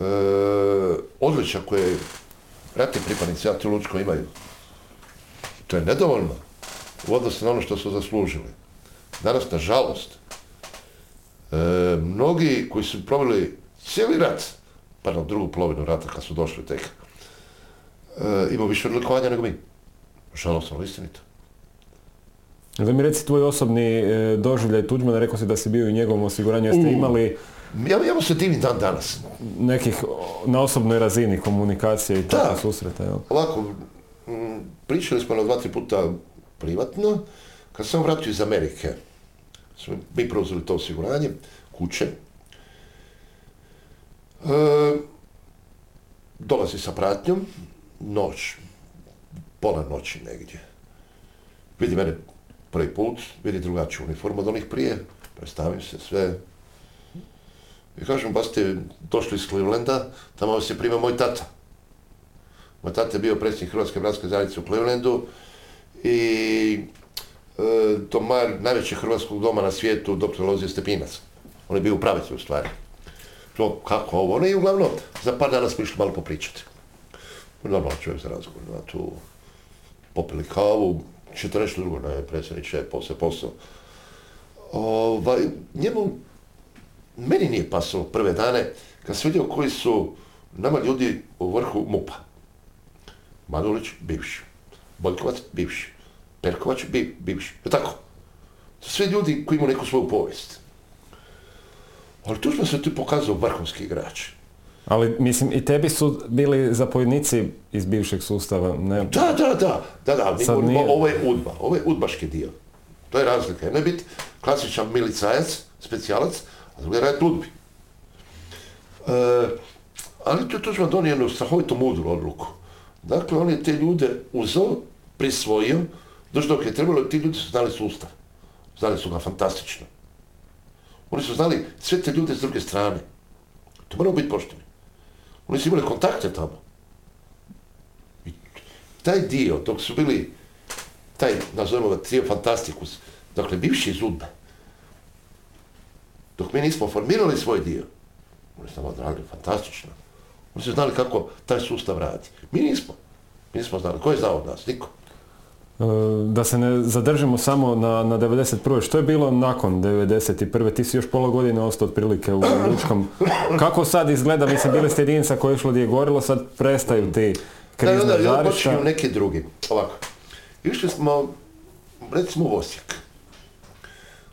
e, odličja koje ratni pripadnici Ati Lučko imaju, to je nedovoljno u odnosu na ono što su zaslužili. Danas, nažalost, e, mnogi koji su proveli cijeli rat, pardon, drugu polovinu rata kad su došli tek, e, imaju više odlikovanja nego mi. Žalostno, ali istinito. Da mi reci tvoj osobni e, doživljaj Tuđmana, rekao si da si bio i u njegovom osiguranju, jeste imali Ja, ja mu se divim dan danas. nekih na osobnoj razini komunikacije i tako susreta, jel? Ovako, m, pričali smo na dva, tri puta privatno. Kad sam vratio iz Amerike, smo mi preuzeli to osiguranje, kuće. E, dolazi sa pratnjom, noć, pola noći negdje. Vidi mene prvi put, vidi drugačiju uniformu od onih prije, predstavim se sve. I kažem, ba ste došli iz Clevelanda, tamo je prima moj tata. Moj tata je bio predsjednik Hrvatske bratske zajednice u Clevelandu i e, domar najvećeg hrvatskog doma na svijetu, dr. Lozio Stepinac. On je bio upravitelj u stvari. To kako ovo, ne i uglavnom, za par dana smo išli malo popričati. Normalno čovjek za razgovor, tu popili kavu, će to nešto drugo, ne, predsjedniče, posao, posao. Ovaj, njemu, meni nije pasalo prve dane, kad sam vidio koji su nama ljudi u vrhu MUPA. Madulić, bivši. Boljkovac, bivši. Perkovac, bi, bivši. Je tako? To sve ljudi koji imaju neku svoju povijest. Ali tu smo se tu pokazao vrhunski igrač. Ali mislim i tebi su bili zapovjednici iz bivšeg sustava, ne? Da, da, da, da, da, Sad govorimo, nije- ovo je udba, ovo je udbaški dio. To je razlika. Jedno je biti klasičan milicajac, specijalac, a drugo je raditi udbi. E, ali tu Tuđman donio jednu strahovito mudru odluku. Dakle, on je te ljude uzeo, prisvojio, došlo dok je trebalo, ti ljudi su znali sustav. Znali su ga fantastično. Oni su znali sve te ljude s druge strane. To moramo biti pošteni. Oni su imali kontakte tamo taj dio, dok su bili, taj, nazovemo ga, trio Fantasticus, dakle, bivši iz UDBE, dok mi nismo formirali svoj dio, oni su nam odradili fantastično. Oni su znali kako taj sustav radi. Mi nismo. Mi nismo znali. Ko je znao od nas? Niko. E, Da se ne zadržimo samo na, na 91. Što je bilo nakon 91. Ti si još pola godine ostao otprilike u Lučkom. Kako sad izgleda, mislim, bili ste jedinica koja je išla gdje je gorilo, sad prestaju ti Da, da, da, ja počinju neki drugi. Ovako. Išli smo, recimo u Osijek.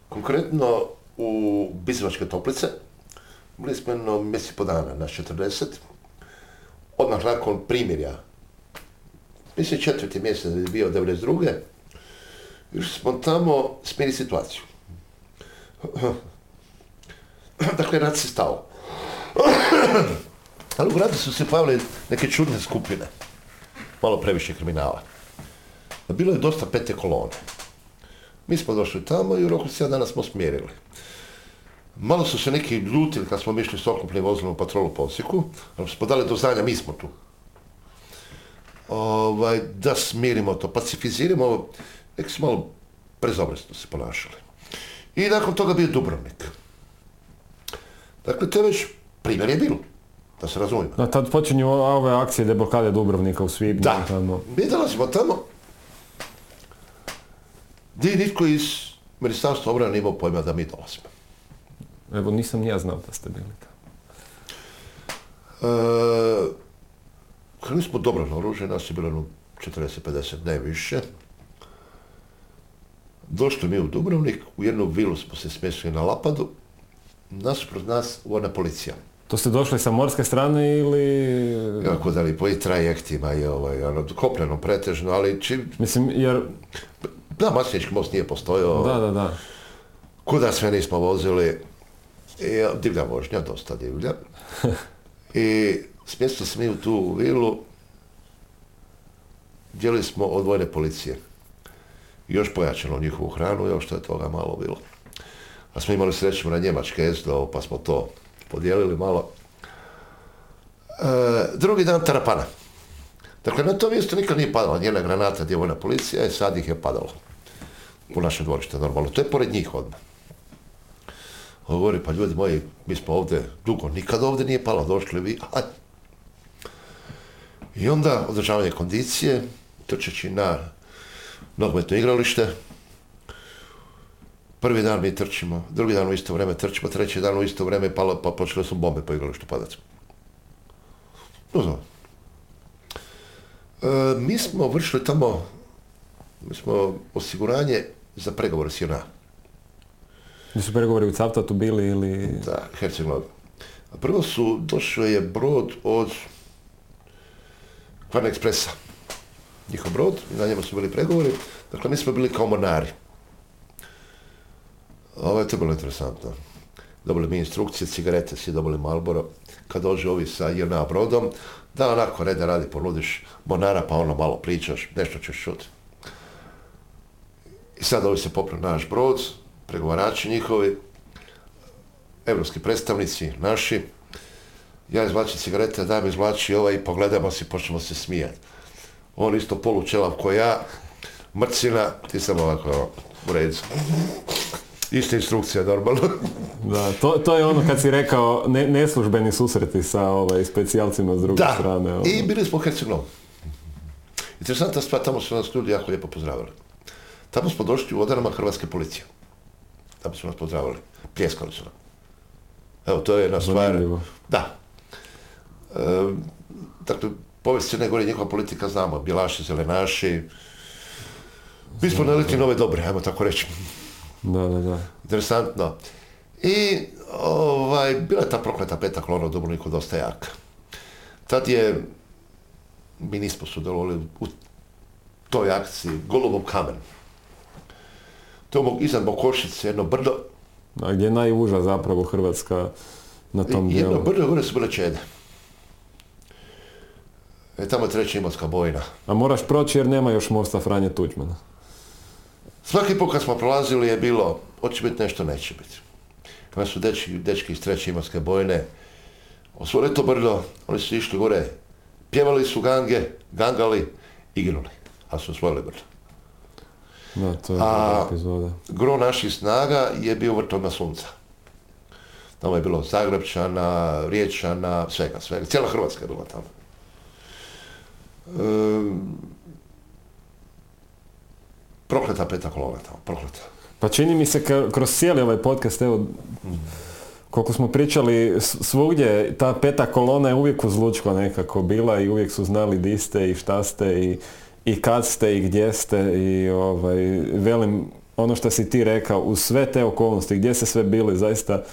Konkretno u Bizovačke toplice. Bili smo jedno mjesec i po dana, na 40. Odmah nakon primirja. Mislim četvrti mjesec je bio 92. Išli smo tamo smiri situaciju. Dakle, rat se stao. Ali u gradu su se pojavile neke čudne skupine. Malo previše kriminala. Bilo je dosta pete kolone. Mi smo došli tamo i u roku 7 dana smo smirili. Malo su se neki ljutili kad smo mi išli s oklopnim vozilom u patrolu po Osijeku, ali smo dali do znanja, mi smo tu. Ovaj, da smirimo to, pacifiziramo, neki su malo prezobresno se ponašali. I nakon toga bio Dubrovnik. Dakle, to je već primjer je bilo, da se razumijemo. Da, tad počinju ove akcije deblokade Dubrovnika u Svibnju. Da, Tamo. mi dolazimo tamo gdje nitko iz Ministarstva obrane imao pojma da mi dolazimo. Evo, nisam ni ja znao da ste bili tamo. E, krenuli smo dobro naoruženi, nas je bilo jedno 40-50, ne više. Došli mi u Dubrovnik, u jednu vilu smo se smjestili na Lapadu, nasuprot nas vojna policija. To ste došli sa morske strane ili... Kako da li po i trajektima i ovaj, ono, kopneno pretežno, ali čim, Mislim, jer... da, Masnički most nije postojao, Da, da, da. kuda sve nismo vozili, i, divlja vožnja, dosta divlja. I smjestili smo mi u tu vilu, dijeli smo od vojne policije. Još pojačano njihovu hranu, još što je toga malo bilo. A smo imali sreću na njemačke SDO, pa smo to podijelili malo. E, drugi dan tarapana. Dakle, na to mjesto nikad nije padala njena granata, gdje je vojna policija, i sad ih je padalo. U naše dvorište, normalno. To je pored njih odmah. On govori, pa ljudi moji, mi smo ovdje dugo, nikad ovdje nije palo, došli vi, a... I onda održavanje kondicije, trčeći na nogometno igralište. Prvi dan mi trčimo, drugi dan u isto vrijeme trčimo, treći dan u isto vrijeme palo, pa počele su bombe po igralištu padati. No, znam. E, mi smo vršili tamo, mi smo osiguranje za pregovore s JNA. Gdje su pregovori u Cavtatu bili ili... Da, Herceg-Novi. A Prvo su, došao je brod od Kvarna Ekspresa. Njihov brod, na njemu su bili pregovori. Dakle, mi smo bili kao monari. Ovo je to bilo interesantno. Dobili mi instrukcije, cigarete, svi dobili Malboro. Kad dođe ovi sa JNA brodom, da onako reda radi, poludiš monara, pa ono malo pričaš, nešto ćeš čuti. I sad ovi se popre naš brod, pregovarači njihovi, evropski predstavnici naši, ja izvlačim cigarete, daj mi izvlači ovaj i pogledamo se i počnemo se smijati. On isto polučelav ko ja, mrcina, ti sam ovako u redu. Ista instrukcija, normalno. Da, to, to je ono kad si rekao ne, neslužbeni susreti sa ovaj, specijalcima s druge Da, strane. ono. i bili smo u Herceg-Novom. Interesantna stvar, tamo su nas ljudi jako lijepo pozdravili. Tamo smo došli u odanama Hrvatske policije. Tamo su nas pozdravili. Pljeskali su nam. Evo, to je jedna stvar. Da. E, dakle, povijest Crne Gore i njihova politika znamo. Bjelaši, zelenaši. Mi smo naliti nove dobre, ajmo tako reći. Da, da, da. Interesantno. I ovaj, bila je ta prokleta peta kolona u Dubrovniku dosta jaka. Tad je, mi nismo sudjelovali u toj akciji, Golubov kamen. To je iznad Bokošice, jedno brdo, A gdje je najuža zapravo Hrvatska na tom I jedno dijelu? brdo gore su bile čede. E, tamo je treća imotska bojna. A moraš proći jer nema još mosta Franje Tuđmana. Svaki put kad smo prolazili je bilo, hoće biti nešto, neće biti. Kada su dečki, dečki iz treće imotske bojne osvojili to brdo, oni su išli gore, pjevali su gange, gangali i ginuli. A su osvojili brdo. Da, to je A- epizoda. Gro naših snaga je bio vrtovna sunca. Tamo je bilo Zagrebčana, Riječana, svega, svega. Cijela Hrvatska je bila tamo. Ehm, prokleta peta kolona tamo, prokleta. Pa čini mi se kroz cijeli ovaj podcast, evo, koliko smo pričali, svugdje ta peta kolona je uvijek uzlučko nekako bila i uvijek su znali di ste i šta ste i, i kad ste i gdje ste i ovaj, velim, ono što si ti rekao, uz sve te okolnosti, gdje ste sve bili, zaista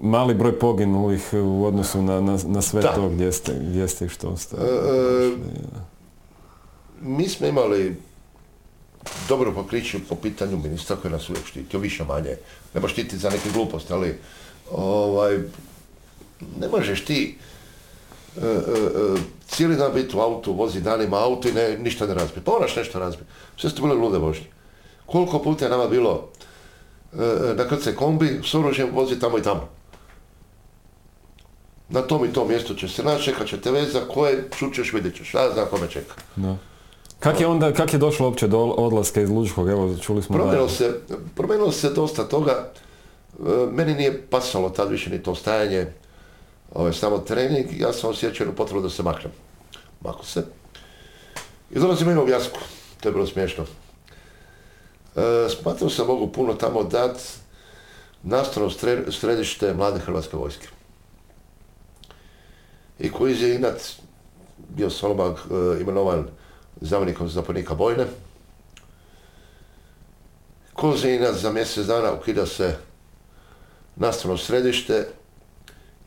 mali broj poginulih u odnosu na, na, na sve Da. to gdje ste, gdje ste i što ste. E, Mi smo imali dobro pokriće po pitanju ministra koji nas uvijek štitio, više manje. Ne možeš štititi za neke gluposti, ali ovaj, ne možeš ti e, e, e, cijeli dan biti u autu, vozi danima auto i ne, ništa ne razbije. Pa moraš nešto razbiti. Sve ste bile lude vožnje. Koliko puta je nama bilo e, e, na krce kombi s oružjem vozi tamo i tamo. Na tom i tom mjestu će se naći, čekat će te veza, koje čućeš, vidjet ćeš, a zna kome čeka. Da. Kak je onda, kak je došlo uopće do odlaska iz Lučkog? Evo, čuli smo Promijenilo da... se, promijenilo se dosta toga. E, Meni nije pasalo tad više ni to stajanje, ovaj, samo trening. Ja sam osjećao jednu potrebu da se maknem. Mako se. I dolazim u Jasku. To je bilo smiješno. E, smatrao sam mogu puno tamo dat nastavno središte mlade hrvatske vojske. I koji je inat bio Solomag e, imenovan zamjenikom zapovjednika Bojne. Kozina za mjesec dana ukida se nastavno središte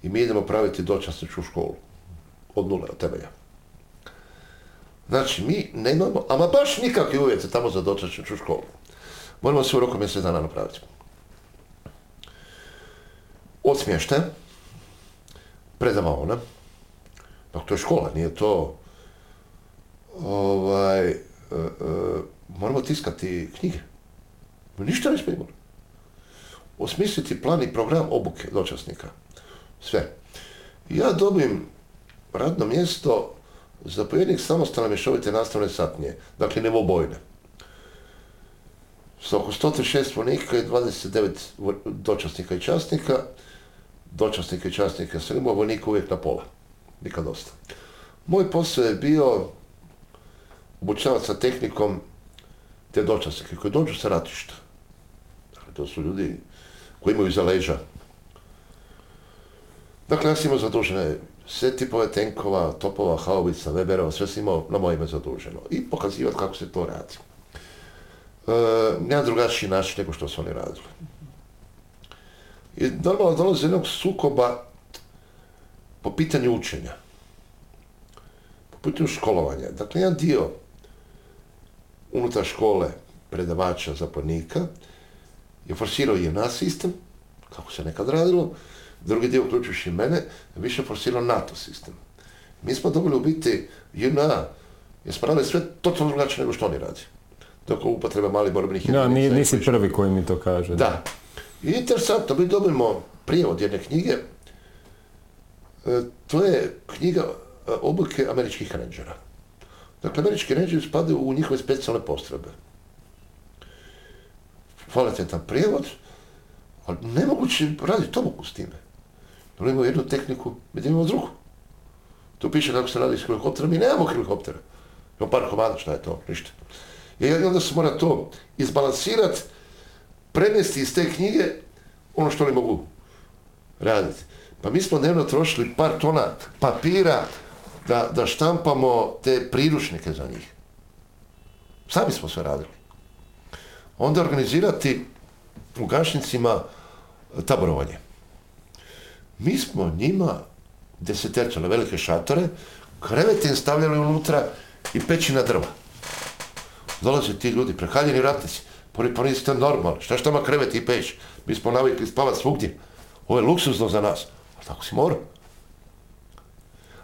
i mi idemo praviti dočasničku školu. Od nule, od temelja. Znači, mi nemamo, ama baš nikakve uvjete tamo za dočasničku školu. Moramo sve u roku mjesec dana napraviti. Od smještaja, predavaona, Dakle, to je škola, nije to... Ovaj, e, e, moramo tiskati knjige. Ništa ne smijemo. osmisliti plan i program obuke dočasnika. Sve. Ja dobijem radno mjesto zapovjednik samostalne mješovite nastavne satnije, dakle nevobojne. Sa oko 136 vojnika i 29 vo- dočasnika i časnika, dočasnika i časnika sam imao vojnika uvijek na pola, nikad dosta. Moj posao je bio obučavati sa tehnikom te dočasnike koji dođu sa ratišta. Dakle, to su ljudi koji imaju za leđa. Dakle, ja sam imao zadužene sve tipove tenkova, topova, haubica, Weberova, sve sam imao na moje ime zaduženo. I pokazivati kako se to radi. E, na drugačiji način nego što su oni radili. I normalno dolazi do jednog sukoba po pitanju učenja. Po pitanju školovanja. Dakle, jedan dio unutar škole predavača, zapornika, je forsirao JNA sistem, kako se nekad radilo, drugi dio, uključujući i mene, više forsirao NATO sistem. Mi smo dobili u biti JNA, jer smo radili sve totalno drugačije nego što oni radi. Dok upotreba malih borbenih Da, ni- jedinica i nisi slično. prvi koji mi to kaže. Da. I interesantno, mi dobijemo prijevod jedne knjige, to je knjiga e, obuke američkih rangera. Dakle, američki rangeri spadaju u njihove specijalne postrebe. Kvalitetan prijevod, ali nemoguće raditi obuku s time. Oni imaju jednu tehniku, mi imamo drugu. Tu piše kako se radi s helikopterom, mi nemamo helikoptera. Imamo par komada, šta je to, ništa. I onda se mora to izbalansirati, prenesti iz te knjige ono što oni mogu raditi. Pa mi smo dnevno trošili par tona papira da, da štampamo te priručnike za njih. Sami smo sve radili. Onda organizirati u gašnicima taborovanje. Mi smo njima deseterčale velike šatore, krevete im stavljali unutra i pećina drva. Dolaze ti ljudi, prekaljeni ratnici, pa oni- pa nisi to normalno, šta šta ma krevet i peć? Mi smo navikli spavati svugdje. Ovo je luksuzno za nas. A tako si mora.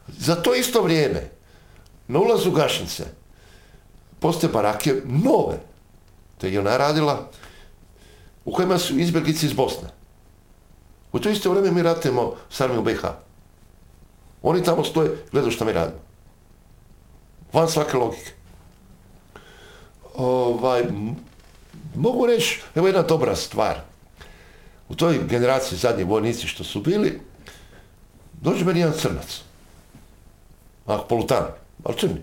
Za to isto vrijeme, na ulazu Gašnice, postoje barake nove, to je ona radila, u kojima su izbjeglice iz Bosne. U to isto vrijeme mi ratujemo s armijom BiH. Oni tamo stoje, gledaju što mi radimo. Van svake logike. Ovaj, mogu reći, evo jedna dobra stvar. U toj generaciji zadnji vojnici što su bili, dođe meni jedan crnac. Ah, polutan, ali crni.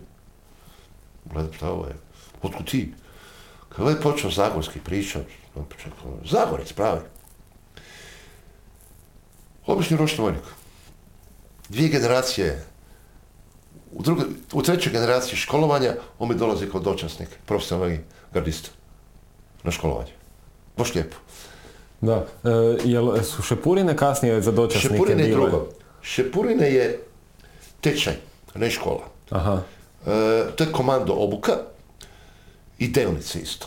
Gledam šta ovo je, otkud ti? Kada je počeo Zagorski pričat, on počekao, Zagorec pravi. Obični ročni vojnik. Dvije generacije, u, drugoj, u trećoj generaciji školovanja, on mi dolazi kao dočasnik, profesionalni gardista. Na školovanje. Baš lijepo. Da. E, jel su šepurine kasnije za dočasnike Šepurine je drugo. Šepurine je tečaj, ne škola. Aha, E, to je komando obuka i delnice isto.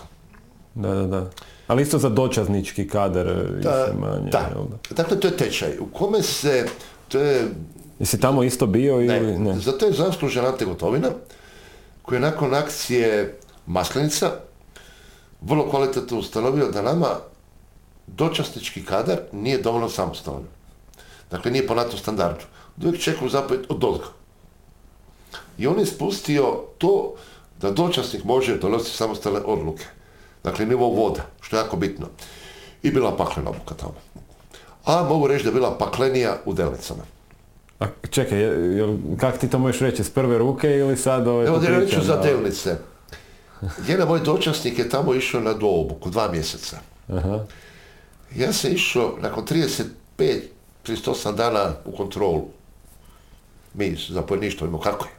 da, da, da. Ali isto za dočasnički kadar, e, Da, manje, da. da? Dakle, to je tečaj u kome se, to je, Jesi tamo isto bio ne, ili ne? za to je zaslužen Ante Gotovina, koji je nakon akcije Maslenica vrlo kvalitetno ustanovio da nama dočasnički kadar nije dovoljno samostalan. Dakle, nije po NATO standardu. Da uvijek čekaju zapovjed od dolga. I on je spustio to da dočasnik može donositi samostalne odluke. Dakle, nivo voda, što je jako bitno. I bila paklena obuka tamo. A mogu reći da je bila paklenija u Delnicama. A čekaj, je- jel, kak ti to možeš reći, s prve ruke ili sad ove Evo da ja reću za? Delnice. Jedan moj dočasnik je tamo išao na doobuku, dva mjeseca. Aha. Ja sam išao nakon 35, 38 dana u kontrolu. Mi zapovjedništvo imamo kako je.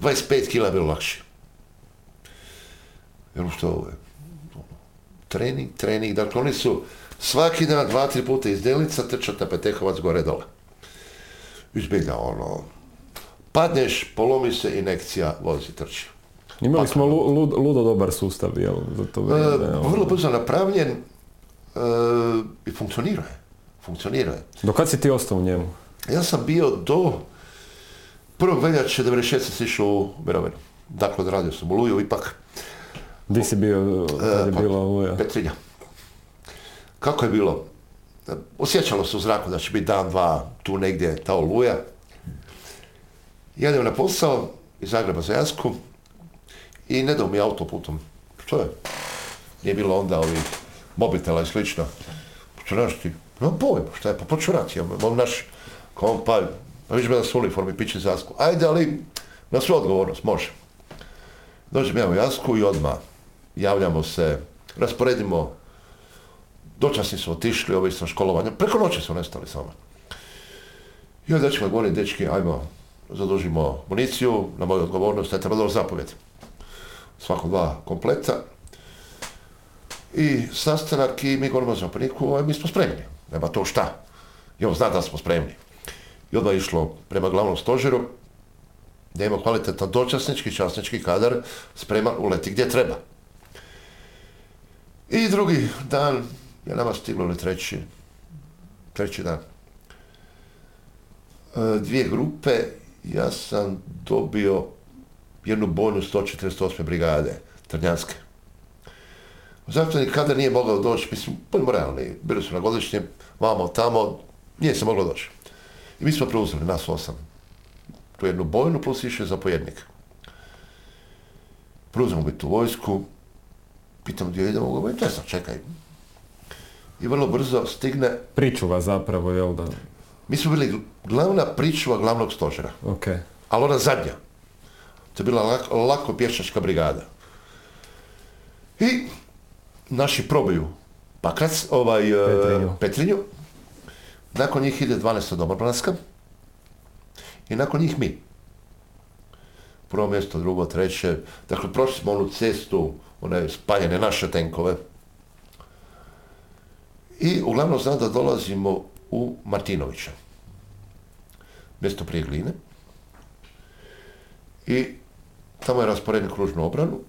25 kila je bilo lakše. Jer što ovo je? Trening, trening. Dakle, oni su svaki dan, dva, tri puta iz Delnica trčati na Petehovac gore dole. Izbilja ono, padneš, polomi se inekcija, vozi trči. Imali smo lu- lud- ludo dobar sustav, jel, za to E, vrlo brzo napravljen e, i funkcionira je. Funkcionira je. Do kad si ti ostao u njemu? Ja sam bio do 1. veljače 96. sam išao u mirovinu. Dakle, odradio sam u Luju ipak Di si bio kad je pa- bila oluja? Petrinja. Kako je bilo? Osjećalo se u zraku da će biti dan, dva, tu negdje, ta oluja. Jedem na posao iz Zagreba za Jasku i ne dao mi autoputom. Što je? Nije bilo onda ovih mobitela i slično. Što ti? No pojma, šta je, pa poču rati, imam naš kompa, pa vidiš me da su uniformi, piće Jasku. Ajde, ali na svu odgovornost, može. Dođem ja u Jasku i odmah javljamo se, rasporedimo, dočasni su otišli, ovi sa školovanja, preko noći su nestali samo. I onda ćemo govoriti, dečki, ajmo, zadužimo municiju, na moju odgovornost, ne treba zapovjed. Svako dva kompleta. I sastanak i mi govorimo za paniku, mi smo spremni, nema to šta. I on zna da smo spremni. I odmah išlo prema glavnom stožeru, da ima kvalitetan dočasnički, časnički kadar spreman uleti gdje treba. I drugi dan je nama stiglo ili treći, treći dan. E, dvije grupe, ja sam dobio jednu bojnu 148. brigade, Trnjanske. Zato ni kada nije mogao doći, mislim, budemo realni, bili su na godišnjem, vamo, tamo, nije se moglo doći. I mi smo preuzeli, nas osam, tu jednu bojnu plus više zapojednik. Preuzemo mi tu vojsku, pitam gdje idemo, govorim, ne znam, čekaj. I vrlo brzo stigne... Pričuva zapravo, jel da? Mi smo bili glavna pričuva glavnog stožera. Ok. Ali ona zadnja. To je bila lako, lako pješačka brigada. I naši probaju Pakrac, ovaj, Petrinju. Petrinju. Nakon njih ide 12. Domobranska. I nakon njih mi. Prvo mjesto, drugo, treće. Dakle, prošli smo onu cestu, one spaljene naše tenkove. I uglavnom znam da dolazimo u Martinovića. Mjesto prije Gline. I tamo je rasporedni kružnu obranu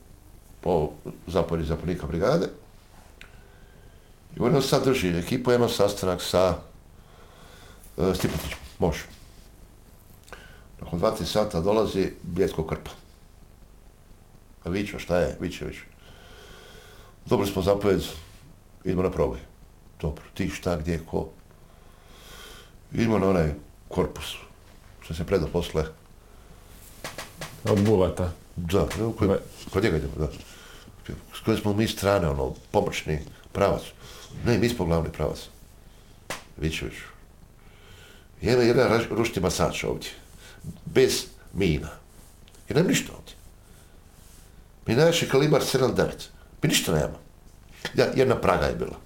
po zapori zapornika brigade. I ono sad drži ekipu, jedno sastanak sa uh, Stipetićem. Može. Nakon dva, tri sata dolazi Bljesko Krpa. A viča, šta je? Viče, viče. Dobili smo zapovjed, idemo na proboj. Dobro, ti šta, gdje, ko? Idemo na onaj korpus, što se predao posle. Od Bulata. Da, kod, njega idemo, da. S kojim smo mi strane, ono, pomoćni pravac. Ne, mi smo glavni pravac. Vičević. Jedan, jedan ručni masač ovdje. Bez mina. I nema ništa ovdje. Mi najviše kalibar 7.9. Mi ništa nema. Ja, jedna praga je bila.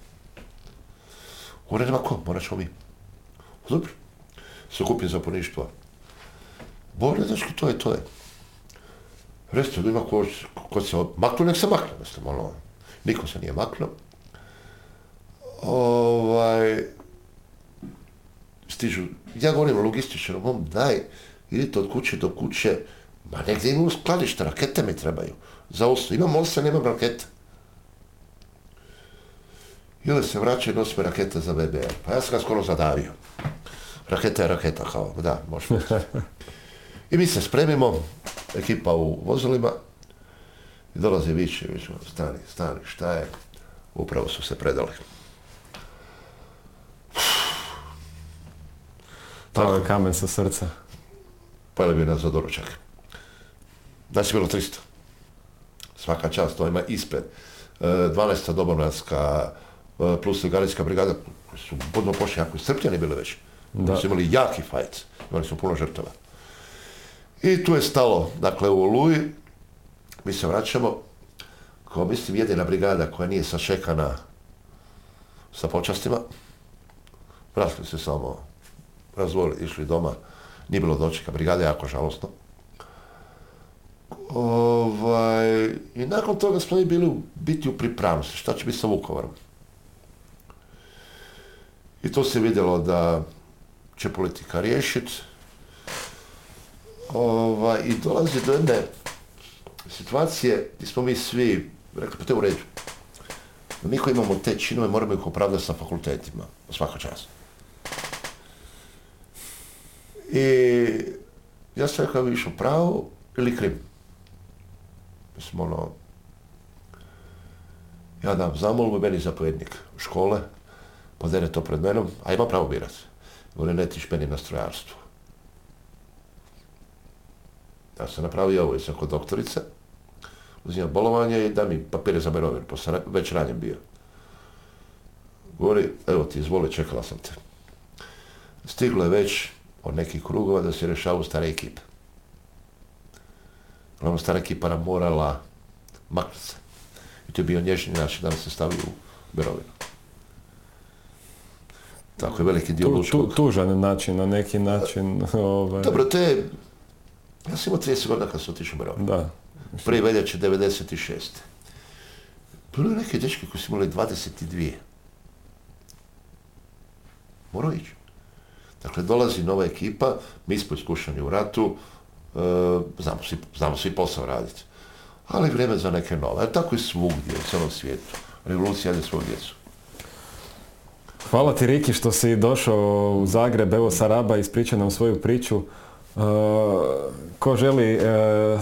Gore nema ko, morat ćemo mi. Dobro. Se kupim za poništva. Bore, znaš to je, to je. Da ima ko, ko se maknu, nek se makne, mislim, ono. Niko se nije maknuo. Ovaj, stižu, ja govorim logističaru, mom, daj, idite od kuće do kuće, ma negdje imam skladište, rakete mi trebaju. Za osnovu, imam osam, nemam rakete. I onda se vraća i nosi me raketa za VBR. Pa ja sam ga skoro zadavio. Raketa je raketa, kao, da, može biti. I mi se spremimo, ekipa u vozilima, i dolazi više, više, stani, stani, šta je? Upravo su se predali. To je kamen sa srca. Pojeli bi nas za doručak. Znači bilo 300. Svaka čast, to ima ispred. E, 12. Dobovnanska e, plus Galijska brigada su budno pošli jako iscrpljeni bili već. Da. Su imali jaki fajt. Imali su puno žrtava. I tu je stalo, dakle u Oluji, mi se vraćamo, kao mislim jedina brigada koja nije sašekana sa počastima. Vratili se samo, razvojili, išli doma, nije bilo dočeka, brigada jako žalostno. Ovaj, I nakon toga smo mi bili biti u pripravnosti, šta će biti sa Vukovarom. I to se vidjelo da će politika riješiti. Ovaj, I dolazi do jedne situacije gdje smo mi svi rekli, pa to u redu. Mi koji imamo te činove moramo ih opravdati na fakultetima, svaka čast. I ja sam rekao, išao pravo ili krim. Mislim, ono, ja dam zamolbu, meni zapovjednik škole, podene to pred menom, a ima pravo birat. Govori, ne, ti špeni na strojarstvu. Ja sam napravio ovo, sam kod doktorice, uzimam bolovanje i da mi papire za mirovinu, pa sam već ranjen bio. Govori, evo ti, izvoli, čekala sam te. Stiglo je već od nekih krugova da se rješavaju stare ekipe. Uglavnom, stara ekipa nam morala maknuti se. I to je bio nježni način da nam se stavi u mirovinu. Tako je veliki dio Tu, tu, lučkog. tužan način, na neki način. Ovaj, Dobro, to je... Ja sam imao 30 godina kad sam otišao u mirovinu. Da. Prvi veljače 96. Bilo je neke dečke koji su imali 22. Morao ići. Dakle, dolazi nova ekipa, mi smo iskušani u ratu, e, znamo, svi, znamo svi posao raditi. Ali vrijeme za neke nove. A tako i svugdje, u cijelom svijetu. Revolucija ide svoju djecu. Hvala ti Riki što si došao u Zagreb, evo sa Raba, ispričao nam svoju priču. Uh, ko želi uh,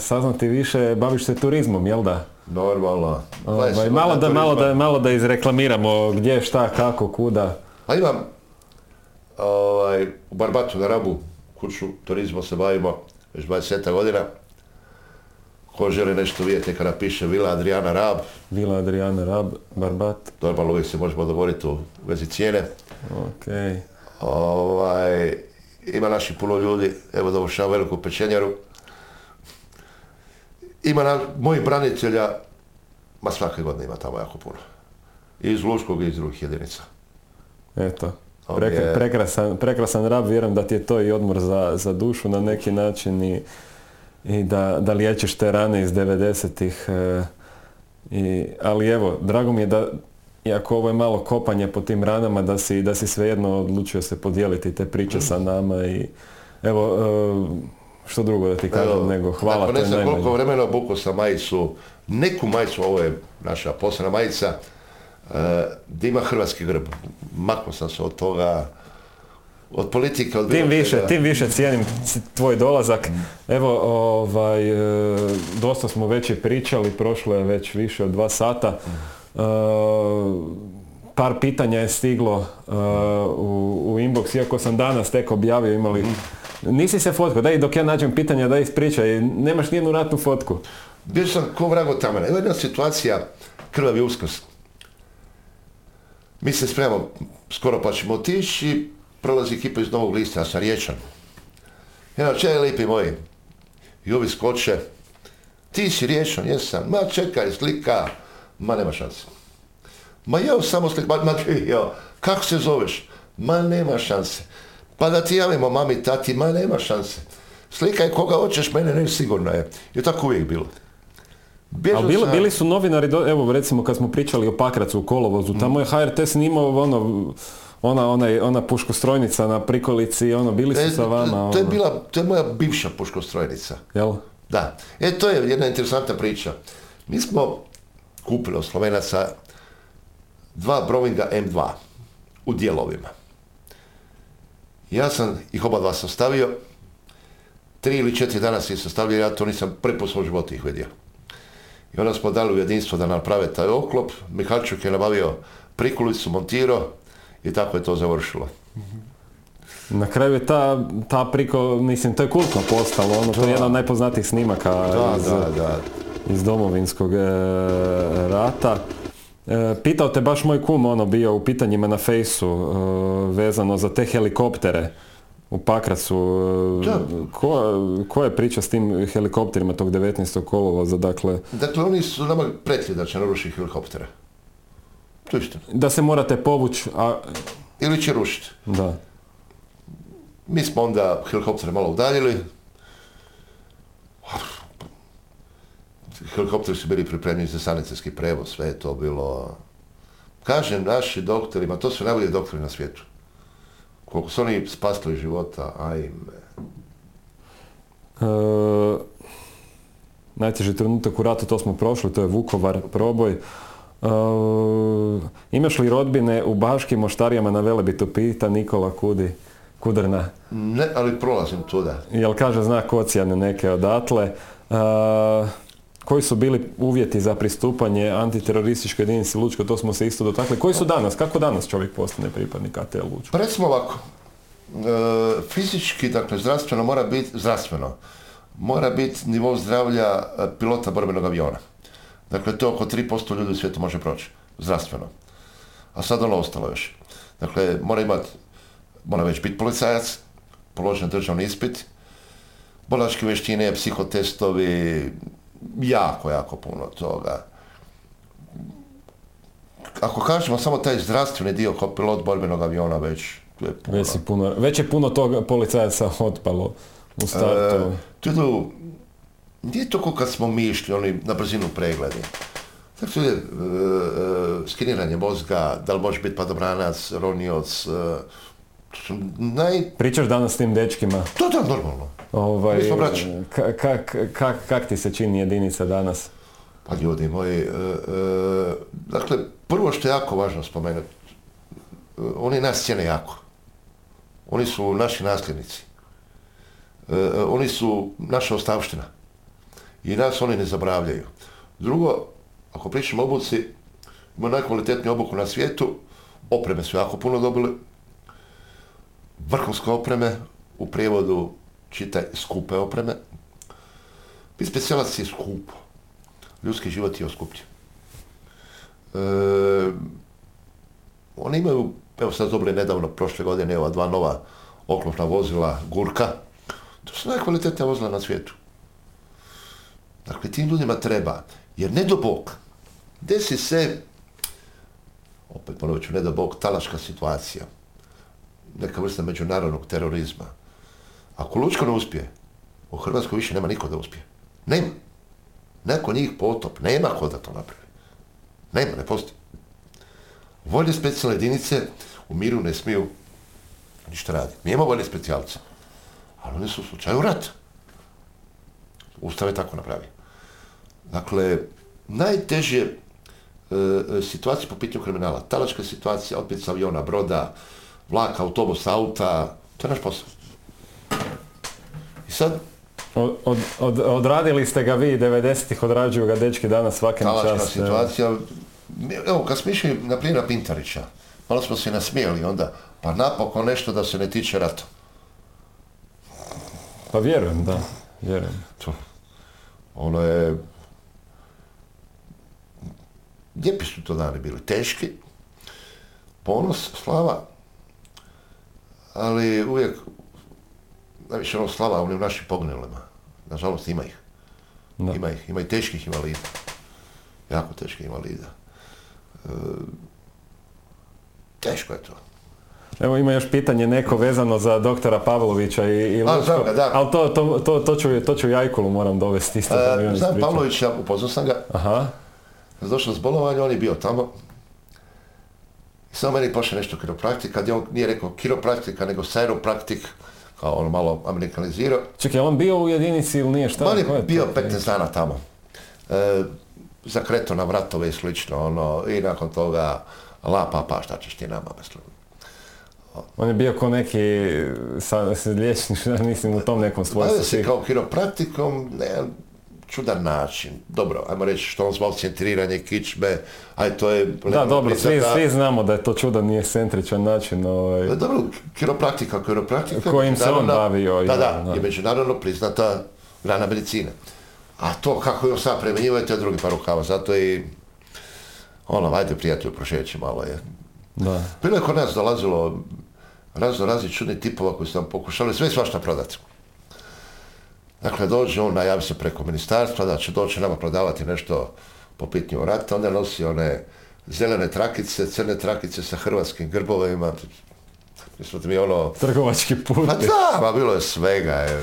saznati više, baviš se turizmom, jel da? Normalno. Ovaj, 20 malo, da, malo, da, malo da izreklamiramo gdje, šta, kako, kuda. A imam ovaj, u Barbatu na Rabu, kuću turizmom se bavimo već 20 godina. Ko želi nešto vidjeti, neka napiše Vila Adriana Rab. Vila Adriana Rab, Barbat. Normalno uvijek se možemo dogovoriti u vezi cijene. Ok. Ovaj, ima naših puno ljudi, evo dovršavam veliku pečenjaru. Ima na, mojih branitelja, ma svake godine ima tamo jako puno. I iz Lučkog i iz drugih jedinica. Eto. Je- prekrasan, prekrasan rab, vjerujem da ti je to i odmor za, za dušu na neki način i, i da, da liječiš te rane iz 90-ih. e, i, ali evo, drago mi je da, iako ovo je malo kopanje po tim ranama, da si, da si svejedno odlučio se podijeliti te priče sa nama i evo, e, što drugo da ti kažem Evo, nego hvala, to ne je znam najmanje. koliko vremena obuko sam majicu, neku majicu, ovo je naša posebna majica, gdje ima hrvatski grb. Maknuo sam se od toga, od politike, od Tim više, tim više cijenim tvoj dolazak. Evo, ovaj, e, dosta smo već i pričali, prošlo je već više od dva sata. E, par pitanja je stiglo u, u inbox, iako sam danas tek objavio, imali... Nisi se fotkao, daj dok ja nađem pitanja, daj ispričaj, nemaš nijednu ratnu fotku. Bio sam ko vrag od tamana. Evo jedna situacija, krvavi uskrs. Mi se spremamo, skoro pa ćemo otići i prolazi ekipa iz Novog lista, ja sam riječan. Evo, čaj lipi moji. I ovi skoče. Ti si riječan, jesam. Ma čekaj, slika. Ma nema šanse. Ma jeo samo slika, ma, ma jeo. Kako se zoveš? Ma nema šanse. Pa da ti javimo mami, tati, ma nema šanse. Slikaj koga hoćeš, mene ne sigurno je. I tako uvijek bilo. Ali bili, bili su novinari, do- evo recimo kad smo pričali o Pakracu u kolovozu, tamo je HRT snimao ono, ona, onaj, ona puškostrojnica na prikolici, ono, bili E, su sa vama. to je ono, bila, to je moja bivša puškostrojnica. Jel? Da. E, to je jedna interesantna priča. Mi smo kupili od Slovenaca dva Browinga M2 u dijelovima. Ja sam ih oba dva sastavio, tri ili četiri dana sam ih sastavio, ja to nisam prvi u svom životu ih vidio. I onda smo dali u jedinstvo da naprave taj oklop, Mihalčuk je nabavio prikulicu, montirao i tako je to završilo. Na kraju je ta, ta priko, mislim, to je kultno postalo, ono, to je Da. jedan od najpoznatijih snimaka Da, iz, da, da. iz domovinskog e, rata. E, pitao te baš moj kum, ono, bio u pitanjima na fejsu, e, vezano za te helikoptere u Pakracu. e, Da. ko, ko je priča s tim helikopterima tog 19. kolovoza, dakle, Dakle, oni su nama pretili da će narušiti helikoptere. To je istina. da se morate povući, a Ili će rušiti. da. Mi smo onda helikoptere malo udaljili. Helikopteri su bili pripremljeni za sanitetski prevoz, sve je to bilo... Kažem naši doktorima, to su najbolji doktori na svijetu. Koliko su oni spasili života, ajme. E, najteži trenutak u ratu, to smo prošli, to je Vukovar, proboj. E, imaš li rodbine u Baškim moštarijama na Velebitu, pita Nikola Kudi, Kudrna. Ne, ali prolazim tuda. Jel kaže zna kocijane neke odatle. E, koji su bili uvjeti za pristupanje antiterorističkoj jedinici Lučko, to smo se isto dotakli. Koji su danas? Kako danas čovjek postane pripadnik AT Lučko? Recimo ovako, e, fizički, dakle zdravstveno mora biti, zdravstveno, mora biti nivo zdravlja e, pilota borbenog aviona. Dakle, to oko 3% ljudi u svijetu može proći, zdravstveno. A sad ono ostalo još. Dakle, mora imati, mora već biti policajac, položen državni ispit, bolačke vještine, psihotestovi, jako, jako puno toga. Ako kažemo samo taj zdravstveni dio kao pilot borbenog aviona već, tu je puno. Već, si puno, već je puno toga policajaca otpalo u startu. E, tu idu, nije to kao kad smo mi išli, oni na brzinu pregledi. Tu je e, e, skeniranje mozga, da li može biti padobranac, ronioc, e, naj... Pričaš danas s tim dečkima? To da, normalno. Ovaj, Mi smo braća. ka- kak, kak, kak ti se čini jedinica danas? Pa ljudi moji, e, e, dakle, prvo što je jako važno spomenuti, e, oni nas cijene jako. Oni su naši nasljednici. E, e, oni su naša ostavština. I nas oni ne zabravljaju. Drugo, ako pričamo o obuci, imaju najkvalitetniju obuku na svijetu, opreme su jako puno dobili, vrhunske opreme, u prijevodu čitaj skupe opreme. Biti specijalac je skupo ljudski život je oskupljen. E, oni imaju, evo sad dobili nedavno, prošle godine, ova dva nova oklopna vozila, Gurka. To su najkvalitetnija vozila na svijetu. Dakle, tim ljudima treba, jer ne do Bog, desi se, opet ponovit ću, ne do Bog, talaška situacija, neka vrsta međunarodnog terorizma. Ako Lučko ne uspije, u Hrvatskoj više nema niko da uspije. Nema. Nakon njih potop. Nema ko da to napravi. Nema, ne postoji. Vojne specijalne jedinice u miru ne smiju ništa raditi. Mi imamo vojne specijalce. Ali oni su u slučaju rata. Ustav je tako napravio. Dakle, najteže e, situacije po pitanju kriminala. Talačka situacija, opet sa aviona, broda, vlaka, autobusa, auta, to je naš posao. I sad, Od, od, od- odradili ste ga vi, 90-ih odrađuju ga dečki danas svake na čast. evo. situacija. Evo, kad smo išli na primjer na Pintarića, malo smo se nasmijali onda, pa napokon nešto da se ne tiče rata. Pa vjerujem, da, vjerujem. To. Ono je... Lijepi su to dani bili, teški, ponos, slava, ali uvijek, najviše ono slava, oni u našim poginulima. Nažalost ima ih. Da. Ima ih, ima i teških invalida. Jako teških invalida. E, teško je to. Evo ima još pitanje neko vezano za doktora Pavlovića i, i Lučko. ga, da. Ali to, to, to, to, ću, to ću Jajkulu moram dovesti isto. E, znam. Pavlovića, upoznao sam ga, Aha, došao s bolovanja, on je bio tamo. I samo meni pošle nešto kiropraktika, gdje on nije rekao kiropraktika, nego sajropraktik, kao ono malo amerikanizirao. čekaj, je on bio u jedinici ili nije šta? on je to? bio 15 dana tamo. E, zakreto na vratove i slično, ono, i nakon toga, la pa šta ćeš ti nama, mislim. On je bio ko neki sa, liječnik, mislim u tom nekom svojstvu. Bavio se kao kiropraktikom, jedan čudan način. Dobro, ajmo reći što on zvao centriranje kičme, aj to je... Da, dobro, svi, svi znamo da je to čudan, nije centričan način. Ovaj. Pa Dobro, kiropraktika, kiropraktika... Kojim se on bavio, Da, da, da. je međunarodno priznata grana medicine. A to kako je on sad je drugi par rukava, zato i... Ono, ajde prijatelju, prošeći malo je. Da. Bilo je kod nas dolazilo razno razni čudni tipova koji su nam pokušali sve i svašta prodati. Dakle, dođe on, najavi se preko ministarstva da će doći nama prodavati nešto po pitanju rata, onda nosi one zelene trakice, crne trakice sa hrvatskim grbovima. Mislim da mi ono... Trgovački put. Pa da, ma bilo je svega. Je.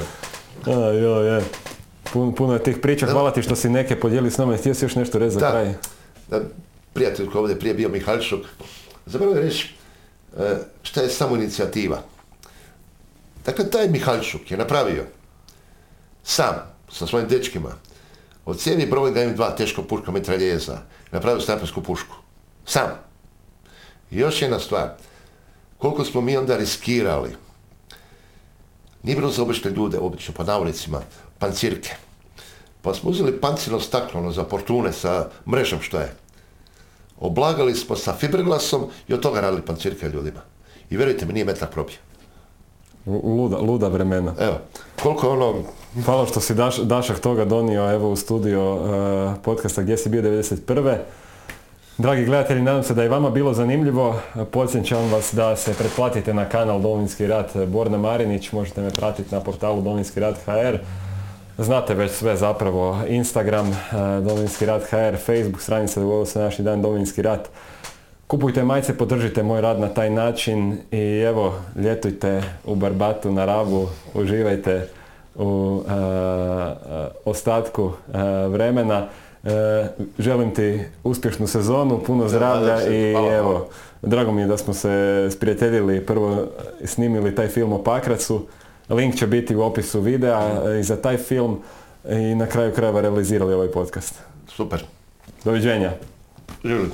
A, jo, je. Pun- puno je tih priča, hvala ti što si neke podijeli s nama. Htio si još nešto reći za Da. kraj? Da, prijatelj koji je ovdje prije bio Mihaljšuk, zapravo je reći e, šta je samo inicijativa. Dakle, taj Mihaljšuk je napravio sam, sa svojim dečkima, od cijevi brojga M2 teško puška mitraljeza, napravio snajpersku pušku. Sam. I još jedna stvar, koliko smo mi onda riskirali, nije bilo za obične ljude, obično po navodnicima, pancirke. Pa smo uzeli pancirno staklo ono, za portune sa mrežom što je. Oblagali smo sa fiberglasom i od toga radili pancirke ljudima. I vjerujte mi, nije metar probio. Luda, luda vremena. Evo, koliko ono, Hvala što si Daš, Dašak toga donio evo u studio uh, podcasta Gdje si bio 91. Dragi gledatelji, nadam se da je vama bilo zanimljivo. Podsjećam vas da se pretplatite na kanal Domovinski rat Borna Marinić. Možete me pratiti na portalu Domovinski rat HR. Znate već sve zapravo. Instagram, uh, Domovinski rat HR, Facebook, stranica Dogodilo se naši dan Domovinski rat. Kupujte majice, podržite moj rad na taj način i evo, ljetujte u Barbatu na Rabu, uživajte u uh, uh, ostatku uh, vremena. Želim ti uspješnu sezonu, puno zdravlja i Hvala, evo, drago mi je da smo se sprijateljili, prvo snimili taj film o Pakracu. Link će biti u opisu videa i za taj film i na kraju krajeva realizirali ovaj podcast. super. Doviđenja. Živjeli.